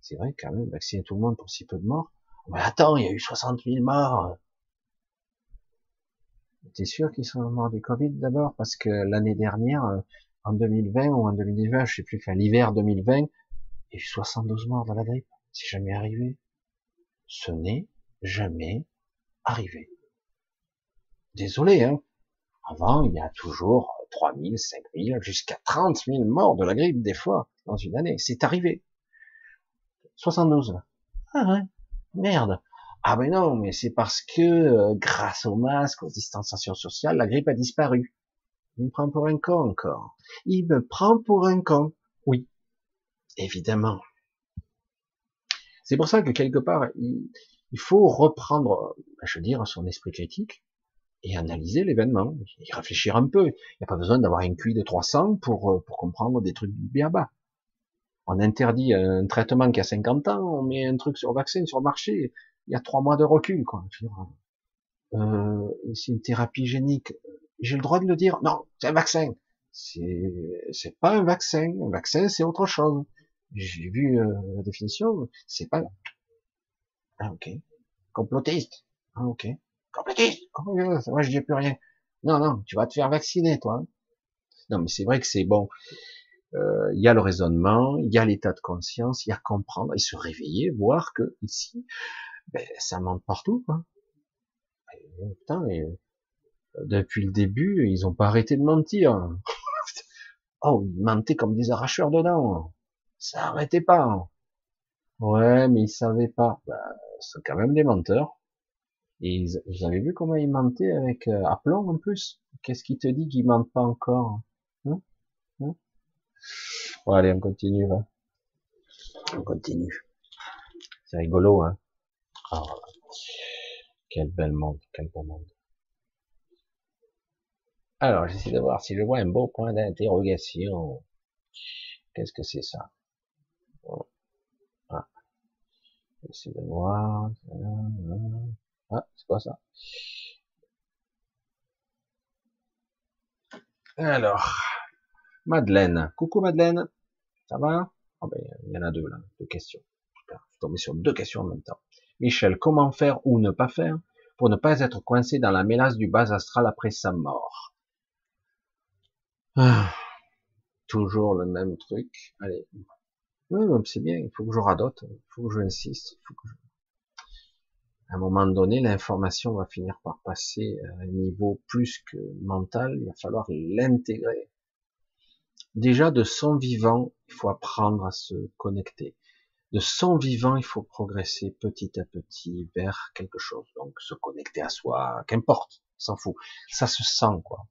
c'est vrai quand même vacciner tout le monde pour si peu de morts. Mais attends, il y a eu 60 000 morts. T'es sûr qu'ils sont morts du Covid d'abord? Parce que l'année dernière, en 2020 ou en 2019, je sais plus, enfin l'hiver 2020, Il y a eu 72 morts de la grippe. C'est jamais arrivé. Ce n'est jamais arrivé. Désolé, hein. Avant, il y a toujours 3000, 5000, jusqu'à 30 000 morts de la grippe, des fois, dans une année. C'est arrivé. 72. Ah ouais, merde. Ah ben non, mais c'est parce que, euh, grâce au masque, aux distanciations sociales, la grippe a disparu. Il me prend pour un con encore. Il me prend pour un con. Oui, évidemment. C'est pour ça que quelque part, il, il faut reprendre, ben, je veux dire, son esprit critique et analyser l'événement, y réfléchir un peu. Il n'y a pas besoin d'avoir un QI de 300 pour, euh, pour comprendre des trucs bien bas. On interdit un traitement qui a 50 ans, on met un truc sur vaccin, sur le marché, il y a trois mois de recul, quoi. Euh, c'est une thérapie génique. J'ai le droit de le dire Non, c'est un vaccin. C'est, c'est pas un vaccin. Un vaccin, c'est autre chose. J'ai vu euh, la définition. C'est pas. Ah ok. Complotiste. Ah ok. Complotiste. Oh, moi je dis plus rien. Non non, tu vas te faire vacciner toi. Non mais c'est vrai que c'est bon. Euh, il y a le raisonnement, il y a l'état de conscience, il y a comprendre et se réveiller, voir que ici, ben, ça monte partout. Quoi. putain, et, euh, depuis le début, ils ont pas arrêté de mentir. oh, ils mentaient comme des arracheurs dedans. Ça arrêtait pas. Ouais, mais ils savaient pas. Ben, c'est quand même des menteurs. Et vous avez vu comment ils mentaient avec euh, aplomb en plus? Qu'est-ce qui te dit qu'ils mentent pas encore hein? Hein? Bon, allez, on continue. On continue. C'est rigolo, hein oh, Quel bel monde, quel beau monde. Alors, j'essaie de voir si je vois un beau point d'interrogation. Qu'est-ce que c'est ça? J'essaie de voir. Ah, c'est quoi ça Alors, Madeleine. Coucou Madeleine. Ça va? Oh ben, Il y en a deux là, deux questions. Je suis tombé sur deux questions en même temps. Michel, comment faire ou ne pas faire pour ne pas être coincé dans la mélasse du bas astral après sa mort? Ah, Toujours le même truc. Allez. Oui, c'est bien, il faut que je radote, il faut que je insiste, il faut que je à un moment donné, l'information va finir par passer à un niveau plus que mental, il va falloir l'intégrer. Déjà, de son vivant, il faut apprendre à se connecter. De son vivant, il faut progresser petit à petit vers quelque chose. Donc, se connecter à soi, qu'importe, s'en fout. Ça se sent, quoi.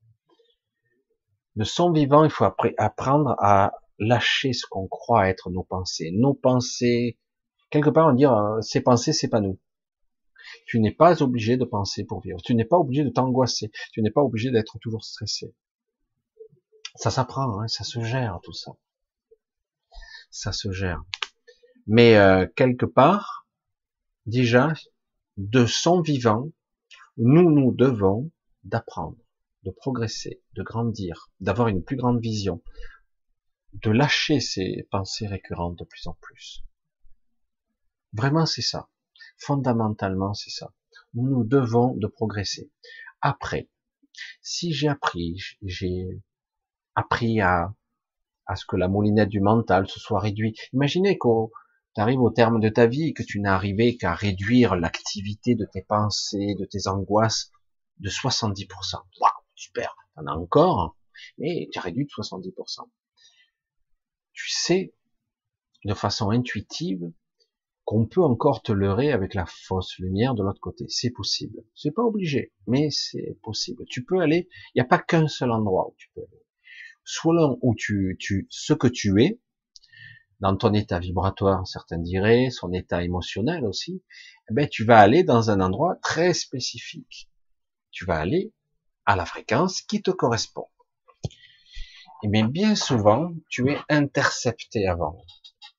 De son vivant, il faut apprendre à lâcher ce qu'on croit être nos pensées. Nos pensées, quelque part, on dit, euh, ces pensées, c'est pas nous. Tu n'es pas obligé de penser pour vivre. Tu n'es pas obligé de t'angoisser. Tu n'es pas obligé d'être toujours stressé. Ça s'apprend, hein, ça se gère tout ça. Ça se gère. Mais euh, quelque part, déjà, de son vivant, nous nous devons d'apprendre, de progresser, de grandir, d'avoir une plus grande vision, de lâcher ces pensées récurrentes de plus en plus. Vraiment, c'est ça. Fondamentalement, c'est ça. Nous devons de progresser. Après, si j'ai appris, j'ai appris à, à ce que la moulinette du mental se soit réduite. Imaginez qu'au tu arrives au terme de ta vie que tu n'es arrivé qu'à réduire l'activité de tes pensées, de tes angoisses de 70%. Waouh, super, t'en as encore, mais tu as réduit de 70%. Tu sais, de façon intuitive, qu'on peut encore te leurrer avec la fausse lumière de l'autre côté. C'est possible. C'est pas obligé, mais c'est possible. Tu peux aller, il n'y a pas qu'un seul endroit où tu peux aller. Soit où tu, tu, ce que tu es, dans ton état vibratoire, certains diraient, son état émotionnel aussi, eh ben, tu vas aller dans un endroit très spécifique. Tu vas aller à la fréquence qui te correspond. Et bien, bien souvent, tu es intercepté avant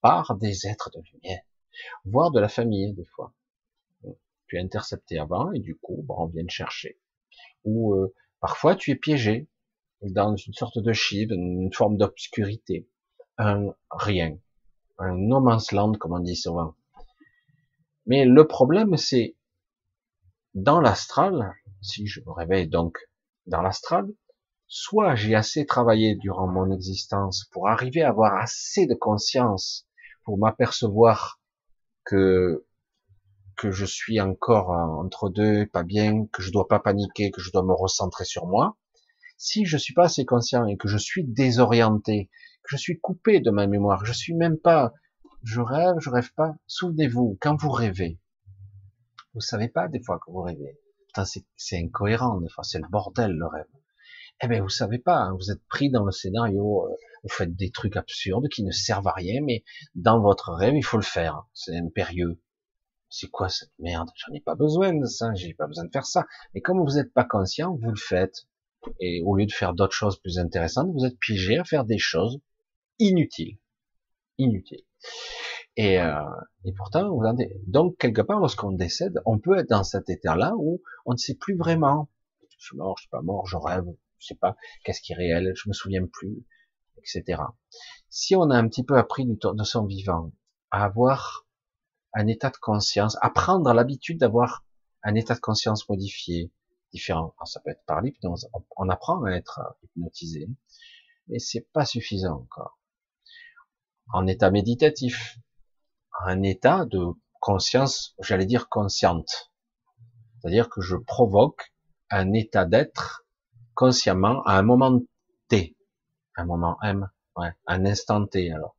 par des êtres de lumière voire de la famille des fois. Tu es intercepté avant et du coup, on vient te chercher. Ou euh, parfois tu es piégé dans une sorte de chive, une forme d'obscurité, un rien, un no man's land comme on dit souvent. Mais le problème c'est dans l'astral, si je me réveille donc dans l'astral, soit j'ai assez travaillé durant mon existence pour arriver à avoir assez de conscience pour m'apercevoir que que je suis encore entre deux, pas bien, que je dois pas paniquer, que je dois me recentrer sur moi. Si je suis pas assez conscient et que je suis désorienté, que je suis coupé de ma mémoire, je suis même pas, je rêve, je rêve pas. Souvenez-vous, quand vous rêvez, vous savez pas des fois que vous rêvez. c'est incohérent des fois, c'est le bordel le rêve. Eh ben vous savez pas, hein, vous êtes pris dans le scénario, euh, vous faites des trucs absurdes qui ne servent à rien, mais dans votre rêve il faut le faire. C'est impérieux c'est quoi cette merde? J'en ai pas besoin de ça, j'ai pas besoin de faire ça. Mais comme vous n'êtes pas conscient, vous le faites. Et au lieu de faire d'autres choses plus intéressantes, vous êtes piégé à faire des choses inutiles. Inutiles. Et, euh, et pourtant, vous donc quelque part, lorsqu'on décède, on peut être dans cet état-là où on ne sait plus vraiment. Je suis mort, je suis pas mort, je rêve, je sais pas qu'est-ce qui est réel, je me souviens plus, etc. Si on a un petit peu appris de son vivant à avoir un état de conscience, apprendre l'habitude d'avoir un état de conscience modifié, différent. ça peut être par l'hypnose. On apprend à être hypnotisé, mais c'est pas suffisant encore. En état méditatif, un état de conscience, j'allais dire consciente. C'est-à-dire que je provoque un état d'être consciemment à un moment T, un moment M, ouais, un instant T alors,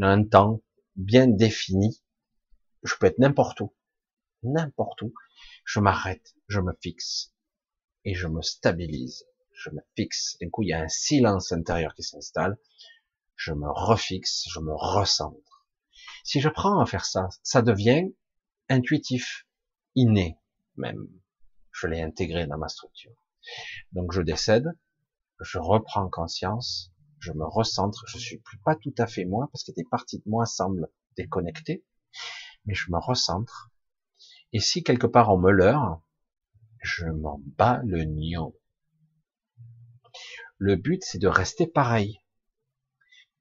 un temps bien défini. Je peux être n'importe où, n'importe où, je m'arrête, je me fixe, et je me stabilise, je me fixe, d'un coup il y a un silence intérieur qui s'installe, je me refixe, je me recentre. Si je prends à faire ça, ça devient intuitif, inné même. Je l'ai intégré dans ma structure. Donc je décède, je reprends conscience, je me recentre, je suis plus pas tout à fait moi parce que des parties de moi semblent déconnectées mais je me recentre. Et si quelque part on me leurre, je m'en bats le nion. Le but, c'est de rester pareil.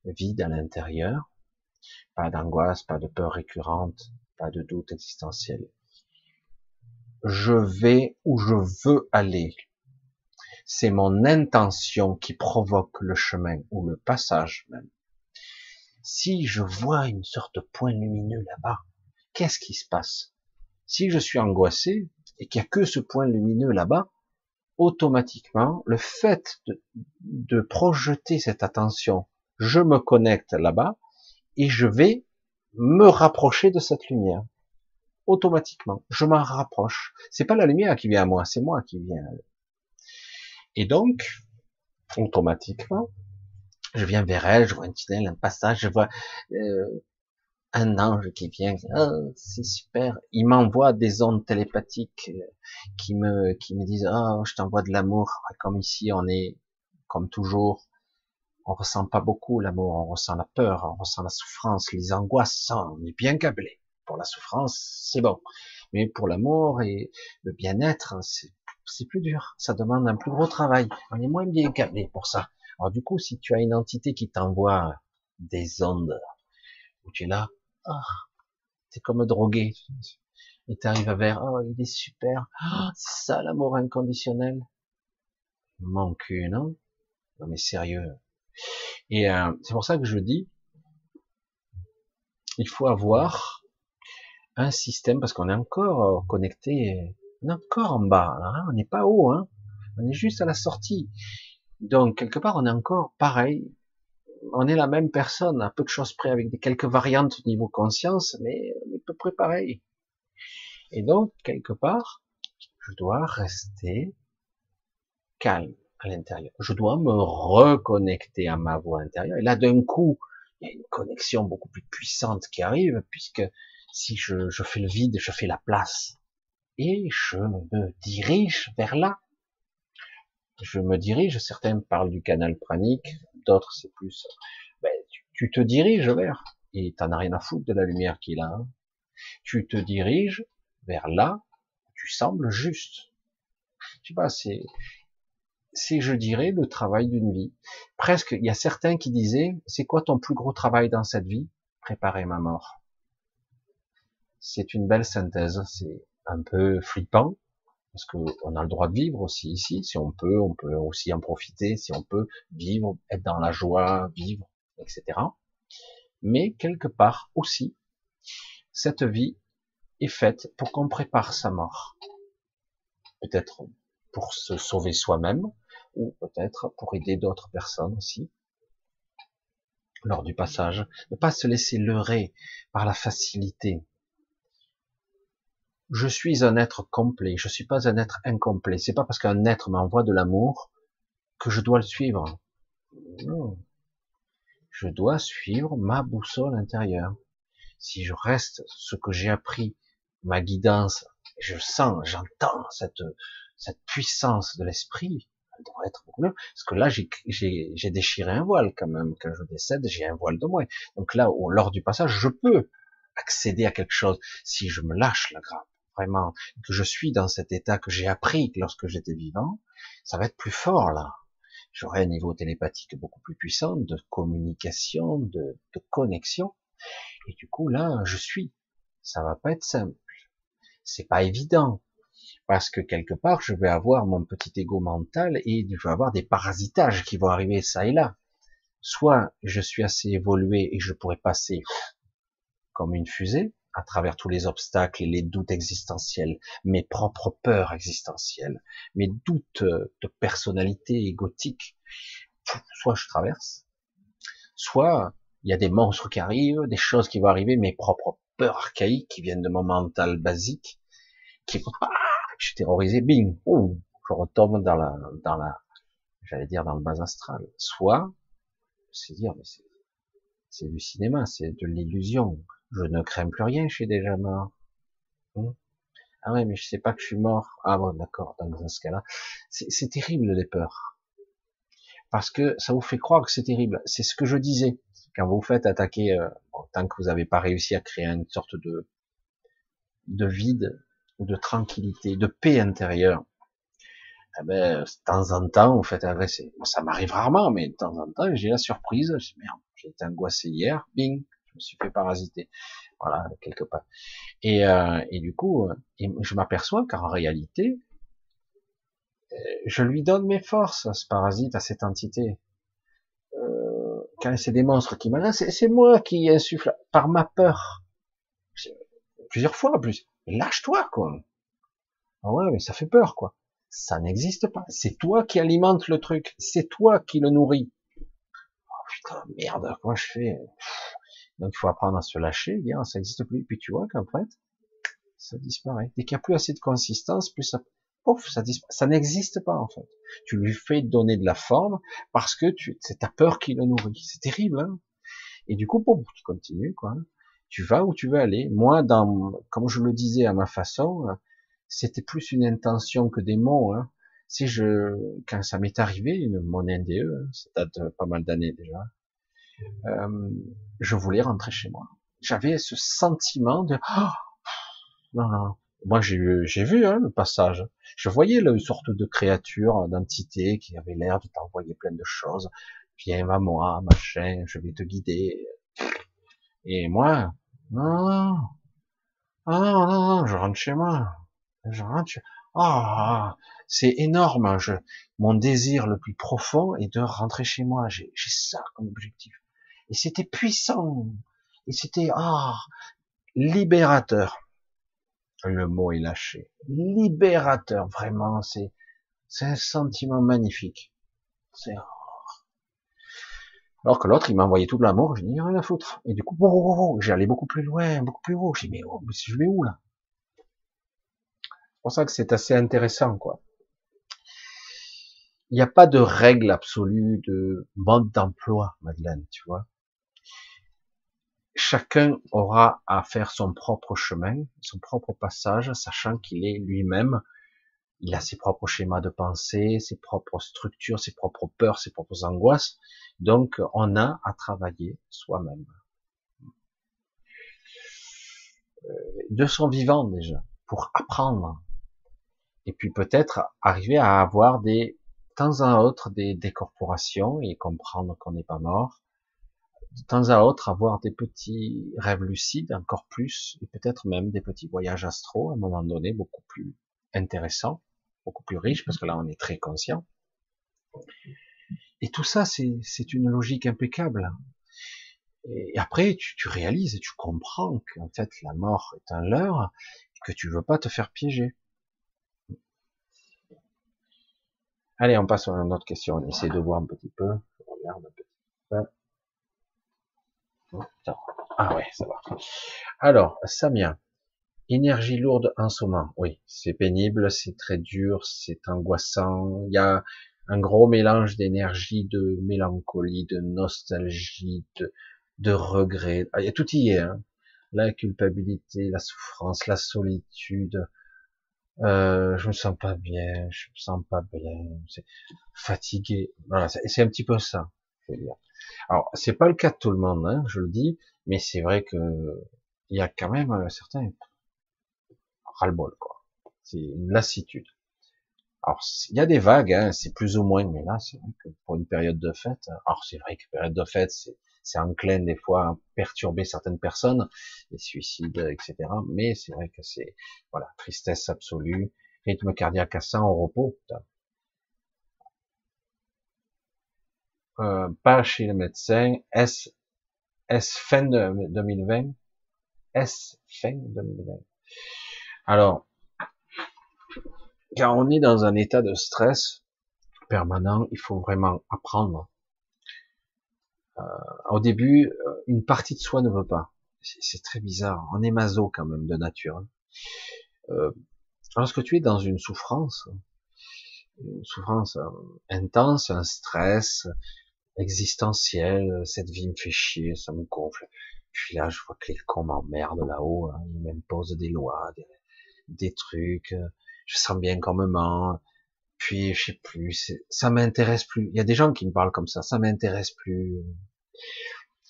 Vide à l'intérieur, pas d'angoisse, pas de peur récurrente, pas de doute existentiel. Je vais où je veux aller. C'est mon intention qui provoque le chemin ou le passage même. Si je vois une sorte de point lumineux là-bas, qu'est-ce qui se passe? Si je suis angoissé et qu'il n'y a que ce point lumineux là-bas, automatiquement, le fait de, projeter cette attention, je me connecte là-bas et je vais me rapprocher de cette lumière. Automatiquement, je m'en rapproche. C'est pas la lumière qui vient à moi, c'est moi qui viens. À et donc, automatiquement, je viens vers elle, je vois un tunnel, un passage, je vois euh, un ange qui vient, oh, c'est super. Il m'envoie des ondes télépathiques euh, qui me qui me disent oh je t'envoie de l'amour. Comme ici on est comme toujours, on ressent pas beaucoup l'amour, on ressent la peur, on ressent la souffrance, les angoisses. On est bien câblé. Pour la souffrance, c'est bon, mais pour l'amour et le bien-être, c'est plus dur. Ça demande un plus gros travail. On est moins bien câblé pour ça. Alors du coup, si tu as une entité qui t'envoie des ondes où tu es là, ah, t'es comme drogué. Et t'arrives à vers, oh, il est super. Ah, c'est ça l'amour inconditionnel. Mon cul, non? Non mais sérieux. Et euh, c'est pour ça que je dis, il faut avoir un système, parce qu'on est encore connecté, on est encore en bas, on n'est pas haut, hein, on est juste à la sortie. Donc quelque part on est encore pareil, on est la même personne, à peu de choses près, avec quelques variantes au niveau conscience, mais on est à peu près pareil. Et donc, quelque part, je dois rester calme à l'intérieur. Je dois me reconnecter à ma voix intérieure. Et là, d'un coup, il y a une connexion beaucoup plus puissante qui arrive, puisque si je fais le vide, je fais la place. Et je me dirige vers là. Je me dirige, certains parlent du canal pranique, d'autres c'est plus, ben, tu, te diriges vers, et t'en as rien à foutre de la lumière qu'il a. Hein. Tu te diriges vers là, tu sembles juste. Je sais c'est, c'est, je dirais, le travail d'une vie. Presque, il y a certains qui disaient, c'est quoi ton plus gros travail dans cette vie? Préparer ma mort. C'est une belle synthèse, c'est un peu flippant, parce qu'on a le droit de vivre aussi ici, si on peut, on peut aussi en profiter, si on peut vivre, être dans la joie, vivre, etc. Mais quelque part aussi, cette vie est faite pour qu'on prépare sa mort. Peut-être pour se sauver soi-même, ou peut-être pour aider d'autres personnes aussi lors du passage. Ne pas se laisser leurrer par la facilité. Je suis un être complet, je suis pas un être incomplet. C'est pas parce qu'un être m'envoie de l'amour que je dois le suivre. Non. Je dois suivre ma boussole intérieure. Si je reste ce que j'ai appris, ma guidance, je sens, j'entends cette, cette puissance de l'esprit, elle devrait être beaucoup mieux. Parce que là, j'ai déchiré un voile quand même. Quand je décède, j'ai un voile de moins. Donc là, lors du passage, je peux accéder à quelque chose si je me lâche la grappe, vraiment, que je suis dans cet état que j'ai appris lorsque j'étais vivant, ça va être plus fort là. J'aurai un niveau télépathique beaucoup plus puissant de communication, de, de connexion. Et du coup, là, je suis. Ça va pas être simple. C'est pas évident parce que quelque part, je vais avoir mon petit ego mental et je vais avoir des parasitages qui vont arriver ça et là. Soit je suis assez évolué et je pourrais passer comme une fusée à travers tous les obstacles et les doutes existentiels, mes propres peurs existentielles, mes doutes de personnalité égotique. Soit je traverse, soit il y a des monstres qui arrivent, des choses qui vont arriver, mes propres peurs archaïques qui viennent de mon mental basique, qui je suis terrorisé, bing, je retombe dans la, dans la, j'allais dire dans le bas astral. Soit, c'est dire, mais c'est du cinéma, c'est de l'illusion. Je ne crains plus rien, je suis déjà mort. Hmm. ah ouais, mais je sais pas que je suis mort. Ah bon, d'accord, dans ce cas-là. C'est terrible les peurs. Parce que ça vous fait croire que c'est terrible. C'est ce que je disais. Quand vous faites attaquer, euh, tant que vous n'avez pas réussi à créer une sorte de, de vide, de tranquillité, de paix intérieure, eh ben, de temps en temps, vous faites agresser. ça m'arrive rarement, mais de temps en temps, j'ai la surprise, je dis, merde, j'ai été angoissé hier, bing, je me suis fait parasiter. Voilà, quelque part. Et, euh, et du coup, euh, je m'aperçois qu'en réalité, euh, je lui donne mes forces à ce parasite, à cette entité. Euh, quand c'est des monstres qui m'agressent, c'est moi qui insuffle par ma peur. Plusieurs fois en plus lâche-toi, quoi. Ah ouais, mais ça fait peur, quoi. Ça n'existe pas. C'est toi qui alimente le truc. C'est toi qui le nourris. Oh putain, merde, comment je fais? Donc il faut apprendre à se lâcher, dire ça n'existe plus. Puis tu vois qu'en fait, ça disparaît. Dès qu'il n'y a plus assez de consistance, plus ça, pouf, ça disparaît. Ça n'existe pas en fait. Tu lui fais donner de la forme parce que tu, c'est ta peur qui le nourrit. C'est terrible, hein Et du coup, pouf, tu continues, quoi tu vas où tu veux aller. Moi, dans, comme je le disais à ma façon, c'était plus une intention que des mots. Hein. Si je, quand ça m'est arrivé, mon NDE, hein, ça date pas mal d'années déjà, euh, je voulais rentrer chez moi. J'avais ce sentiment de, oh, non, non. Moi, j'ai vu, hein, le passage. Je voyais une sorte de créature, d'entité qui avait l'air de t'envoyer plein de choses. Viens, va moi, machin, je vais te guider. Et moi, non, ah non, non, non, je rentre chez moi. Je rentre chez... Ah, c'est énorme. Je... Mon désir le plus profond est de rentrer chez moi. J'ai ça comme objectif. Et c'était puissant. Et c'était ah libérateur. Le mot est lâché. Libérateur, vraiment. C'est c'est un sentiment magnifique. C'est alors que l'autre, il m'a envoyé tout l'amour, je dis rien à foutre. Et du coup, j'allais beaucoup plus loin, beaucoup plus haut. Je dis, oh, mais je vais où là? C'est pour ça que c'est assez intéressant, quoi. Il n'y a pas de règle absolue de mode d'emploi, Madeleine, tu vois. Chacun aura à faire son propre chemin, son propre passage, sachant qu'il est lui-même il a ses propres schémas de pensée, ses propres structures, ses propres peurs, ses propres angoisses. Donc, on a à travailler soi-même. Euh, de son vivant déjà, pour apprendre. Et puis peut-être arriver à avoir des, de temps à autre, des décorporations et comprendre qu'on n'est pas mort. De temps à autre, avoir des petits rêves lucides, encore plus, et peut-être même des petits voyages astraux à un moment donné, beaucoup plus intéressants beaucoup plus riche, parce que là, on est très conscient. Et tout ça, c'est une logique impeccable. Et après, tu, tu réalises et tu comprends qu'en fait, la mort est un leurre et que tu veux pas te faire piéger. Allez, on passe à une autre question. On essaie de voir un petit peu. Regarde un petit peu. Ah ouais, ça va. Alors, Samia. Énergie lourde en ce moment. Oui, c'est pénible, c'est très dur, c'est angoissant. Il y a un gros mélange d'énergie, de mélancolie, de nostalgie, de, de regret. Ah, il y a tout y est. Hein. La culpabilité, la souffrance, la solitude. Euh, je me sens pas bien, je me sens pas bien, c'est fatigué. Voilà, c'est un petit peu ça. Alors, c'est pas le cas de tout le monde, hein, je le dis, mais c'est vrai que il y a quand même un certain ras-le-bol, quoi. C'est une lassitude. Alors, il y a des vagues, hein, c'est plus ou moins, mais là, c'est vrai que pour une période de fête, alors c'est vrai que période de fête, c'est c'est enclin des fois à perturber certaines personnes, les suicides, etc. Mais c'est vrai que c'est, voilà, tristesse absolue, rythme cardiaque à 100 au repos. Euh, pas chez le médecin, est-ce est fin de 2020 Est-ce fin 2020 Alors, quand on est dans un état de stress permanent, il faut vraiment apprendre euh, au début, euh, une partie de soi ne veut pas. C'est très bizarre. On est maso quand même de nature. Hein. Euh, lorsque tu es dans une souffrance, une souffrance intense, un stress existentiel, cette vie me fait chier, ça me gonfle. Puis là, je vois que les cons m'emmerdent là-haut, hein. ils m'imposent des lois, des, des, trucs. Je sens bien qu'on me ment. Puis je sais plus, ça m'intéresse plus. Il y a des gens qui me parlent comme ça, ça m'intéresse plus.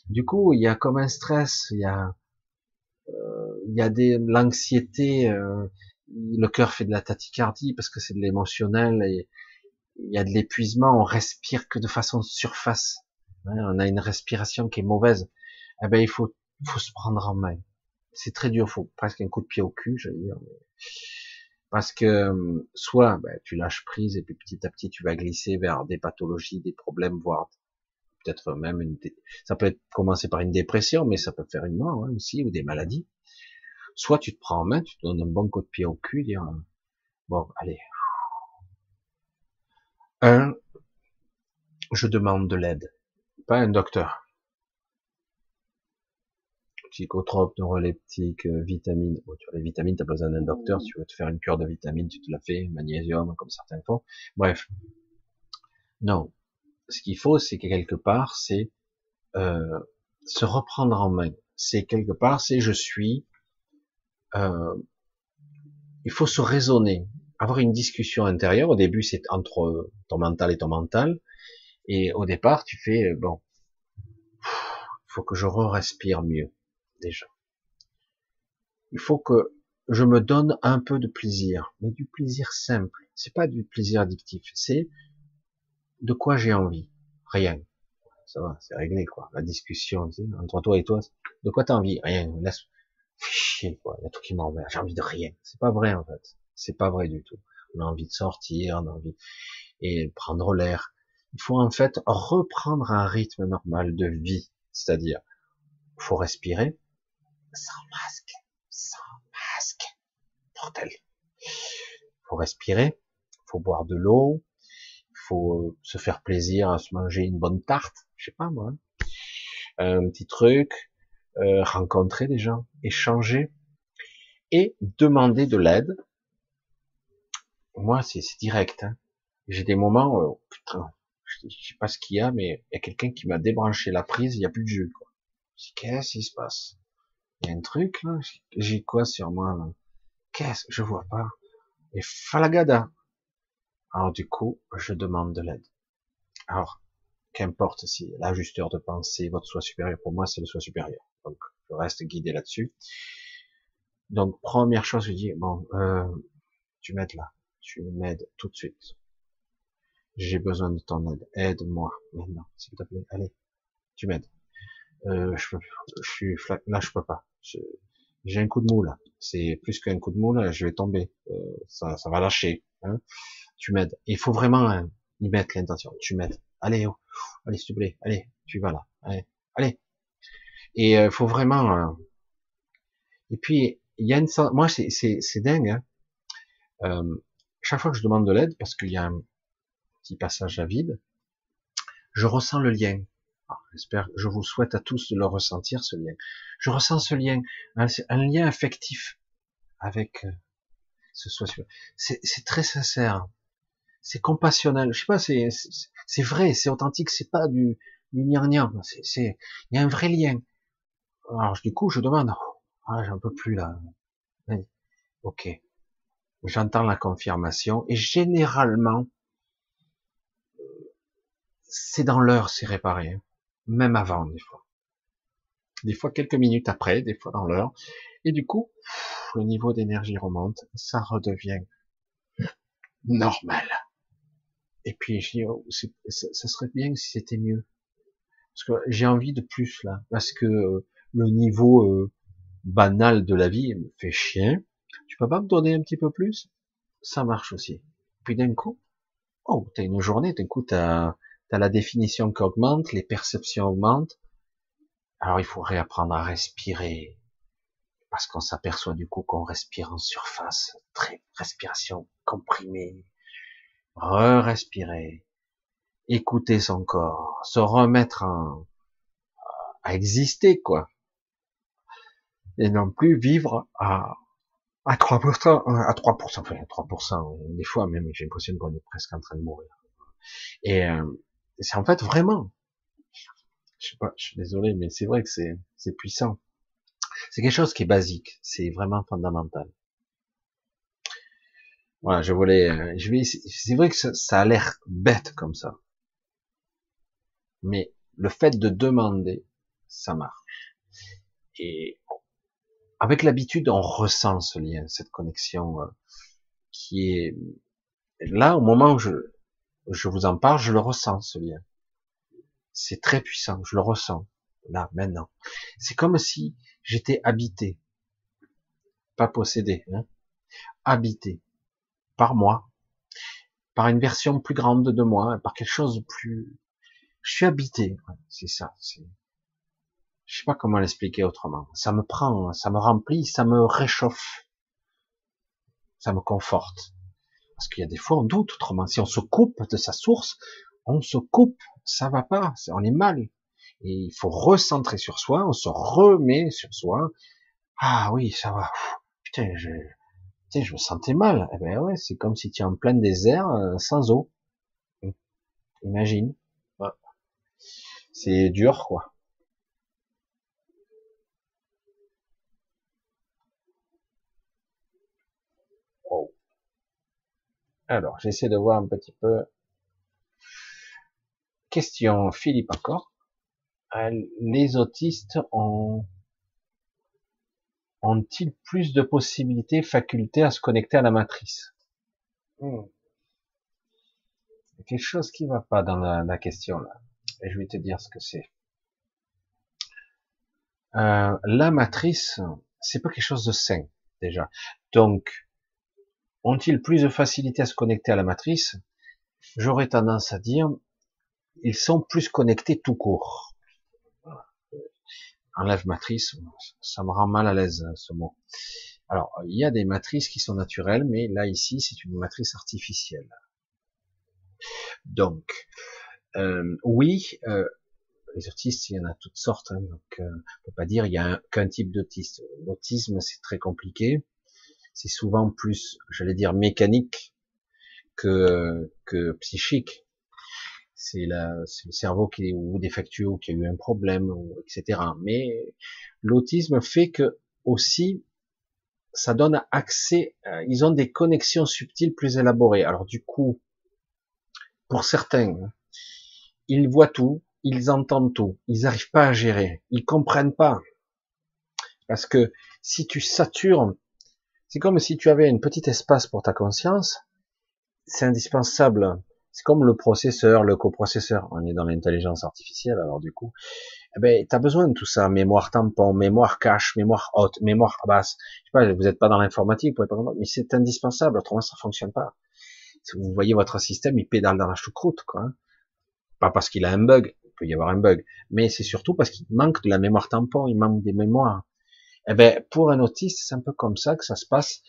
Du coup, il y a comme un stress, il y a, euh, il y a des l'anxiété, euh, le cœur fait de la tachycardie parce que c'est de l'émotionnel et il y a de l'épuisement. On respire que de façon surface. Hein, on a une respiration qui est mauvaise. Eh ben, il faut, faut se prendre en main. C'est très dur, faut presque un coup de pied au cul, j'allais dire. Parce que euh, soit ben, tu lâches prise et puis petit à petit tu vas glisser vers des pathologies, des problèmes, voire peut-être même une, ça peut être commencer par une dépression, mais ça peut faire une mort hein, aussi ou des maladies. Soit tu te prends en main, tu te donnes un bon coup de pied au cul, dire bon allez. Un, je demande de l'aide, pas un docteur psychotrope, neuroleptique, euh, vitamines. Bon, tu les vitamines, tu as besoin d'un docteur. Tu veux te faire une cure de vitamines, tu te la fais, magnésium, comme certains font. Bref. Non. Ce qu'il faut, c'est que quelque part, c'est euh, se reprendre en main. C'est quelque part, c'est je suis. Euh, il faut se raisonner, avoir une discussion intérieure. Au début, c'est entre ton mental et ton mental. Et au départ, tu fais bon, il faut que je re-respire mieux déjà. Il faut que je me donne un peu de plaisir, mais du plaisir simple. C'est pas du plaisir addictif, c'est de quoi j'ai envie. Rien. Ça va, c'est réglé, quoi. La discussion, entre toi et toi, de quoi t'as envie? Rien. Chier, quoi. Il y a tout qui m'emmerde. J'ai envie de rien. C'est pas vrai, en fait. C'est pas vrai du tout. On a envie de sortir, on a envie, et prendre l'air. Il faut, en fait, reprendre un rythme normal de vie. C'est-à-dire, faut respirer, sans masque, sans masque. Bordel. Faut respirer, faut boire de l'eau, faut euh, se faire plaisir à se manger une bonne tarte, je sais pas moi. Un petit truc, euh, rencontrer des gens, échanger et demander de l'aide. Moi, c'est direct. Hein. J'ai des moments, euh, putain, je sais pas ce qu'il y a, mais il y a quelqu'un qui m'a débranché la prise, il n'y a plus de jus. Qu'est-ce qui se passe? Il y a un truc là, j'ai quoi sur moi Qu'est-ce Je vois pas. Et falagada. Alors du coup, je demande de l'aide. Alors, qu'importe si l'ajusteur de pensée, votre soi supérieur, pour moi c'est le soi supérieur. Donc je reste guidé là-dessus. Donc première chose, je dis bon, euh, tu m'aides là, tu m'aides tout de suite. J'ai besoin de ton aide. Aide-moi maintenant, s'il te plaît. Allez, tu m'aides. Euh, je, suis là, je peux pas j'ai un coup de mou là. C'est plus qu'un coup de mou là, je vais tomber. Euh, ça, ça va lâcher. Hein. Tu m'aides. Il faut vraiment hein, y mettre l'intention. Tu m'aides. Allez, oh. allez s'il te plaît. Allez, tu vas là. Allez, allez. Et il faut vraiment. Et puis il y a une, moi c'est c'est dingue. Hein. Euh, chaque fois que je demande de l'aide, parce qu'il y a un petit passage à vide, je ressens le lien. Ah, j'espère, je vous souhaite à tous de le ressentir, ce lien. Je ressens ce lien, un, lien affectif avec euh, ce soit. C'est très sincère, c'est compassionnel. Je sais pas, c'est c'est vrai, c'est authentique, c'est pas du du C'est il y a un vrai lien. Alors du coup, je demande. Ah, j'en peux plus là. Ok. J'entends la confirmation et généralement, c'est dans l'heure, c'est réparé. Même avant, des fois. Des fois quelques minutes après, des fois dans l'heure. Et du coup, le niveau d'énergie remonte, ça redevient normal. Et puis, je dis, oh, ça serait bien si c'était mieux. Parce que j'ai envie de plus, là. Parce que euh, le niveau euh, banal de la vie me fait chier. Tu peux pas me donner un petit peu plus? Ça marche aussi. Puis d'un coup, oh, t'as une journée, d'un coup, t'as as la définition qui augmente, les perceptions augmentent. Alors il faut réapprendre à respirer, parce qu'on s'aperçoit du coup qu'on respire en surface, très respiration comprimée, re-respirer, écouter son corps, se remettre à exister quoi, et non plus vivre à à 3%, à 3%, enfin 3%, des fois même j'ai l'impression qu'on est presque en train de mourir. Et euh, c'est en fait vraiment, je sais pas, je suis désolé, mais c'est vrai que c'est c'est puissant. C'est quelque chose qui est basique, c'est vraiment fondamental. Voilà, je voulais, euh, je vais, c'est vrai que ça, a l'air bête comme ça, mais le fait de demander, ça marche. Et avec l'habitude, on ressent ce lien, cette connexion euh, qui est là au moment où je, je vous en parle, je le ressens ce lien. C'est très puissant, je le ressens là maintenant. C'est comme si j'étais habité, pas possédé, hein, habité par moi, par une version plus grande de moi, par quelque chose de plus. Je suis habité, c'est ça. C'est je sais pas comment l'expliquer autrement. Ça me prend, ça me remplit, ça me réchauffe, ça me conforte. Parce qu'il y a des fois on doute autrement. Si on se coupe de sa source, on se coupe, ça va pas, on est mal. Et il faut recentrer sur soi, on se remet sur soi. Ah oui, ça va. Putain, je, putain, je me sentais mal. Eh ben ouais, c'est comme si tu es en plein désert euh, sans eau. Imagine. C'est dur, quoi. Alors, j'essaie de voir un petit peu. Question Philippe encore. Euh, les autistes ont ont-ils plus de possibilités, facultés à se connecter à la matrice? Hmm. Il y a quelque chose qui va pas dans la, question là. Et je vais te dire ce que c'est. Euh, la matrice, c'est pas quelque chose de sain déjà. Donc, ont-ils plus de facilité à se connecter à la matrice? J'aurais tendance à dire, ils sont plus connectés tout court. Enlève matrice, ça me rend mal à l'aise ce mot. Alors, il y a des matrices qui sont naturelles, mais là ici, c'est une matrice artificielle. Donc, euh, oui, euh, les autistes, il y en a toutes sortes, hein, donc euh, on peut pas dire il y a qu'un type d'autiste. L'autisme, c'est très compliqué c'est souvent plus, j'allais dire, mécanique que, que psychique. C'est le cerveau qui est ou défectueux qui a eu un problème, ou, etc. Mais l'autisme fait que aussi, ça donne accès, euh, ils ont des connexions subtiles plus élaborées. Alors du coup, pour certains, ils voient tout, ils entendent tout, ils n'arrivent pas à gérer, ils comprennent pas. Parce que si tu satures c'est comme si tu avais un petit espace pour ta conscience. C'est indispensable. C'est comme le processeur, le coprocesseur. On est dans l'intelligence artificielle, alors du coup, eh ben, t'as besoin de tout ça. Mémoire tampon, mémoire cache, mémoire haute, mémoire basse. Je sais pas, vous n'êtes pas dans l'informatique, mais c'est indispensable. Autrement, ça fonctionne pas. Si vous voyez votre système, il pédale dans la choucroute, quoi. Pas parce qu'il a un bug, peut y avoir un bug, mais c'est surtout parce qu'il manque de la mémoire tampon, il manque des mémoires. Eh ben, pour un autiste, c'est un peu comme ça que ça se passe.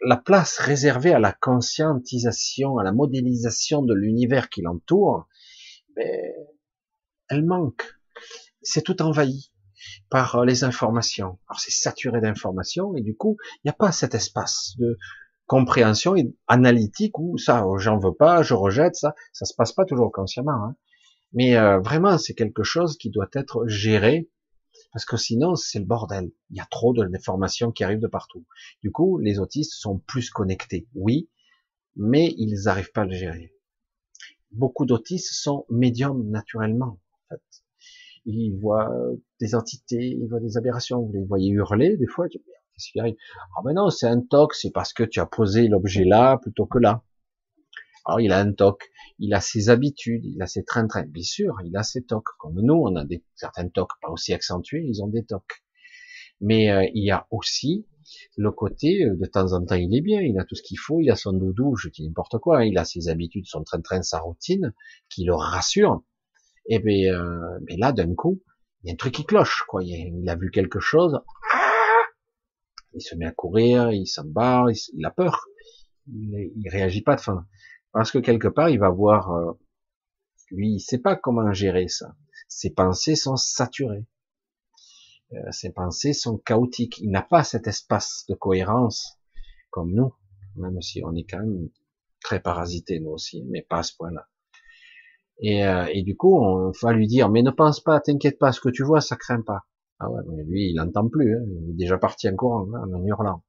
La place réservée à la conscientisation, à la modélisation de l'univers qui l'entoure, ben, elle manque. C'est tout envahi par les informations. Alors c'est saturé d'informations et du coup, il n'y a pas cet espace de compréhension analytique où ça, j'en veux pas, je rejette ça. Ça se passe pas toujours consciemment. Hein. Mais euh, vraiment, c'est quelque chose qui doit être géré parce que sinon, c'est le bordel. Il y a trop d'informations qui arrivent de partout. Du coup, les autistes sont plus connectés, oui, mais ils n'arrivent pas à le gérer. Beaucoup d'autistes sont médiums naturellement. En fait. Ils voient des entités, ils voient des aberrations. Vous les voyez hurler des fois. Qu'est-ce qui arrive? Ah ben non, c'est un toc, c'est parce que tu as posé l'objet là plutôt que là. Alors il a un toc, il a ses habitudes, il a ses trains-trains. Bien sûr, il a ses tocs. Comme nous, on a des certains tocs pas aussi accentués, ils ont des tocs. Mais euh, il y a aussi le côté, euh, de temps en temps, il est bien, il a tout ce qu'il faut, il a son doudou, je dis n'importe quoi, hein, il a ses habitudes, son train-train, sa routine, qui le rassure. Et bien, euh, mais là, d'un coup, il y a un truc qui cloche, quoi. Il a, vu quelque chose, il se met à courir, il s'en bat, il, a peur, il, il réagit pas de fin. Parce que quelque part, il va voir, euh, lui, il sait pas comment gérer ça. Ses pensées sont saturées. Euh, ses pensées sont chaotiques. Il n'a pas cet espace de cohérence comme nous, même si on est quand même très parasité nous aussi, mais pas à ce point-là. Et, euh, et, du coup, on va lui dire, mais ne pense pas, t'inquiète pas, ce que tu vois, ça craint pas. Ah ouais, mais lui, il n'entend plus, hein. il est déjà parti en courant, hein, en hurlant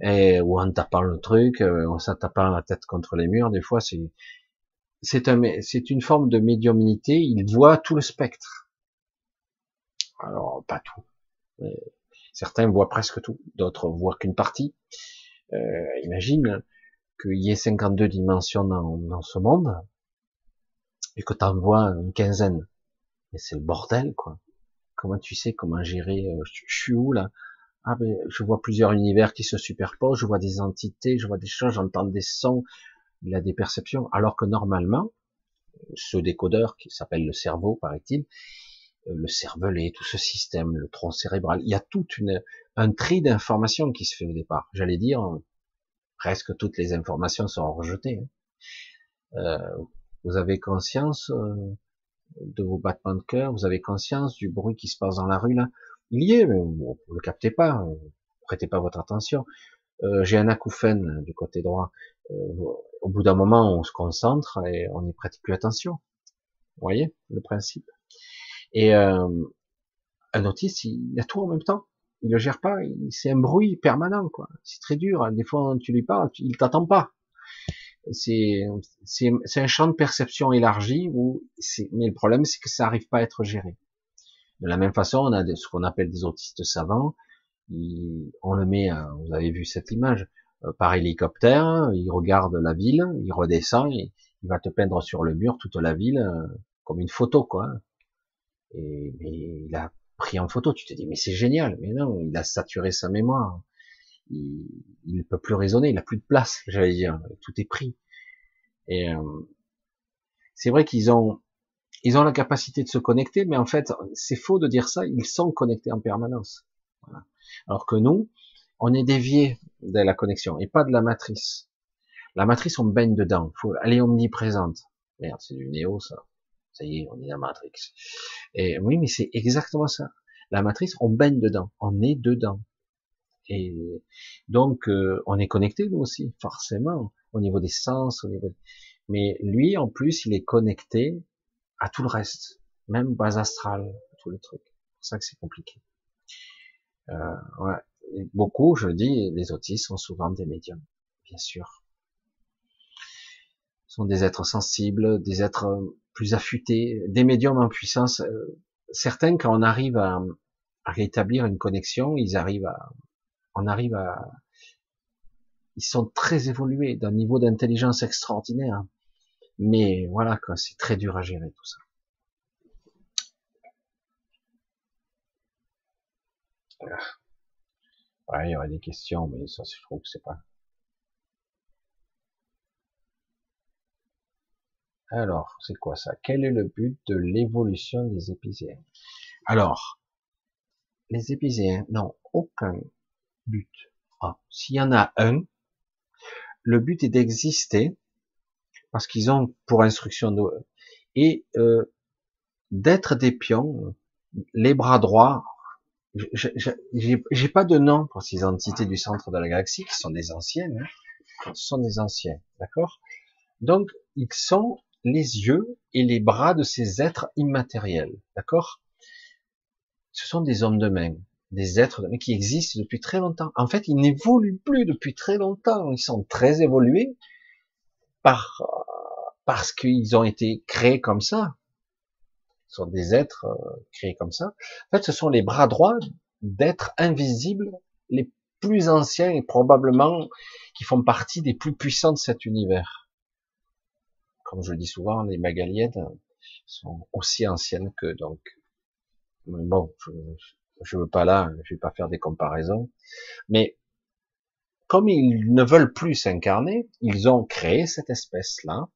et ou en tapant le truc, euh, en s'en tapant la tête contre les murs, des fois c'est c'est un c'est une forme de médiumnité, il voit tout le spectre. Alors pas tout. certains voient presque tout, d'autres voient qu'une partie. Euh, imagine qu'il y ait 52 dimensions dans, dans ce monde et que tu en vois une quinzaine. Mais c'est le bordel quoi. Comment tu sais comment gérer euh, je suis où là? Ah ben, je vois plusieurs univers qui se superposent, je vois des entités, je vois des choses, j'entends des sons, il a des perceptions, alors que normalement, ce décodeur qui s'appelle le cerveau, paraît-il, euh, le cervelet, tout ce système, le tronc cérébral, il y a toute une, un tri d'informations qui se fait au départ. J'allais dire, presque toutes les informations sont rejetées. Hein. Euh, vous avez conscience euh, de vos battements de cœur, vous avez conscience du bruit qui se passe dans la rue là, il y est, mais vous, ne le captez pas, vous prêtez pas votre attention. Euh, j'ai un acouphène du côté droit. Euh, au bout d'un moment, on se concentre et on n'y prête plus attention. Vous voyez le principe? Et euh, un autiste, il, a tout en même temps. Il le gère pas. C'est un bruit permanent, quoi. C'est très dur. Des fois, tu lui parles, il t'attend pas. C'est c'est un champ de perception élargi où mais le problème c'est que ça arrive pas à être géré. De la même façon, on a ce qu'on appelle des autistes savants. on le met, vous avez vu cette image, euh, par hélicoptère, il regarde la ville, il redescend, il va te peindre sur le mur toute la ville euh, comme une photo, quoi. Et il a pris en photo, tu te dis mais c'est génial, mais non, il a saturé sa mémoire, il, ne peut plus raisonner, il a plus de place, j'allais dire, tout est pris. Et euh, c'est vrai qu'ils ont ils ont la capacité de se connecter, mais en fait, c'est faux de dire ça, ils sont connectés en permanence. Alors que nous, on est dévié de la connexion et pas de la matrice. La matrice, on baigne dedans. Faut, est omniprésente. Merde, c'est du néo, ça. Ça y est, on est dans la matrix. Et oui, mais c'est exactement ça. La matrice, on baigne dedans. On est dedans. Et donc, euh, on est connecté, nous aussi, forcément, au niveau des sens, au niveau... Mais lui, en plus, il est connecté à tout le reste, même base astrale, tous les trucs. C'est pour ça que c'est compliqué. Euh, ouais. beaucoup, je dis, les autistes sont souvent des médiums, bien sûr. Ce sont des êtres sensibles, des êtres plus affûtés, des médiums en puissance. Euh, certains, quand on arrive à, à rétablir une connexion, ils arrivent à, on arrive à, ils sont très évolués d'un niveau d'intelligence extraordinaire. Mais voilà, quoi, c'est très dur à gérer tout ça. Ouais, il y aurait des questions, mais ça, je trouve que c'est pas. Alors, c'est quoi ça? Quel est le but de l'évolution des épicéens? Alors, les épicéens n'ont aucun but. Ah, S'il y en a un, le but est d'exister parce qu'ils ont pour instruction de, et euh, d'être des pions, les bras droits. J'ai pas de nom pour ces entités du centre de la galaxie qui sont des anciennes. Hein. Ce sont des anciens, d'accord? Donc ils sont les yeux et les bras de ces êtres immatériels, d'accord? Ce sont des hommes de main, des êtres de main qui existent depuis très longtemps. En fait, ils n'évoluent plus depuis très longtemps. Ils sont très évolués par parce qu'ils ont été créés comme ça. Ce sont des êtres euh, créés comme ça. En fait, ce sont les bras droits d'êtres invisibles les plus anciens et probablement qui font partie des plus puissants de cet univers. Comme je le dis souvent, les Magaliennes sont aussi anciennes que donc. Bon, je, je veux pas là, je vais pas faire des comparaisons, mais comme ils ne veulent plus s'incarner, ils ont créé cette espèce-là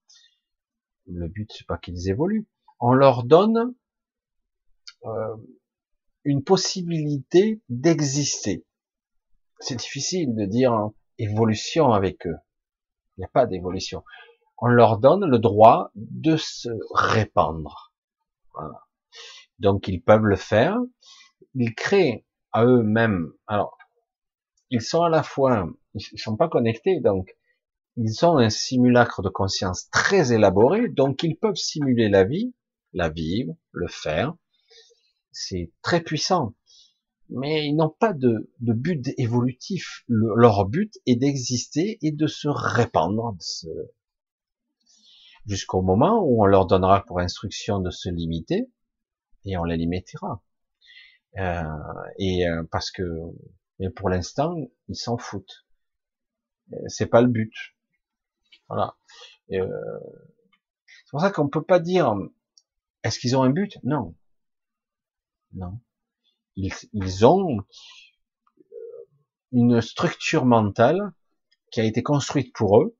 le but c'est pas qu'ils évoluent. On leur donne euh, une possibilité d'exister. C'est difficile de dire évolution avec eux. Il n'y a pas d'évolution. On leur donne le droit de se répandre. Donc ils peuvent le faire. Ils créent à eux-mêmes. Alors, ils sont à la fois, ils sont pas connectés, donc ils ont un simulacre de conscience très élaboré, donc ils peuvent simuler la vie, la vivre, le faire. C'est très puissant. Mais ils n'ont pas de, but évolutif. leur but est d'exister et de se répandre jusqu'au moment où on leur donnera pour instruction de se limiter et on les limitera. Euh, et euh, parce que, mais pour l'instant, ils s'en foutent. Euh, c'est pas le but. Voilà. Euh, c'est pour ça qu'on peut pas dire est-ce qu'ils ont un but? Non. Non. Ils, ils ont euh, une structure mentale qui a été construite pour eux.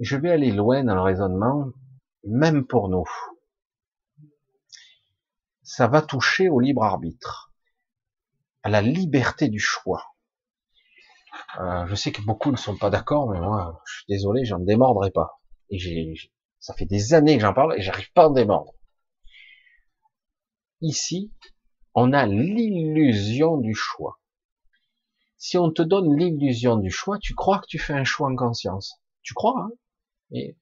Je vais aller loin dans le raisonnement, même pour nous. Ça va toucher au libre arbitre, à la liberté du choix. Euh, je sais que beaucoup ne sont pas d'accord, mais moi, je suis désolé, j'en démordrai pas. Et j'ai, ça fait des années que j'en parle et j'arrive pas à en démordre. Ici, on a l'illusion du choix. Si on te donne l'illusion du choix, tu crois que tu fais un choix en conscience. Tu crois, hein Et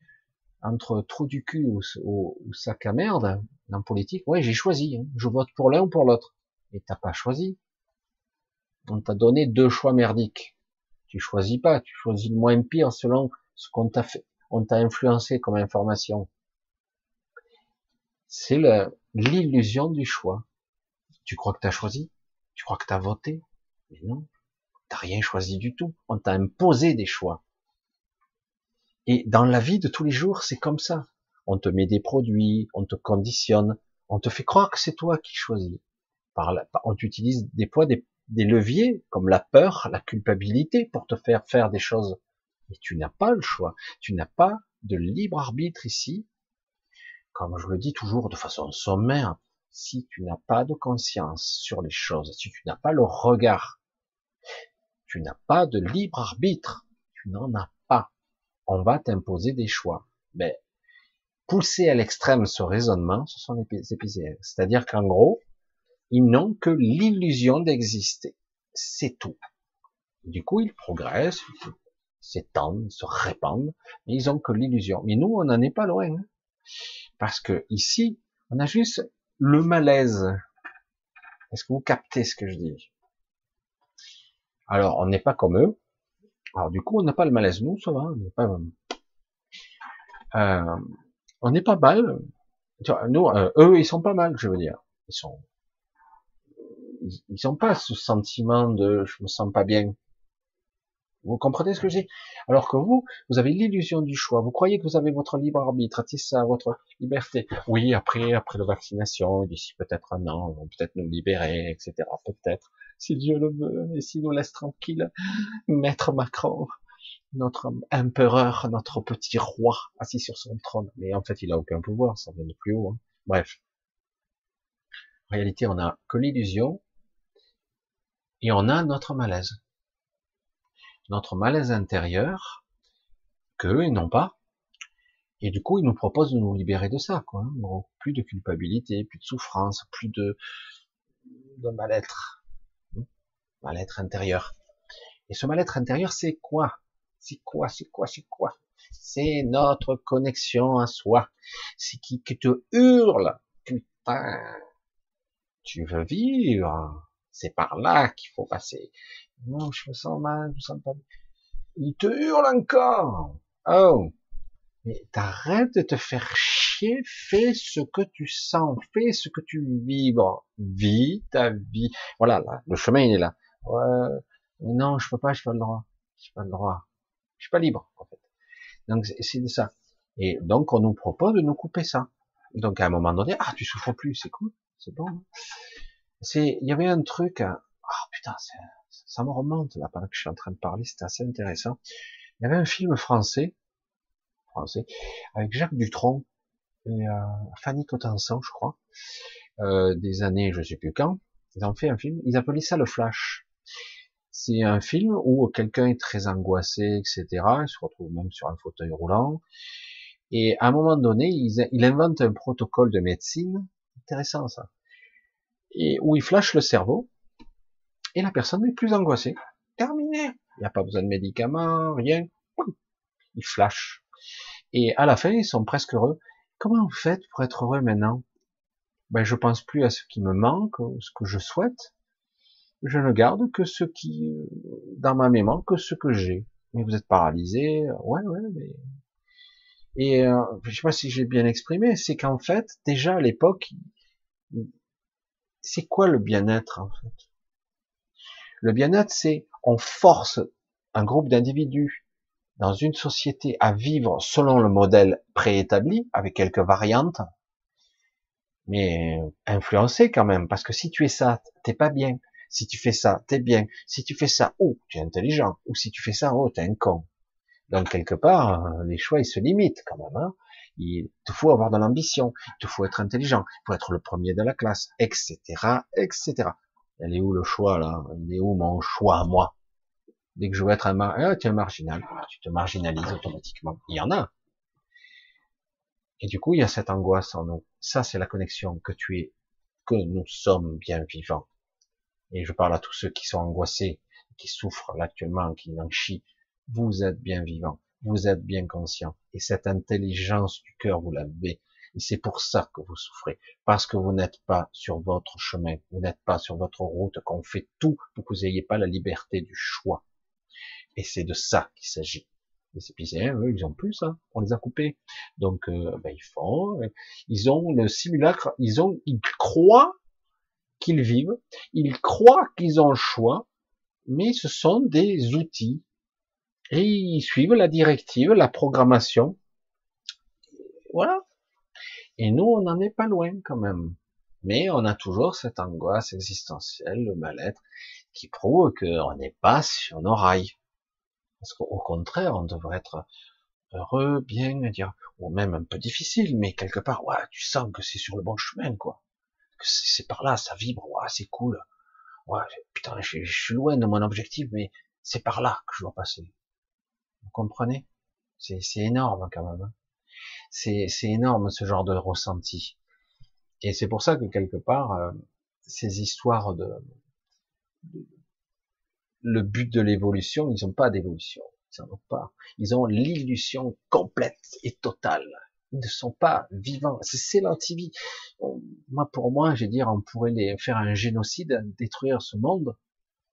entre trou du cul ou, sac à merde, dans politique, ouais, j'ai choisi. Hein. Je vote pour l'un ou pour l'autre. Et t'as pas choisi. On t'a donné deux choix merdiques. Tu choisis pas, tu choisis le moins pire selon ce qu'on t'a fait, on t'a influencé comme information. C'est l'illusion du choix. Tu crois que tu as choisi? Tu crois que tu as voté? Mais non, t'as rien choisi du tout. On t'a imposé des choix. Et dans la vie de tous les jours, c'est comme ça. On te met des produits, on te conditionne, on te fait croire que c'est toi qui choisis. Par on t'utilise des fois des, des leviers comme la peur, la culpabilité pour te faire faire des choses. Mais tu n'as pas le choix. Tu n'as pas de libre arbitre ici. Comme je le dis toujours de façon sommaire, si tu n'as pas de conscience sur les choses, si tu n'as pas le regard, tu n'as pas de libre arbitre. Tu n'en as pas. On va t'imposer des choix. Mais pousser à l'extrême ce raisonnement, ce sont les épicéens. C'est-à-dire qu'en gros, ils n'ont que l'illusion d'exister. C'est tout. Du coup, ils progressent, ils s'étendent, se répandent, ils ont que l'illusion. Mais nous, on n'en est pas loin. Hein. Parce que ici, on a juste le malaise. Est-ce que vous captez ce que je dis? Alors, on n'est pas comme eux. Alors, du coup, on n'a pas le malaise. Nous, ça va, on n'est pas... Euh, pas mal. Nous, euh, eux, ils sont pas mal, je veux dire. Ils sont ils n'ont pas ce sentiment de je me sens pas bien. Vous comprenez ce que j'ai? Alors que vous, vous avez l'illusion du choix. Vous croyez que vous avez votre libre arbitre, c'est ça, votre liberté. Oui, après, après la vaccination, d'ici peut-être un an, vont peut-être nous libérer, etc. Peut-être, si Dieu le veut, et s'il nous laisse tranquille, Maître Macron. notre empereur, notre petit roi assis sur son trône. Mais en fait, il a aucun pouvoir, ça vient de plus haut. Hein. Bref. En réalité, on a que l'illusion et on a notre malaise. Notre malaise intérieur qu'eux, ils n'ont pas. Et du coup, ils nous proposent de nous libérer de ça, quoi. Plus de culpabilité, plus de souffrance, plus de, de mal-être. Hein. Mal-être intérieur. Et ce mal-être intérieur, c'est quoi? C'est quoi C'est quoi C'est quoi? C'est notre connexion à soi. C'est qui, qui te hurle. Putain, tu veux vivre. C'est par là qu'il faut passer. Non, je me sens mal, je me sens pas bien. Il te hurle encore. Oh. Mais t'arrêtes de te faire chier, fais ce que tu sens, fais ce que tu vibres. Vis ta vie. Voilà, là, le chemin il est là. Ouais, non, je peux pas, je pas le droit. Je pas le droit. Je suis pas libre, en fait. Donc, c'est ça. Et donc, on nous propose de nous couper ça. Donc, à un moment donné, ah, tu souffres plus, c'est cool, c'est bon. C'est, il y avait un truc, ah, oh, putain, ça me remonte, là, pendant que je suis en train de parler, c'était assez intéressant. Il y avait un film français, français, avec Jacques Dutronc et euh, Fanny Cotenson, je crois, euh, des années, je sais plus quand. Ils ont fait un film, ils appelaient ça le Flash. C'est un film où quelqu'un est très angoissé, etc. Il se retrouve même sur un fauteuil roulant. Et à un moment donné, il, invente un protocole de médecine, intéressant ça, et où il flash le cerveau, et la personne n'est plus angoissée. Terminé. Il n'y a pas besoin de médicaments, rien. Il flash. Et à la fin, ils sont presque heureux. Comment vous faites pour être heureux maintenant? Ben, je pense plus à ce qui me manque, ce que je souhaite je ne garde que ce qui, dans ma mémoire, que ce que j'ai. Mais vous êtes paralysé, ouais, ouais, mais... Et euh, je sais pas si j'ai bien exprimé, c'est qu'en fait, déjà à l'époque, c'est quoi le bien-être en fait? Le bien-être, c'est on force un groupe d'individus dans une société à vivre selon le modèle préétabli, avec quelques variantes, mais influencé quand même, parce que si tu es ça, t'es pas bien. Si tu fais ça, t'es bien. Si tu fais ça, oh, tu es intelligent. Ou si tu fais ça, oh, t'es un con. Donc quelque part, euh, les choix ils se limitent quand même. Hein. Il te faut avoir de l'ambition, il te faut être intelligent, il faut être le premier de la classe, etc., etc. Elle est où le choix là? Il est où mon choix à moi? Dès que je veux être un mar... ah, tu es un marginal, tu te marginalises automatiquement. Il y en a. Et du coup, il y a cette angoisse en nous. Ça, c'est la connexion que tu es, que nous sommes bien vivants et je parle à tous ceux qui sont angoissés, qui souffrent actuellement, qui n'en chient, vous êtes bien vivant, vous êtes bien conscient, et cette intelligence du cœur, vous l'avez, et c'est pour ça que vous souffrez, parce que vous n'êtes pas sur votre chemin, vous n'êtes pas sur votre route, qu'on fait tout pour que vous n'ayez pas la liberté du choix. Et c'est de ça qu'il s'agit. Les épicéens, eux, ils ont plus ça, on les a coupés. Donc, euh, ben, ils font, ils ont le simulacre, ils ont, ils croient qu'ils vivent. Ils croient qu'ils ont le choix, mais ce sont des outils. Et ils suivent la directive, la programmation. Voilà. Et nous, on n'en est pas loin quand même. Mais on a toujours cette angoisse existentielle, le mal-être, qui prouve qu'on n'est pas sur nos rails. Parce qu'au contraire, on devrait être heureux, bien, dire, ou même un peu difficile, mais quelque part, ouais, tu sens que c'est sur le bon chemin, quoi c'est par là, ça vibre, ouais, c'est cool. Ouais, putain, je, suis loin de mon objectif, mais c'est par là que je dois passer. Vous comprenez? C'est énorme quand même. Hein. c'est énorme ce genre de ressenti. Et c'est pour ça que quelque part, euh, ces histoires de, le but de l'évolution, ils n'ont pas d'évolution. Ils n'en ont pas. Ils ont l'illusion complète et totale ils ne sont pas vivants. C'est l'antivie. Moi, pour moi, je veux dire, on pourrait les faire un génocide, détruire ce monde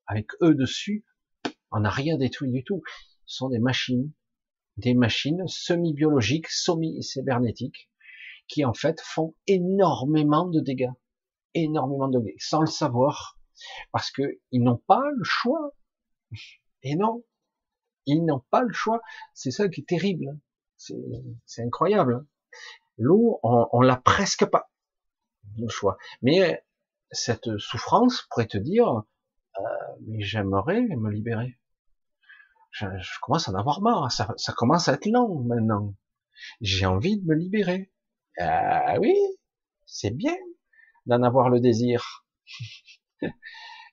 avec eux dessus. On n'a rien détruit du tout. Sont des machines, des machines semi-biologiques, semi-cybernétiques, qui en fait font énormément de dégâts, énormément de dégâts, sans le savoir, parce que ils n'ont pas le choix. Et non, ils n'ont pas le choix. C'est ça qui est terrible. C'est incroyable. L'eau, on, on l'a presque pas le choix. Mais cette souffrance pourrait te dire, euh, mais j'aimerais me libérer. Je, commence à en avoir marre, ça, commence à être long maintenant. J'ai envie de me libérer. Ah oui, c'est bien d'en avoir le désir.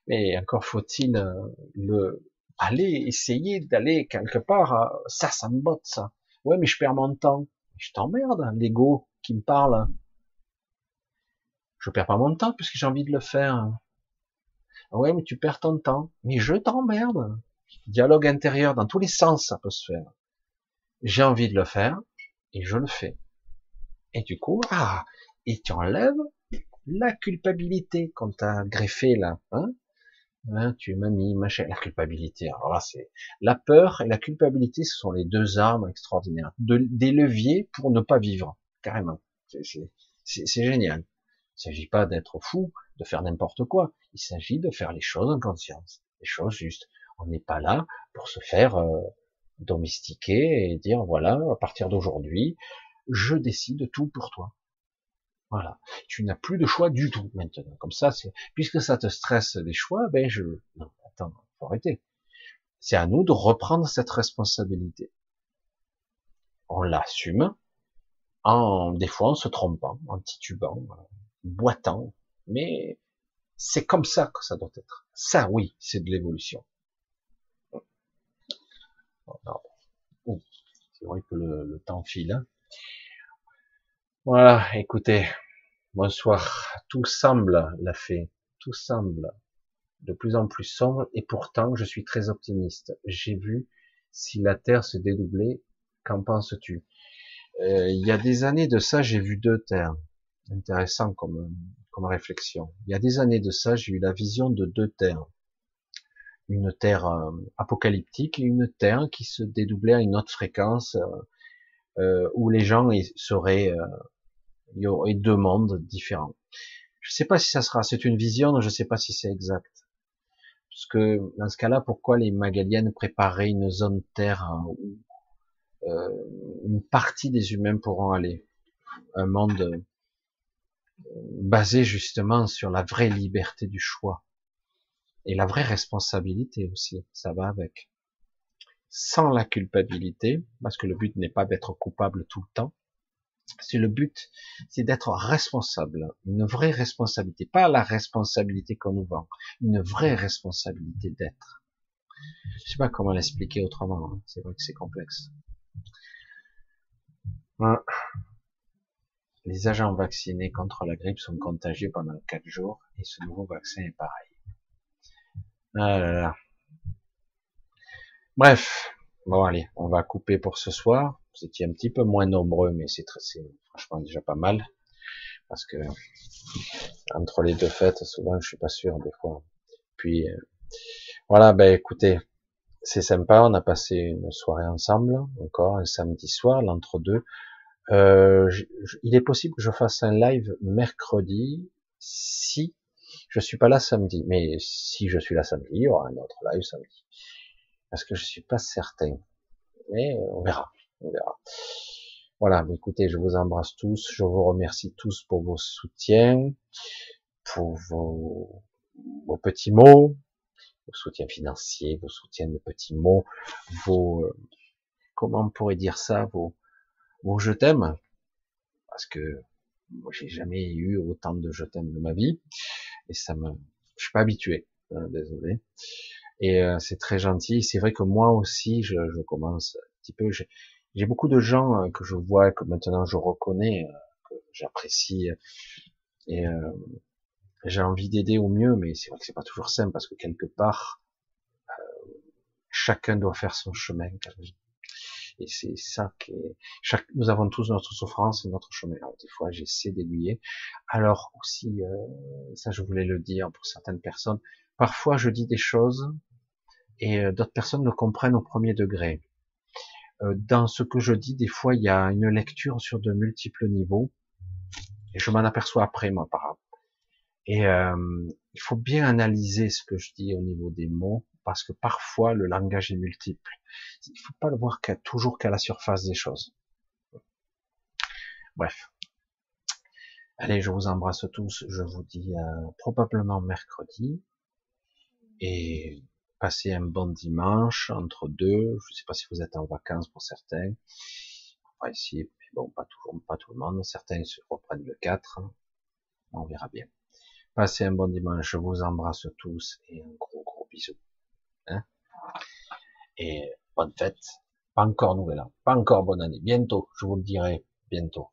Mais encore faut-il euh, le aller essayer d'aller quelque part. Euh, ça, ça me botte ça. Ouais, mais je perds mon temps. Je t'emmerde, l'ego qui me parle. Je perds pas mon temps puisque j'ai envie de le faire. Ouais, mais tu perds ton temps. Mais je t'emmerde. Dialogue intérieur dans tous les sens, ça peut se faire. J'ai envie de le faire et je le fais. Et du coup, ah, et tu enlèves la culpabilité qu'on t'a greffé là, hein, hein tu m'as mis machin, la culpabilité. Alors là, c'est la peur et la culpabilité, ce sont les deux armes extraordinaires, des leviers pour ne pas vivre, carrément. C'est génial. Il s'agit pas d'être fou, de faire n'importe quoi. Il s'agit de faire les choses en conscience, les choses justes. On n'est pas là pour se faire euh, domestiquer et dire voilà, à partir d'aujourd'hui, je décide tout pour toi. Voilà. Tu n'as plus de choix du tout maintenant. Comme ça, puisque ça te stresse des choix, ben je, non, attends, faut arrêter. C'est à nous de reprendre cette responsabilité. On l'assume, en, des fois en se trompant, en titubant, en boitant, mais c'est comme ça que ça doit être. Ça, oui, c'est de l'évolution. C'est vrai que le, temps file. Hein. Voilà, écoutez, bonsoir. Tout semble, la fée, tout semble de plus en plus sombre et pourtant je suis très optimiste. J'ai vu si la Terre se dédoublait, qu'en penses-tu? Euh, Il y a des années de ça, j'ai vu deux terres. Intéressant comme, comme réflexion. Il y a des années de ça, j'ai eu la vision de deux terres. Une terre euh, apocalyptique et une terre qui se dédoublait à une autre fréquence euh, où les gens seraient il y aurait deux mondes différents. Je ne sais pas si ça sera, c'est une vision, je ne sais pas si c'est exact. Parce que dans ce cas-là, pourquoi les Magaliennes préparaient une zone terre hein, où euh, une partie des humains pourront aller, un monde euh, basé justement sur la vraie liberté du choix et la vraie responsabilité aussi, ça va avec. Sans la culpabilité, parce que le but n'est pas d'être coupable tout le temps, c'est le but, c'est d'être responsable, une vraie responsabilité, pas la responsabilité qu'on nous vend, une vraie responsabilité d'être. Je sais pas comment l'expliquer autrement, hein. c'est vrai que c'est complexe. Les agents vaccinés contre la grippe sont contagieux pendant quatre jours et ce nouveau vaccin est pareil. Ah. Bref, bon allez, on va couper pour ce soir. Vous étiez un petit peu moins nombreux, mais c'est franchement déjà pas mal. Parce que entre les deux fêtes, souvent je suis pas sûr des fois. Puis euh, voilà, ben écoutez, c'est sympa. On a passé une soirée ensemble, encore un samedi soir, l'entre-deux. Euh, il est possible que je fasse un live mercredi si je suis pas là samedi. Mais si je suis là samedi, il y aura un autre live samedi. Parce que je suis pas certain. Mais on verra on verra. Voilà, écoutez, je vous embrasse tous, je vous remercie tous pour vos soutiens, pour vos, petits mots, vos soutiens financiers, vos soutiens de petits mots, vos, euh, comment on pourrait dire ça, vos, vos je t'aime, parce que moi j'ai jamais eu autant de je t'aime de ma vie, et ça me, je suis pas habitué, hein, désolé. Et euh, c'est très gentil. C'est vrai que moi aussi, je, je commence un petit peu. J'ai beaucoup de gens euh, que je vois, que maintenant je reconnais, euh, que j'apprécie, et euh, j'ai envie d'aider au mieux, mais c'est vrai que c'est pas toujours simple parce que quelque part, chacun doit faire son chemin. Et c'est ça qui est... Chaque... Nous avons tous notre souffrance et notre chemin. Alors, des fois, j'essaie d'aiguiller. Alors aussi, ça je voulais le dire pour certaines personnes, parfois je dis des choses et d'autres personnes le comprennent au premier degré. Euh, dans ce que je dis, des fois, il y a une lecture sur de multiples niveaux, et je m'en aperçois après, moi, par exemple. Et euh, il faut bien analyser ce que je dis au niveau des mots, parce que parfois le langage est multiple. Il ne faut pas le voir toujours qu'à la surface des choses. Bref. Allez, je vous embrasse tous. Je vous dis euh, probablement mercredi. Et passez un bon dimanche entre deux. Je ne sais pas si vous êtes en vacances pour certains. Enfin, ici, bon, pas toujours, pas tout le monde. Certains se reprennent le 4. On verra bien. Passez un bon dimanche. Je vous embrasse tous et un gros gros bisou. Hein. Et bonne fête. Pas encore nouvel an. Hein. Pas encore bonne année. Bientôt, je vous le dirai. Bientôt.